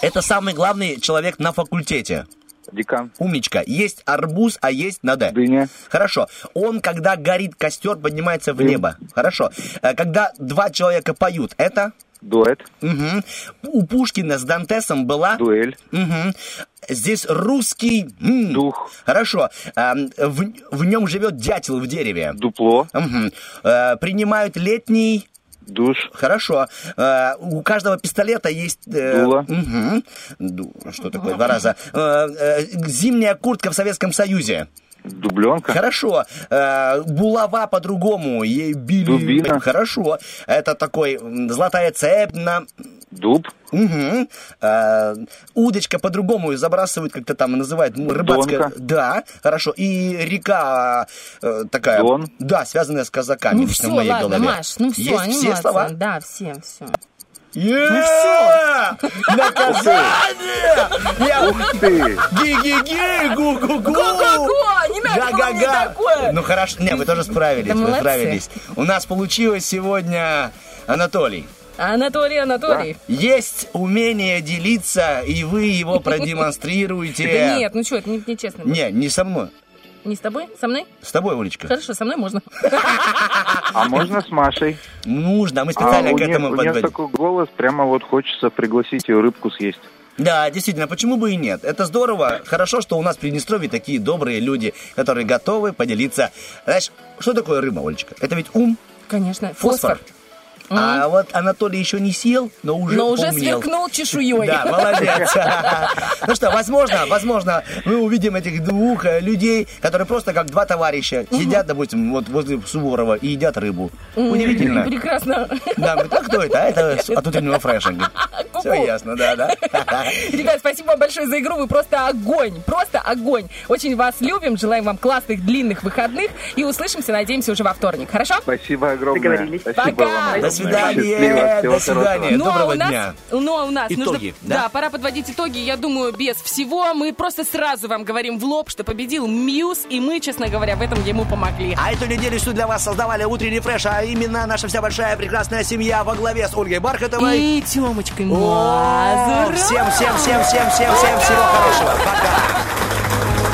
Это самый главный человек на факультете. Декан. Умничка. Есть арбуз, а есть на Д. Дыня. Хорошо. Он, когда горит костер, поднимается в небо. Хорошо. Э, Когда два человека поют, это? Дуэт. Мгм. У Пушкина с Дантесом была? Дуэль. Мгм. Здесь русский... м, Дух. Хорошо. Эм, В, в нем живет дятел в дереве. Дупло. Мгм. Э, Принимают летний... Душ. Хорошо. Э, у каждого пистолета есть... э, Дуло. мгм. Ду- Что такое? Два раза. Э, э, зимняя куртка в Советском Союзе. Дубленка. Хорошо. Э, булава по-другому. Ей били. Дубина. Хорошо. Это такой золотая цепь на... Дуб. Мгм. Э, удочка по-другому забрасывают, как-то там называют, рыбацкая. Донка. Да, хорошо. И река э, такая. Дон. Да, связанная с казаками. Ну лично все, в моей ладно, голове. Маш, ну все, Есть все слова? Да, все, все. Е-е-е! Наказание! Я- Ух ты! Ги-ги-ги! Гу-гу-гу! Не надо мне Га-га-га! такое! Ну хорошо, не, вы тоже справились, Да вы молодцы. справились. У нас получилось сегодня, Анатолий, Анатолий, Анатолий. есть умение делиться, и вы его продемонстрируете. Да нет, ну что, это не- нечестно. Не, не со мной. Не с тобой? Со мной? С тобой, Олечка. Хорошо, со мной можно. А можно с Машей? Нужно, мы А специально к этому у нее подводим. такой голос, прямо вот хочется пригласить ее рыбку съесть. Да, действительно, почему бы и нет? Это здорово. Хорошо, что у нас в Приднестровье такие добрые люди, которые готовы поделиться. Знаешь, что такое рыба, Олечка? Это ведь ум, Конечно. фосфор. Фосфор. А вот Анатолий еще не сел, но уже Но уже поумнел. сверкнул чешуей. Да, молодец. Ну что, возможно, возможно, мы увидим этих двух э, людей, которые просто как два товарища сидят, допустим, вот возле Суворова и едят рыбу. Удивительно. Прекрасно. Да, мы, а кто это? А это от утреннего фреша. Все ясно, да, да. Ребят, спасибо вам большое за игру. Вы просто огонь. Просто огонь. Очень вас любим. Желаем вам классных длинных выходных. И услышимся, надеемся, уже во вторник. Хорошо? Спасибо огромное. Договорились. Спасибо Пока. вам свидания, Счастливо, всего до свидания. Ну а, Доброго у нас, дня. ну а у нас нужно... Итоги, да? пора подводить итоги. Я думаю, без всего. Мы просто сразу вам говорим в лоб, что победил Мьюз. И мы, честно говоря, в этом ему помогли. А эту неделю что для вас создавали утренний фреш, а именно наша вся большая прекрасная семья во главе с Ольгой Бархатовой. И Тёмочкой О, Мазуровой. Всем, всем, всем, всем, всем, всем всего хорошего. Пока.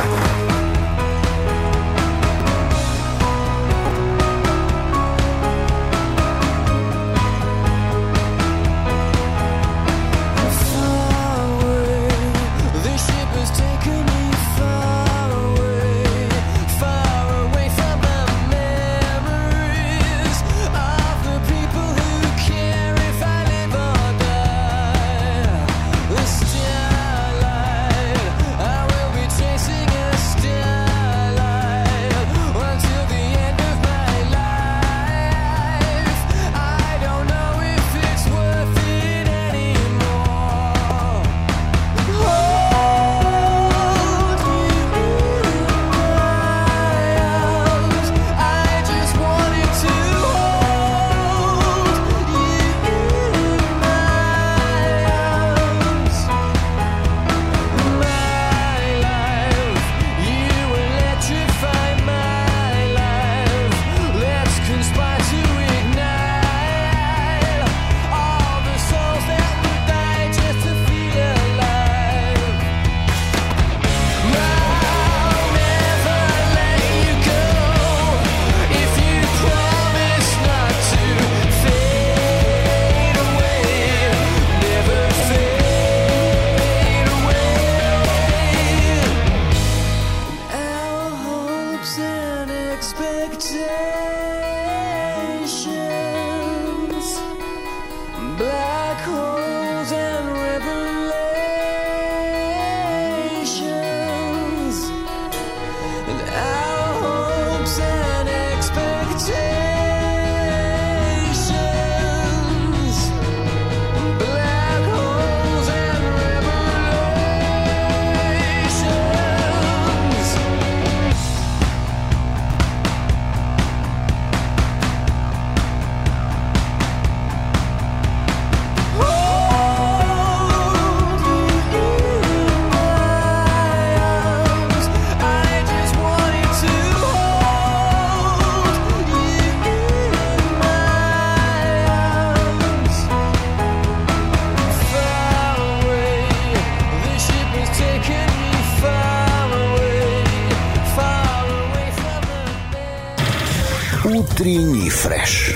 Fresh.